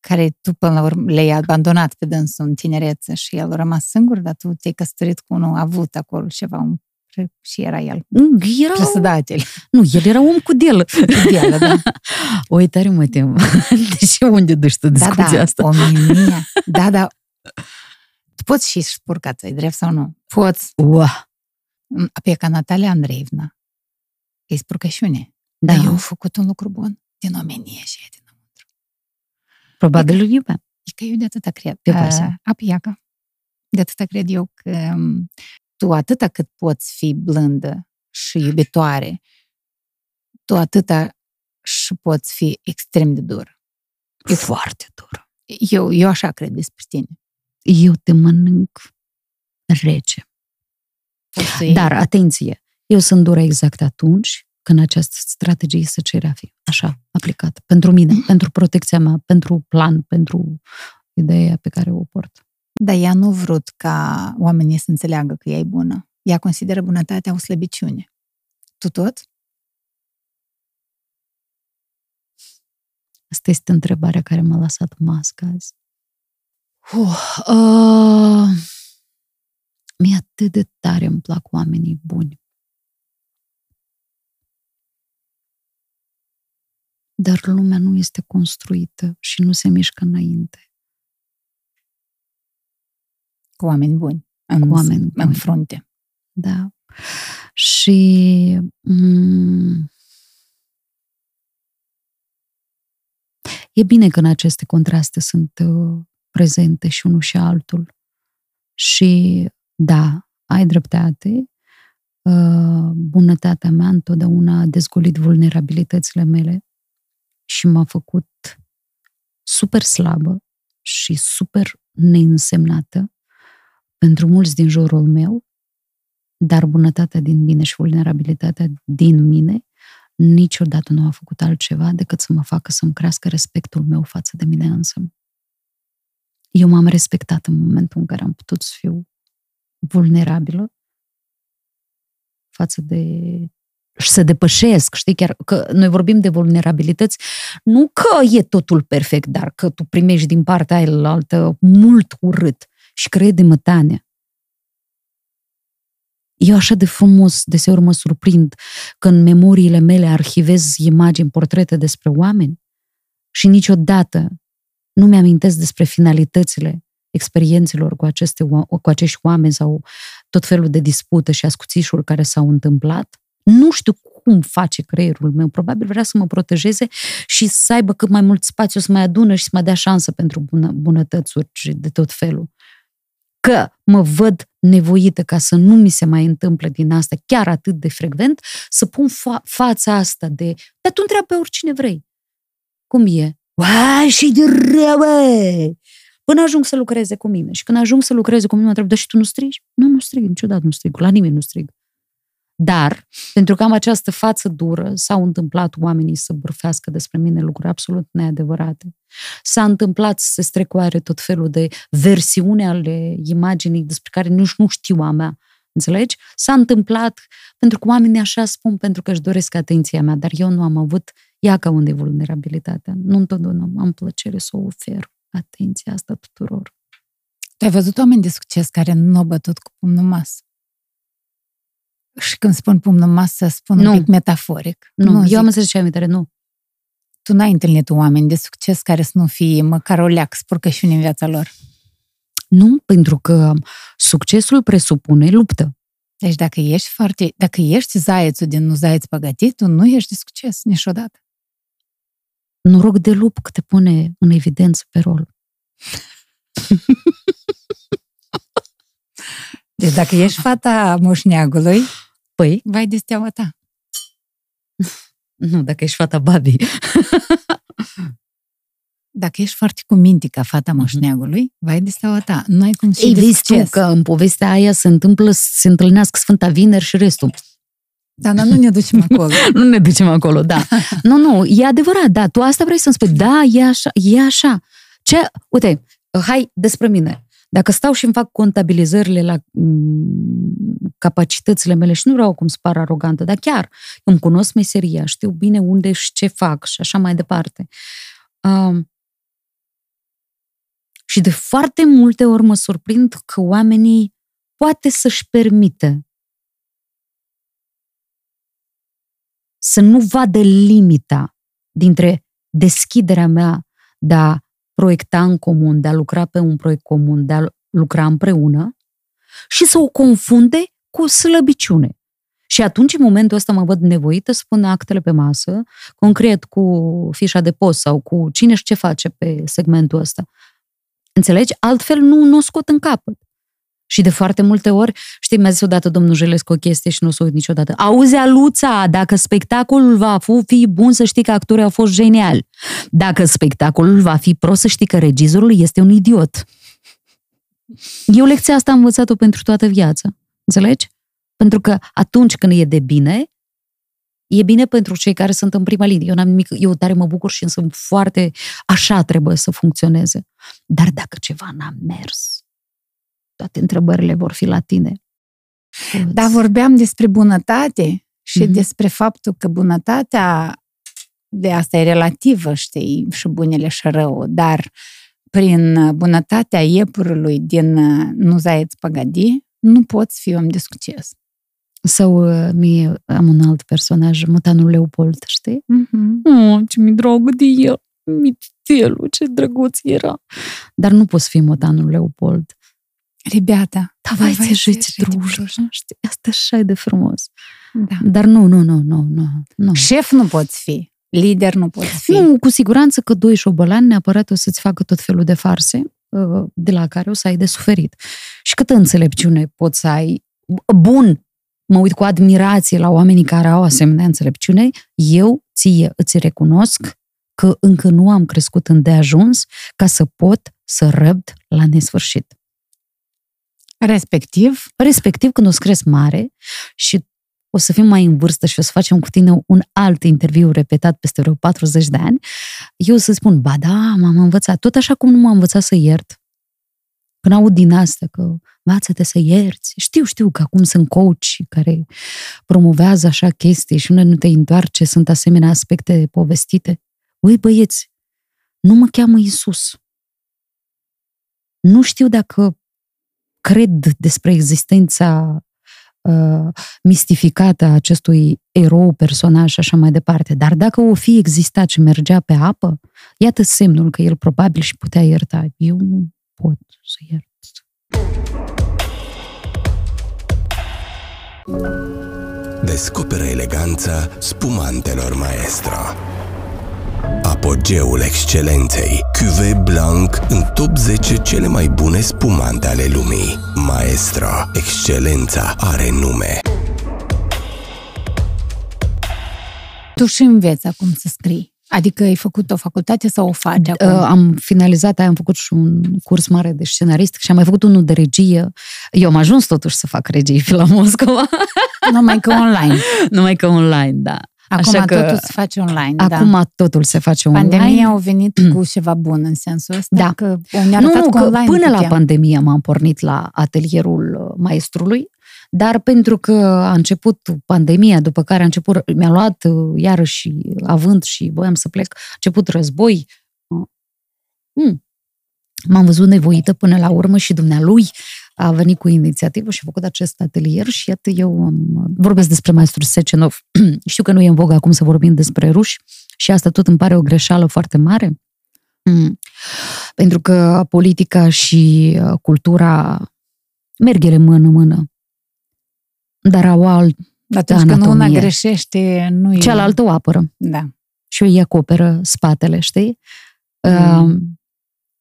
care tu până la urmă le-ai abandonat pe dânsul în tinerețe și el a rămas singur, dar tu te-ai căsătorit cu unul, a avut acolo ceva, un, și era el, Nu, Era, presudatel. nu, el era om cu del. El, da. (laughs) Oi, tare mă tem. (laughs) Deci unde duci tu Da, discuția da, asta? omenia. Da, da. Tu (laughs) poți și spurca ți drept sau nu? Poți. Ua, Pe ca Natalia Andreevna. E spurcășiune. da, Dar eu am făcut un lucru bun. Din omenie și din probabil îl iubeam. E că eu de atâta cred. Pe pasă. Apiaca. De atâta cred eu că um, tu atâta cât poți fi blândă și iubitoare, tu atâta și poți fi extrem de dur. E foarte dur. Eu, eu așa cred despre tine. Eu te mănânc rece. Poți să iei- Dar, atenție, eu sunt dură exact atunci când această strategie se cere a fi așa aplicată. Pentru mine, pentru protecția mea, pentru plan, pentru ideea pe care o port. Dar ea nu vrut ca oamenii să înțeleagă că ea e bună. Ea consideră bunătatea o slăbiciune. Tu tot? Asta este întrebarea care m-a lăsat masca azi. Uh, uh, mi-e atât de tare îmi plac oamenii buni. Dar lumea nu este construită și nu se mișcă înainte. Cu oameni buni. În, Cu oameni buni. în frunte. Da. Și mm, e bine că în aceste contraste sunt uh, prezente și unul și altul. Și da, ai dreptate, uh, bunătatea mea întotdeauna a dezgolit vulnerabilitățile mele și m-a făcut super slabă și super neînsemnată pentru mulți din jurul meu, dar bunătatea din mine și vulnerabilitatea din mine niciodată nu a făcut altceva decât să mă facă să-mi crească respectul meu față de mine însă. Eu m-am respectat în momentul în care am putut să fiu vulnerabilă față de și să depășesc, știi, chiar că noi vorbim de vulnerabilități, nu că e totul perfect, dar că tu primești din partea aia altă mult urât și crede-mă, Tania, eu așa de frumos, deseori mă surprind că în memoriile mele arhivez imagini, portrete despre oameni și niciodată nu mi-amintesc despre finalitățile experiențelor cu, aceste, cu acești oameni sau tot felul de dispute și ascuțișuri care s-au întâmplat. Nu știu cum face creierul meu. Probabil vrea să mă protejeze și să aibă cât mai mult spațiu să mai adună și să mă dea șansă pentru bună, bunătățuri de tot felul. Că mă văd nevoită ca să nu mi se mai întâmple din asta chiar atât de frecvent, să pun fa- fața asta de... Dar tu întreabă pe oricine vrei. Cum e? Uai, și de rău, Până ajung să lucreze cu mine. Și când ajung să lucreze cu mine, mă întreb, dar și tu nu strigi? Nu, nu strig, niciodată nu strig, la nimeni nu strig. Dar, pentru că am această față dură, s-au întâmplat oamenii să bârfească despre mine lucruri absolut neadevărate. S-a întâmplat să se strecoare tot felul de versiuni ale imaginii despre care nici nu știu a mea. Înțelegi? S-a întâmplat pentru că oamenii așa spun pentru că își doresc atenția mea, dar eu nu am avut ea ca unde vulnerabilitatea. Nu întotdeauna am plăcere să o ofer atenția asta tuturor. Tu ai văzut oameni de succes care nu au bătut cu pumnul masă? Și când spun pumnul masă, spun nu. un pic metaforic. Nu, nu eu zic. am înțeles ce amintare, nu. Tu n-ai întâlnit oameni de succes care să nu fie măcar o leac spurcășiune în viața lor. Nu, pentru că succesul presupune luptă. Deci dacă ești foarte, dacă ești zaiețul din nu zaieț păgătit, tu nu ești de succes niciodată. Noroc de lup că te pune în evidență pe rol. Deci dacă ești fata moșneagului, păi, vai de steaua ta. Nu, dacă ești fata Babi. dacă ești foarte cu minte ca fata moșneagului, vai de steaua ta. Nu ai cum să Ei, vezi tu că în povestea aia se întâmplă să se întâlnească Sfânta Vineri și restul. Da, dar nu ne ducem (laughs) acolo. nu ne ducem acolo, da. (laughs) nu, nu, e adevărat, da, tu asta vrei să-mi spui. Da, e așa, e așa. Ce, uite, hai despre mine. Dacă stau și îmi fac contabilizările la mm, capacitățile mele și nu vreau cum să par arogantă, dar chiar îmi cunosc meseria, știu bine unde și ce fac și așa mai departe. Um, și de foarte multe ori mă surprind că oamenii poate să-și permită să nu vadă limita dintre deschiderea mea de a proiecta în comun, de a lucra pe un proiect comun, de a lucra împreună și să o confunde cu slăbiciune. Și atunci, în momentul ăsta, mă văd nevoită să pun actele pe masă, concret cu fișa de post sau cu cine și ce face pe segmentul ăsta. Înțelegi? Altfel nu, nu o scot în capăt. Și de foarte multe ori, știi, mi-a zis odată domnul Jelescu o chestie și nu o să uit niciodată. Auzi, Aluța, dacă spectacolul va fi bun, să știi că actorii au fost geniali. Dacă spectacolul va fi prost, să știi că regizorul este un idiot. Eu lecția asta am învățat-o pentru toată viața. Înțelegi? Pentru că atunci când e de bine, e bine pentru cei care sunt în prima linie. Eu n-am nimic, eu tare mă bucur și sunt foarte așa trebuie să funcționeze. Dar dacă ceva n-a mers, toate întrebările vor fi la tine. Da, vorbeam despre bunătate și mm-hmm. despre faptul că bunătatea de asta e relativă, știi, și bunele și rău, dar prin bunătatea iepurului din Nu zaieți păgadi, nu poți fi om de succes. Sau uh, mie am un alt personaj, Mutanul Leopold, știi? Mm-hmm. Oh, ce mi dragă de el! Mițelul, ce drăguț era! Dar nu poți fi Mutanul Leopold. Ребята, Давайте жить дружно, știi? Asta așa e de frumos. Da. Dar nu, nu, nu, nu, nu. nu. Șef nu poți fi, lider nu poți fi. Nu, cu siguranță că doi șobolani neapărat o să-ți facă tot felul de farse uh, de la care o să ai de suferit. Și câtă înțelepciune poți să ai? Bun, mă uit cu admirație la oamenii care au asemenea înțelepciune, eu ție îți recunosc că încă nu am crescut îndeajuns ca să pot să răbd la nesfârșit. Respectiv, Respectiv, când o să cresc mare și o să fim mai în vârstă și o să facem cu tine un alt interviu repetat peste vreo 40 de ani, eu o să spun, ba da, m-am învățat. Tot așa cum nu m-am învățat să iert. Când aud din asta că învață-te să ierți. Știu, știu că acum sunt coach care promovează așa chestii și unde nu te întoarce, sunt asemenea aspecte povestite. Ui, băieți, nu mă cheamă Isus. Nu știu dacă cred despre existența uh, mistificată a acestui erou, personaj și așa mai departe. Dar dacă o fi existat și mergea pe apă, iată semnul că el probabil și putea ierta. Eu nu pot să iert. Descoperă eleganța spumantelor Maestro. Apogeul excelenței. Cuvée Blanc în top 10 cele mai bune spumante ale lumii. Maestro. Excelența are nume. tu și înveți acum să scrii. Adică ai făcut o facultate sau o faci acum? Uh, am finalizat, aia, am făcut și un curs mare de scenarist și am mai făcut unul de regie. Eu am ajuns totuși să fac regie la Moscova, Numai că online. (laughs) numai că online, da. Acum Așa că- totul se face online, Acum da. totul se face online. Pandemia a venit cu (clears throat) ceva bun în sensul ăsta, Da. că ne-a Nu, arătat nu, că că online până la putem. pandemie m-am pornit la atelierul uh, maestrului, dar pentru că a început pandemia, după care a început, mi-a luat uh, iarăși avânt și voiam să plec, a început război, uh, mm, m-am văzut nevoită până la urmă și dumnealui a venit cu inițiativă și a făcut acest atelier și iată eu am, vorbesc despre maestrul Secenov. (clears throat) Știu că nu e în vogă acum să vorbim despre ruși și asta tot îmi pare o greșeală foarte mare. Mm. Pentru că politica și uh, cultura merg ele mână-mână. Dar au alt, Atunci când una anatomie. greșește, nu e... cealaltă o apără Da. și o îi acoperă spatele, știi? Mm. Uh,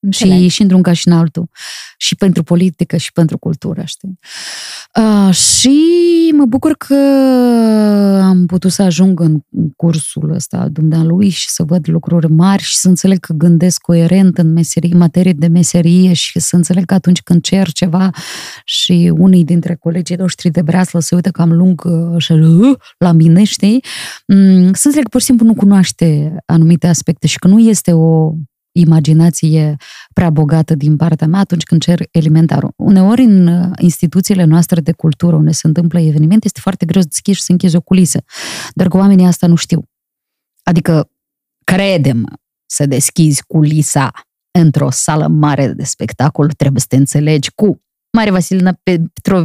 și, și într-un ca și în altul. Și pentru politică și pentru cultură, știi? Uh, și mă bucur că am putut să ajung în cursul ăsta al dumnealui și să văd lucruri mari și să înțeleg că gândesc coerent în meserie, materie de meserie și să înțeleg că atunci când cer ceva și unii dintre colegii noștri de breaslă se uită cam lung uh, și uh, la mine, știi? Mm, Să înțeleg că pur și simplu nu cunoaște anumite aspecte și că nu este o imaginație prea bogată din partea mea atunci când cer elementarul. Uneori în uh, instituțiile noastre de cultură unde se întâmplă evenimente este foarte greu să deschizi și să închizi o culisă. Dar că oamenii asta nu știu. Adică, credem, să deschizi culisa într-o sală mare de spectacol, trebuie să te înțelegi cu Mare Vasilina Petro,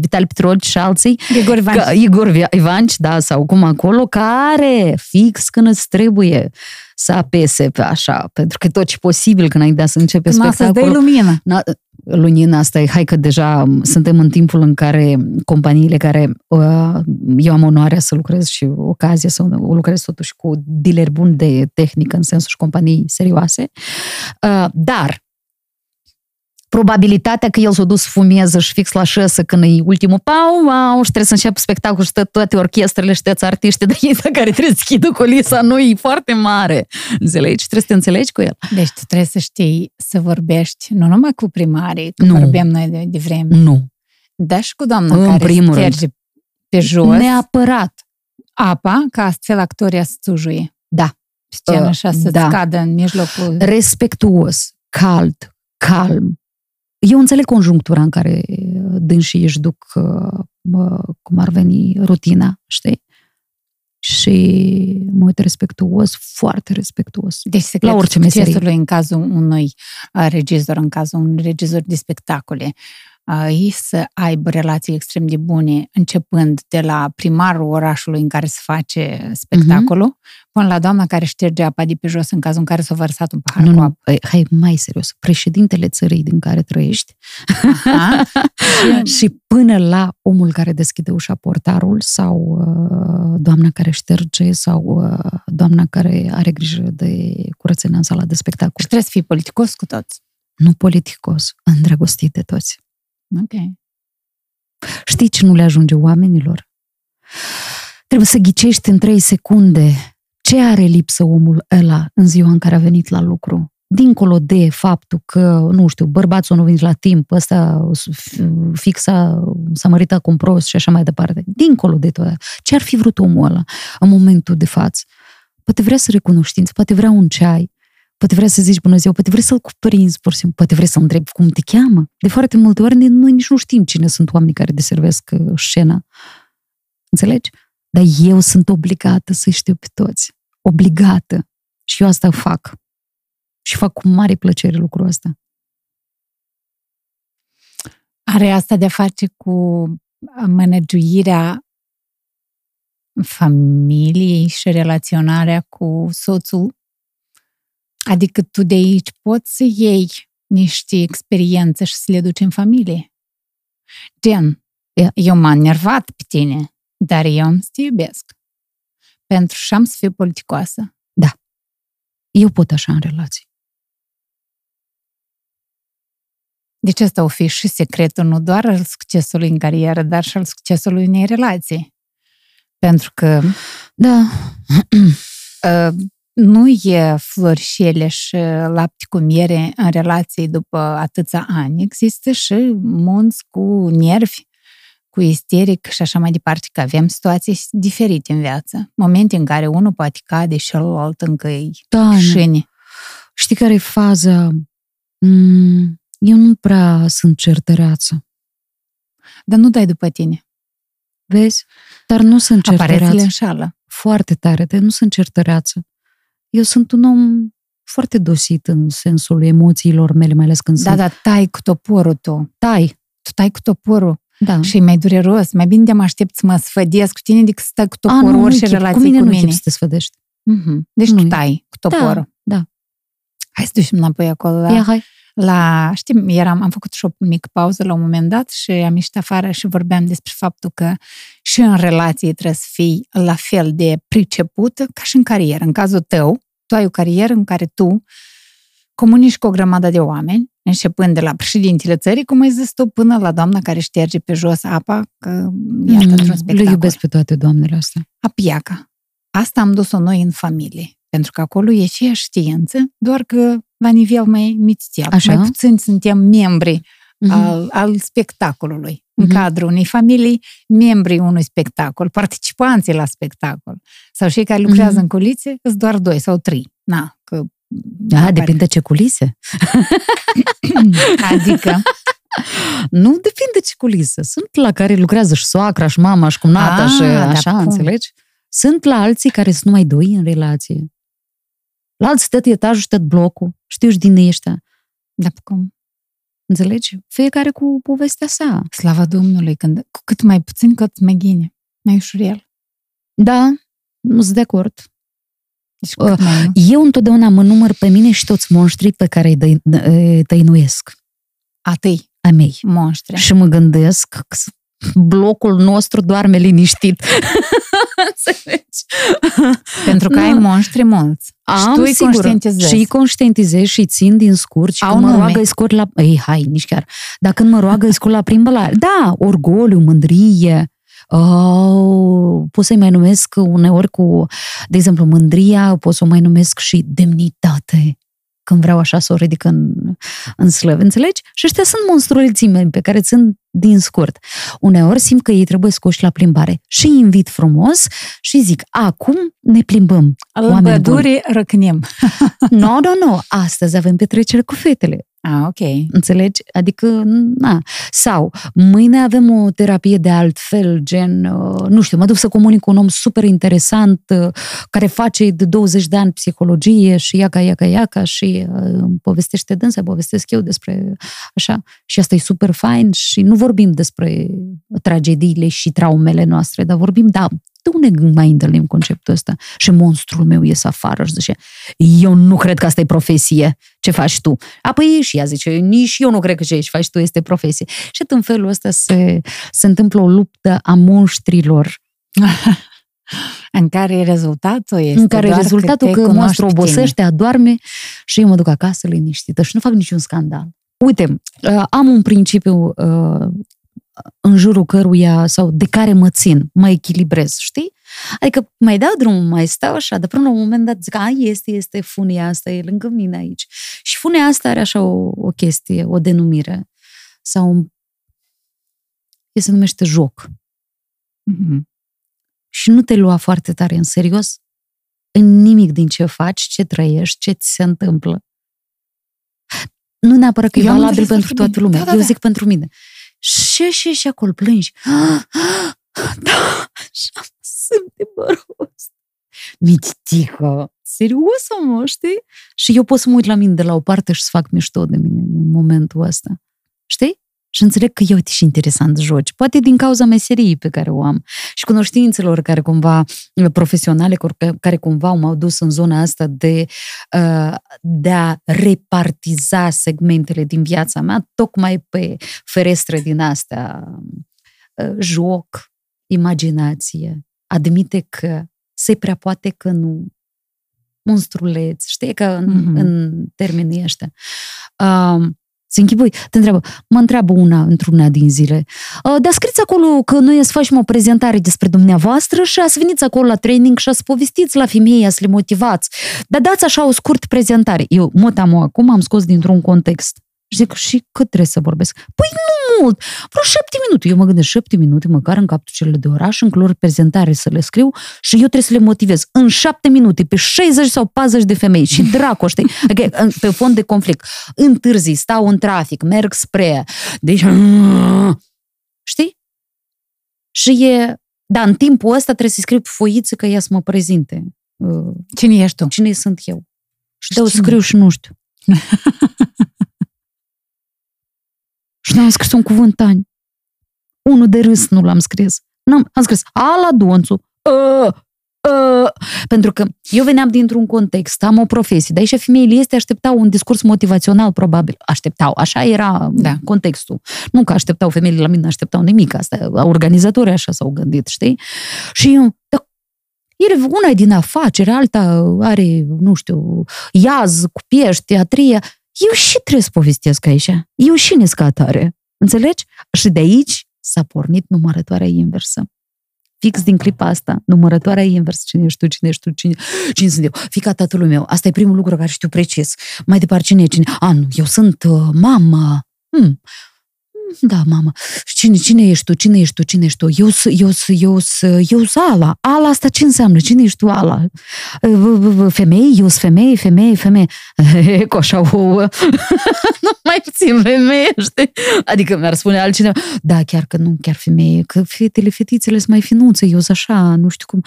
Vital Petrovici și alții, Igor Ivan. Că, Igor Vi- Ivanci, da, sau cum acolo, care fix când îți trebuie să apese pe așa, pentru că tot ce posibil când înainte să începe Când să-ți dai spectacolul. lumină. Na, lunina asta e, hai că deja suntem în timpul în care companiile care uh, eu am onoarea să lucrez și ocazia să lucrez totuși cu dealeri buni de tehnică, în sensul și companii serioase, uh, dar probabilitatea că el s-a dus să fumeze și fix la șesă când e ultimul pau, wow, și trebuie să înceapă spectacol și tot- toate orchestrele și toți artiștii (laughs) de ei care trebuie să schidă colisa, nu e foarte mare. Înțelegi? Trebuie să te înțelegi cu el. Deci tu trebuie să știi să vorbești nu numai cu primarii, că Nu. vorbeam noi de, de vreme, Nu. dar și cu doamna În care primul rând. sterge pe jos Neapărat. apa, ca astfel actorii să sujuie. Da. Scenă Uh, așa să-ți da. cadă în mijlocul... respectuos, cald, calm. Eu înțeleg conjunctura în care dânsii își duc, uh, bă, cum ar veni, rutina, știi? și mă uit respectuos, foarte respectuos. Deci secretul La orice meserie. succesului în cazul unui uh, regizor, în cazul unui regizor de spectacole, uh, ei să aibă relații extrem de bune, începând de la primarul orașului în care se face spectacolul, până la doamna care șterge apa de pe jos în cazul în care s-a vărsat un pahar Nu, cu nu, apă. hai- hai mai serios. Președintele țării din care trăiești Aha. (laughs) și până la omul care deschide ușa portarul sau uh, doamna care șterge sau uh, doamna care are grijă de curățenia în sala de Și spectacol. trebuie să fii politicos cu toți. Nu politicos, îndrăgostit de toți. Ok. Știi ce nu le ajunge oamenilor? Trebuie să ghicești în trei secunde ce are lipsă omul ăla în ziua în care a venit la lucru. Dincolo de faptul că, nu știu, bărbatul nu a venit la timp, ăsta fixa s-a măritat cu un prost și așa mai departe. Dincolo de tot. Ce ar fi vrut omul ăla în momentul de față? Poate vrea să recunoștință, poate vrea un ceai, poate vrea să zici bună ziua, poate vrea să-l cuprinzi, pur și simplu, poate vrea să întrebi cum te cheamă. De foarte multe ori noi nici nu știm cine sunt oamenii care deservesc uh, scena. Înțelegi? Dar eu sunt obligată să știu pe toți. Obligată. Și eu asta fac. Și fac cu mare plăcere lucrul ăsta. Are asta de a face cu managiuirea familiei și relaționarea cu soțul? Adică tu de aici poți să iei niște experiențe și să le duci în familie. Gen, Ia. eu m-am nervat pe tine, dar eu am să te iubesc. Pentru și am să fiu politicoasă. Eu pot așa în relații. Deci asta o fi și secretul nu doar al succesului în carieră, dar și al succesului unei relații. Pentru că Da, uh, (clears throat) nu e florișele și lapte cu miere în relații după atâția ani. Există și munți cu nervi, cu isteric și așa mai departe, că avem situații diferite în viață. Momente în care unul poate cade și celălalt încă e da, șâne. Știi care e faza? Mm, eu nu prea sunt certăreață. Dar nu dai după tine. Vezi? Dar nu sunt Aparețele certăreață. înșală. Foarte tare, dar nu sunt certăreață. Eu sunt un om foarte dosit în sensul emoțiilor mele, mai ales când Da, sunt dar tai cu toporul tu. tai. Tu tai cu toporul Da. și e mai dureros. Mai bine de mă aștept să mă sfădesc cu tine decât să stai cu A, toporul nu, orice nu chip. relație cu mine cu nu mine. chip să te sfădești. Mhm. Deci Nu tu e. tai cu toporul. da. Hai să ducem înapoi acolo. La, Ia, hai. la, știi, eram, am făcut și o mică pauză la un moment dat și am ieșit afară și vorbeam despre faptul că și în relație trebuie să fii la fel de pricepută ca și în carieră. În cazul tău, tu ai o carieră în care tu comunici cu o grămadă de oameni, începând de la președintele țării, cum ai zis tu, până la doamna care șterge pe jos apa, că iată într-un Mm, Le spectacol. iubesc pe toate doamnele astea. Apiaca. Asta am dus-o noi în familie. Pentru că acolo e și știință, doar că la nivel mai mititel. Așa. Mai puțin suntem membri Mhm. al, al spectacolului. În Mhm. cadrul unei familii, membrii unui spectacol, participanții la spectacol. Sau cei care lucrează Mhm. în culițe, sunt doar doi sau trei. Na, că... Da, depinde ce culise. (coughs) Adică, (laughs) Nu depinde ce culise. Sunt la care lucrează și soacra, și mama, și cumnata, Ah, și dar așa, cum? înțelegi? Sunt la alții care sunt numai doi în relație. La alții tot etajul și tot blocul. Știu și din ăștia. dar cum? Înțelegi? Fiecare cu povestea sa. Slava Domnului, când, cu cât mai puțin, cu atât mai bine. Mai ușurel. Da, nu sunt de acord. Deci, cu cât mai mult. Eu întotdeauna mă număr pe mine și toți monștrii pe care îi dăi- îi tăinuiesc Atâi, a mei. monștri. Și mă gândesc că blocul nostru doarme liniștit. (laughs) Înțelegi? Pentru că Nu. ai monștri mulți. Am, și tu îi sigur, conștientizezi. Și îi conștientizez și îi țin din scurt și Au când mă nume. roagă îi scot la... Ei, hai, nici chiar. Dar când mă roagă îi scot la plimbălare. Da, orgoliu, mândrie. Oh, pot să-i mai numesc uneori cu, de exemplu, mândria, pot să o mai numesc și demnitate. Când vreau așa să o ridic în, în slăv, înțelegi? Și ăștia sunt monstruoleții mei pe care țin din scurt. Uneori simt că ei trebuie scoși la plimbare și îi invit frumos și zic, acum ne plimbăm. În oameni pădure răcnim. Nu, (laughs) nu, nu. Astăzi avem petrecere cu fetele. Ah, ok. Înțelegi? Adică, na. Sau, mâine avem o terapie de alt gen, uh, nu știu, mă duc să comunic cu un om super interesant uh, care face de 20 de ani psihologie și iaca, iaca, iaca și uh, povestește dânsa, povestesc eu despre așa. Și asta e super fain și nu vorbim despre tragediile și traumele noastre, dar vorbim, da, de unde mai întâlnim conceptul ăsta? Și monstrul meu ies afară și zice, eu nu cred că asta e profesie, ce faci tu? Apoi și ea zice, nici eu nu cred că ce faci tu este profesie. Și în felul ăsta se, se întâmplă o luptă a monștrilor (laughs) în care rezultatul este În care doar rezultatul că, că monstru obosește, adorme și eu mă duc acasă liniștită și nu fac niciun scandal. Uite, uh, am un principiu uh, în jurul căruia sau de care mă țin, mă echilibrez, știi? Adică mai dau drumul, mai stau așa, dar până la un moment dat zic, a, este, este funia asta, e lângă mine aici. Și funia asta are așa o, o chestie, o denumire. Sau e se numește joc. Mm-hmm. Și nu te lua foarte tare în serios în nimic din ce faci, ce trăiești, ce ți se întâmplă. Nu neapărat că Eu e valabil pentru toată lumea. Da, da, da. Eu zic pentru mine. Și, și, și acolo plângi. (gasps) Da, așa sunt de băros. Mititică, serios, mă, știi? Și eu pot să mă uit la mine de la o parte și să fac mișto de mine în momentul ăsta. Știi? Și înțeleg că eu și interesant joci. Poate din cauza meseriei pe care o am și cunoștințelor care cumva, profesionale, care cumva m-au dus în zona asta de, uh, de a repartiza segmentele din viața mea, tocmai pe ferestre din astea. Uh, joc, imaginație, admite că se prea poate că nu, monstruleț, știi, că în, mm-hmm. în termenii ăștia. Uh, se închipui, te întreabă, mă întreabă una într-una din zile, dar scriți acolo că noi să facem o prezentare despre dumneavoastră și ați veniți acolo la training și ați povestiți la femei, să le motivați. Dar dați așa o scurt prezentare. Eu, mă am acum am scos dintr-un context. Și zic, și cât trebuie să vorbesc? Păi nu mult, vreo șapte minute. Eu mă gândesc, șapte minute, măcar în captucele de oraș, în culori prezentare să le scriu și eu trebuie să le motivez în șapte minute pe 60 sau 40 de femei și (laughs) dracu, știi? Adică, pe fond de conflict. Întârzi, stau în trafic, merg spre... Deci... Știi? Și e... Da, în timpul ăsta trebuie să scriu pe foiță că ea să mă prezinte. Cine ești tu? Cine sunt eu? Și de scriu și nu știu. (laughs) Și n-am scris un cuvânt ani. Unul de râs nu l-am scris. N-am, am scris, ala Donțu, uh, uh, pentru că eu veneam dintr-un context, am o profesie, dar și femeile este așteptau un discurs motivațional, probabil. Așteptau, așa era da. contextul. Nu că așteptau femeile la mine, așteptau nimic, asta, organizatorii așa s-au gândit, știi? Și eu, dar el, una e din afacere, alta are, nu știu, iaz cu piești, teatrie eu și trebuie să povestesc aici. Eu și nescatare. Înțelegi? Și de aici s-a pornit numărătoarea inversă. Fix din clipa asta, numărătoarea inversă. Cine ești tu, cine ești tu, cine, cine sunt eu? Fica tatălui meu. Asta e primul lucru care știu precis. Mai departe, cine e cine? A, nu, eu sunt uh, mama. Hmm. Da, mamă. Și cine, cine ești tu? Cine ești tu? Cine ești tu? Eu sunt eu, eu, eu Ala. Ala asta ce înseamnă? Cine ești tu, Ala? Femei? Eu sunt femeie, femeie, femeie. (laughs) Cu așa o... (laughs) nu mai puțin femeie, știi? Adică mi-ar spune altcineva, da, chiar că nu, chiar femeie, că fetele, fetițele sunt mai finuțe, eu sunt așa, nu știu cum.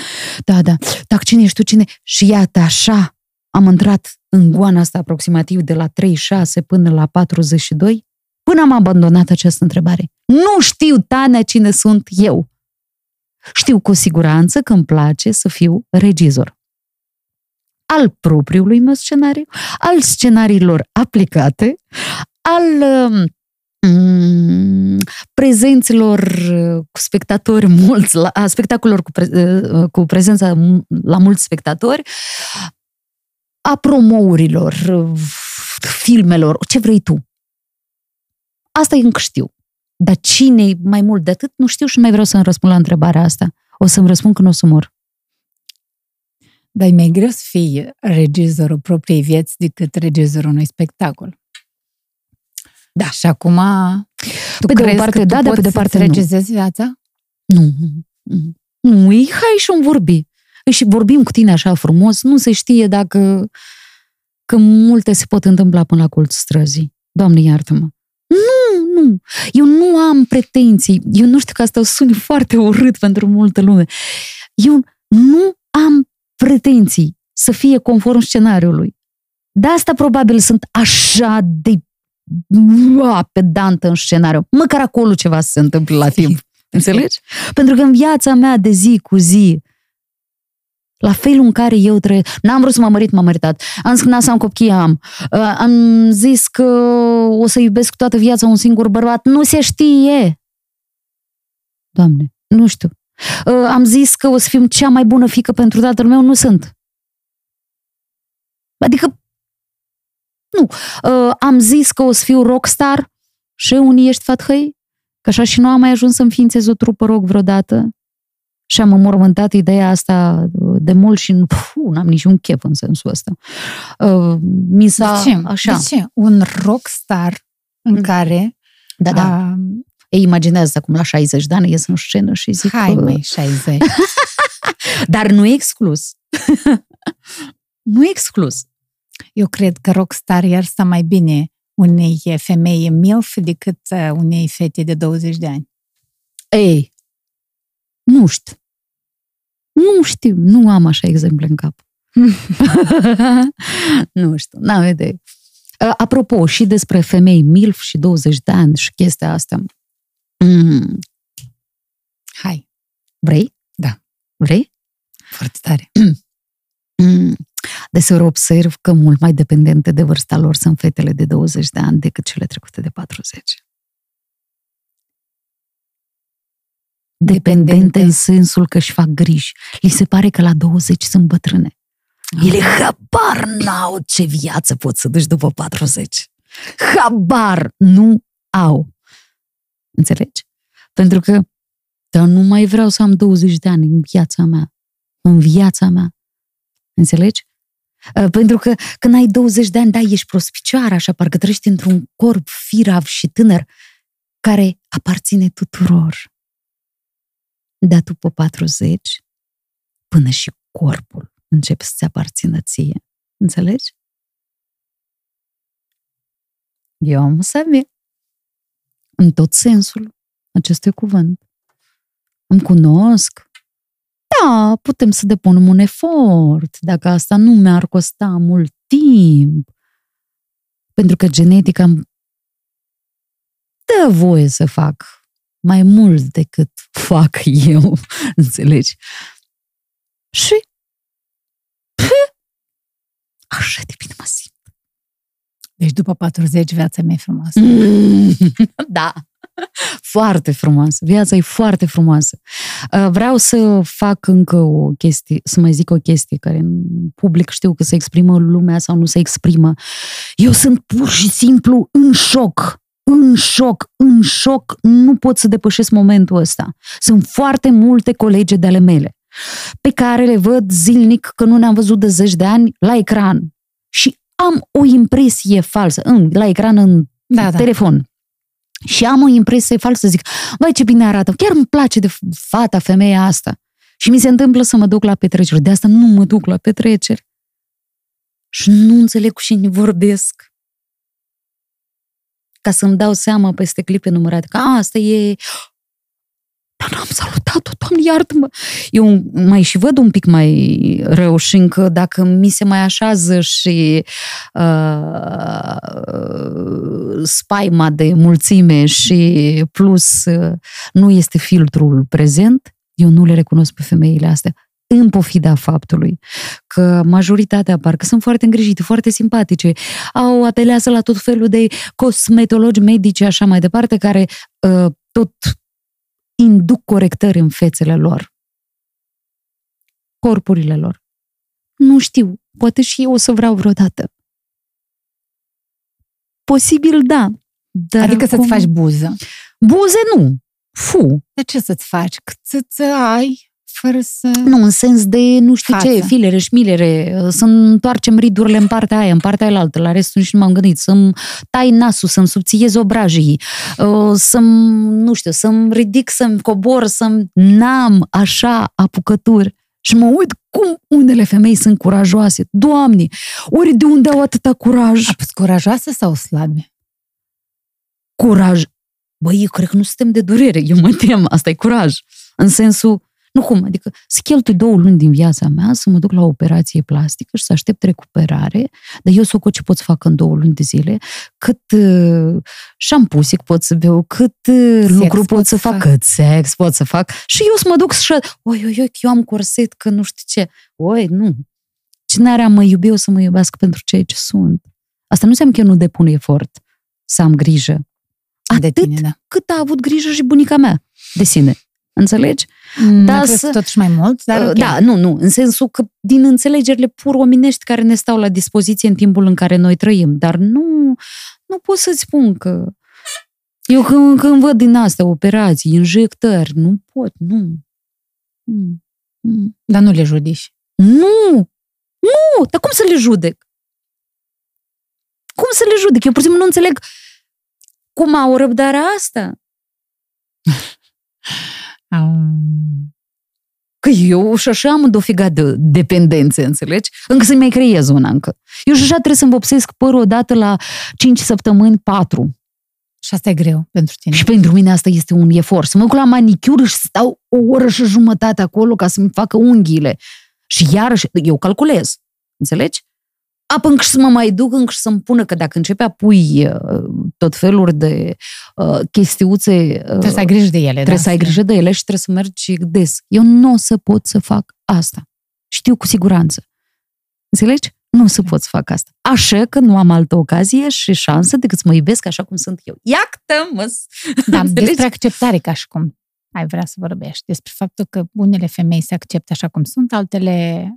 Da, da. Dar cine ești tu? Cine? Și iată, așa am intrat în goana asta aproximativ de la 36 până la 42 Până am abandonat această întrebare. Nu știu, Tania, cine sunt eu. Știu cu siguranță că îmi place să fiu regizor. Al propriului meu scenariu, al scenariilor aplicate, al um, prezenților cu spectatori mulți, la, a spectacolelor cu, pre, cu prezența la mulți spectatori, a promourilor, filmelor, ce vrei tu. Asta încă știu. Dar cine mai mult de atât, nu știu și nu mai vreau să-mi răspund la întrebarea asta. O să-mi răspund când o să mor. Dar e mai greu să fii regizorul propriei vieți decât regizorul unui spectacol. Da. Și acum, tu pe crezi de o parte, că da, tu da, pe de parte regizezi nu. viața? Nu. Nu, nu e hai și un vorbi. Și vorbim cu tine așa frumos, nu se știe dacă că multe se pot întâmpla până la colț străzii Doamne, iartă-mă. Nu, nu. Eu nu am pretenții. Eu nu știu că asta o suni foarte urât pentru multă lume. Eu nu am pretenții să fie conform scenariului. De asta probabil sunt așa de ua, pedantă în scenariu. Măcar acolo ceva se întâmplă la timp. (laughs) Înțelegi? Pentru că în viața mea de zi cu zi, la felul în care eu trăiesc. N-am vrut să mă mărit, m-am măritat. Am zis că n-am să am copii, am. Uh, am zis că o să iubesc toată viața un singur bărbat. Nu se știe! Doamne, nu știu. Uh, am zis că o să fim cea mai bună fică pentru tatăl meu, nu sunt. Adică, nu. Uh, am zis că o să fiu rockstar și unii ești fathăi, că așa și nu am mai ajuns să înființez o trupă rock vreodată. Și am înmormântat ideea asta de mult și nu am niciun chef în sensul ăsta. Uh, mi s-a, de ce? Așa. De ce? Un rockstar în Mm. care... Da, da. A, Ei imaginează acum la 60 de ani ies în scenă și zic hai, că- mai 60. Dar nu e exclus. (laughs) nu e exclus. Eu cred că rockstar iar sta mai bine unei femei MILF decât uh, unei fete de 20 de ani. Ei, nu știu. Nu știu, nu am așa exemple în cap. (laughs) nu știu, n-am idee. Uh, Apropo, și despre femei MILF și 20 de ani și chestia asta. Mm, Hai, vrei? Da. Vrei? foarte tare. (clears throat) Mm, Deseori observ că mult mai dependente de vârsta lor sunt fetele de 20 de ani decât cele trecute de 40. Dependente Dependente. în sensul că își fac griji. Li se pare că la 20 sunt bătrâne. Ele habar n-au ce viață pot să duci după 40. Habar nu au. Înțelegi? Pentru că dar nu mai vreau să am 20 de ani în viața mea. În viața mea. Înțelegi? Uh, Pentru că când ai 20 de ani, da, ești prospicioară, așa, parcă trăiești într-un corp firav și tânăr care aparține tuturor. Dar după 40, până și corpul începe să-ți aparțină ție. Înțelegi? Eu am să avea. În tot sensul acestui cuvânt. Îmi cunosc. Da, putem să depunem un efort, dacă asta nu mi-ar costa mult timp. Pentru că genetica îmi dă voie să fac mai mult decât fac (laughs) eu, înțelegi? Și pă, așa de bine mă simt. Deci după 40 viața mea e frumoasă. Mm, (laughs) da, foarte frumoasă. Viața e foarte frumoasă. Uh, Vreau să fac încă o chestie, să mai zic o chestie care în public știu că se exprimă lumea sau nu se exprimă. Eu sunt pur și simplu în șoc. În șoc, în șoc, nu pot să depășesc momentul ăsta. Sunt foarte multe colegi de ale mele pe care le văd zilnic că nu ne-am văzut de zeci de ani la ecran. Și am o impresie falsă, în, la ecran în Da, da. telefon. Și am o impresie falsă, zic, vai ce bine arată, chiar îmi place de fata, femeia asta. Și mi se întâmplă să mă duc la petreceri, de asta nu mă duc la petreceri. Și nu înțeleg cu cine vorbesc. Ca să-mi dau seama peste clipe numărate, că a, asta e... Dar n-am salutat-o, Doamne, iartă-mă! Eu mai și văd un pic mai rău și încă dacă mi se mai așează și uh, spaima de mulțime și plus uh, nu este filtrul prezent, eu nu le recunosc pe femeile astea în pofida faptului că majoritatea parcă sunt foarte îngrijite, foarte simpatice, au apelează la tot felul de cosmetologi medici așa mai departe, care uh, tot induc corectări în fețele lor. Corpurile lor. Nu știu, poate și eu o să vreau vreodată. Posibil, da. Dar Adică acum... să-ți faci buză. Buze nu. Fu. De ce să-ți faci? Cât să ai fără să... Nu, în sens de nu știu Față. ce, filere, șmilere, să întoarcem ridurile în partea aia, în partea aia altă, la restul nici nu m-am gândit, să-mi tai nasul, să-mi subțiez obrajii, uh, să-mi, nu știu, să-mi ridic, să-mi cobor, să-mi... N-am așa apucături. Și mă uit cum unele femei sunt curajoase. Doamne, ori de unde au atâta curaj? A fost curajoasă sau slabe? curaj. Băi, eu cred că nu suntem de durere, eu mă tem, asta e curaj. În sensul, nu cum, adică să cheltui două luni din viața mea să mă duc la o operație plastică și să aștept recuperare, dar eu să o ce pot să fac în două luni de zile, cât uh, șampusic pot să beau, cât uh, lucru pot, pot să fac, cât sex pot să fac și eu să mă duc să oi, oi, oi, eu am corset, că nu știu ce. Oi, nu. Cine are a mă iubi, o să mă iubească pentru ceea ce sunt. Asta nu înseamnă că eu nu depun efort să am grijă. Atât de tine, da. cât a avut grijă și bunica mea de sine. Înțelegi? Mm, da, să... totuși mai mult, dar okay. Da, nu, nu, în sensul că din înțelegerile pur omenești care ne stau la dispoziție în timpul în care noi trăim, dar nu, nu pot să-ți spun că eu când, când văd din astea operații, injectări, nu pot, nu. Mm. Mm. Dar nu le judici. Nu! Nu! Dar cum să le judec? Cum să le judec? Eu pur și simplu nu înțeleg cum au răbdarea asta. (laughs) Um... Că eu și așa am dofigat de dependențe, înțelegi? Încă să-mi mai creez una încă. Eu și așa trebuie să-mi vopsesc părul odată la 5 săptămâni, 4. Și asta e greu pentru tine. Și pentru mine asta este un efort. Să mă duc la manicură și stau o oră și jumătate acolo ca să-mi facă unghiile. Și iarăși, eu calculez. Înțelegi? Apă încă să mă mai duc, încă să-mi pună că dacă începe a pui uh, tot felul de uh, chestiuțe... Uh, trebuie să ai grijă de ele. Trebuie da? să ai grijă de ele și trebuie să mergi des. Eu nu o să pot să fac asta. Știu cu siguranță. Înțelegi? Nu o să pot să fac asta. Așa că nu am altă ocazie și șansă decât să mă iubesc așa cum sunt eu. Iactă-mă! Da, despre acceptare ca și cum ai vrea să vorbești. Despre faptul că unele femei se acceptă așa cum sunt, altele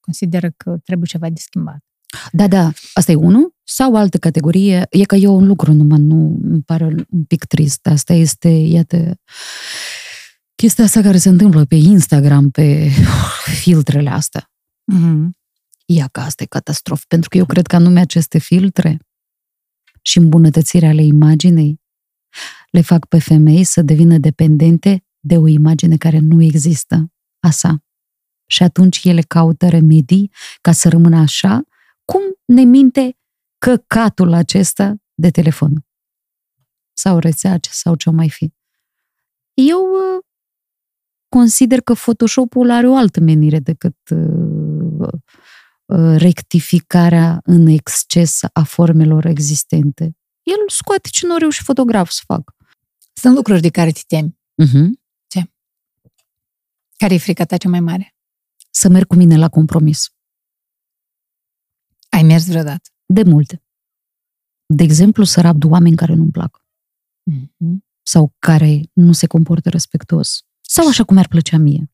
consideră că trebuie ceva de schimbat. Da, da, asta e unul. Sau altă categorie, e că eu un lucru numai nu îmi pare un pic trist. Asta este, iată, chestia asta care se întâmplă pe Instagram, pe (laughs) filtrele astea. Mm-hmm. Ia că asta e catastrofă, pentru că eu cred că anume aceste filtre și îmbunătățirea ale imaginei le fac pe femei să devină dependente de o imagine care nu există, a sa. Și atunci ele caută remedii ca să rămână așa cum ne minte căcatul acesta de telefon? Sau rețea sau ce mai fi. Eu uh, consider că Photoshop-ul are o altă menire decât uh, uh, rectificarea în exces a formelor existente. El scoate ce nu a reușit fotograf să fac. Sunt lucruri de care te temi. Uh-huh. Ce? Care e frica ta cea mai mare? Să merg cu mine la compromis. Ai mers vreodată? De multe. De exemplu, să rabd oameni care nu-mi plac. Mm-hmm. Sau care nu se comportă respectuos. Sau așa cum ar plăcea mie.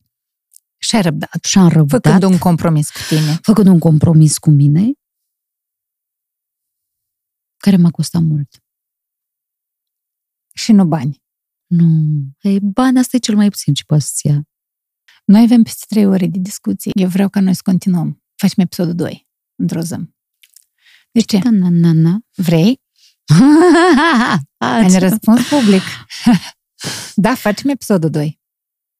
Și ai răbdat. Și am răbdat. Făcând un compromis cu tine. Făcând un compromis cu mine, care m-a costat mult. Și nu bani. Nu. Ei, bani, asta e cel mai puțin ce poți să ia. Noi avem peste trei ore de discuții. Eu vreau ca noi să continuăm. Facem episodul 2 într-o zi. De ce? Da, na, na, na. Vrei? Ai răspuns public. (laughs) da, facem episodul 2.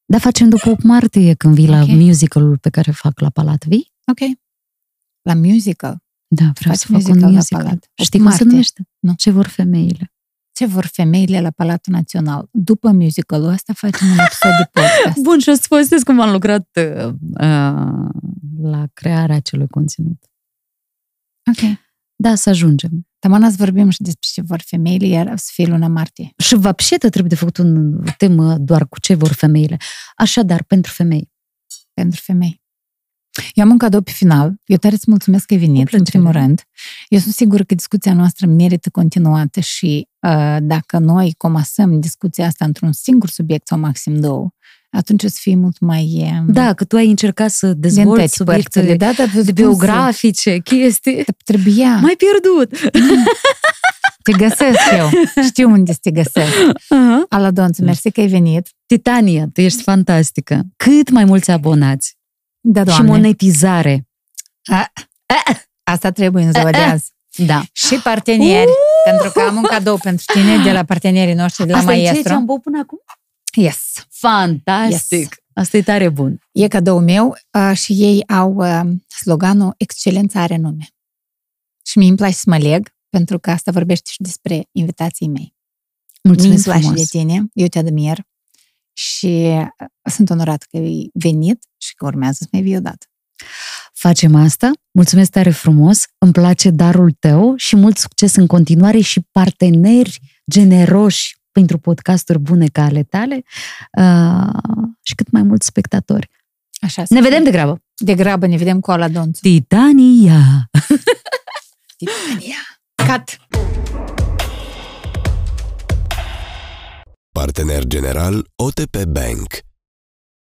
Da, facem după 8 martie, când vii okay. la musicalul pe care fac la Palat. Vii? Ok. La musical? Da, vreau Faci să fac un musical. La Palat. Știi cum se numește? Nu. Ce vor femeile? Ce vor femeile la Palatul Național? După musicalul ăsta facem un episod de podcast. (laughs) Bun, și o să povestesc cum am lucrat uh, uh, la crearea acelui conținut. Ok. Da, să ajungem. Tamana să vorbim și despre ce vor femeile, iar să fie luna martie. Și vapșetă trebuie de făcut un temă doar cu ce vor femeile. Așadar, pentru femei. Pentru femei. Eu am un cadou pe final. Eu tare îți mulțumesc că ai venit, în primul rând. Eu sunt sigură că discuția noastră merită continuată și uh, dacă noi comasăm discuția asta într-un singur subiect sau maxim două, atunci o să fie mult mai... Da, că tu ai încercat să dezvolți subiectele da, da, de biografice, chestii. Trebuia. Mai pierdut. Te găsesc eu. Știu unde să te găsesc. Uh-huh. Aladonțu, mersi că ai venit. Titania, tu ești fantastică. Cât mai mulți abonați. Da, doamne. Și monetizare. A, a, asta trebuie în ziua de azi. Da. Și parteneri, uh! pentru că am un cadou pentru tine de la partenerii noștri de la Asta Maestro. Asta e ce am băut până acum? Yes. Fantastic! Yes. Asta e tare bun. E cadou meu uh, și ei au uh, sloganul Excelența are nume. Și mi îmi place să mă leg, pentru că asta vorbește și despre invitații mei. Mulțumesc Minți frumos. de tine, eu te admir și uh, sunt onorat că ai venit și că urmează să mai vii odată. Facem asta. Mulțumesc tare frumos. Îmi place darul tău și mult succes în continuare și parteneri generoși pentru podcasturi bune ca ale tale uh, și cât mai mulți spectatori. Așa Ne vedem de grabă! De grabă ne vedem cu Ala Donțu. Titania! (laughs) Titania. Cut! Partener general OTP Bank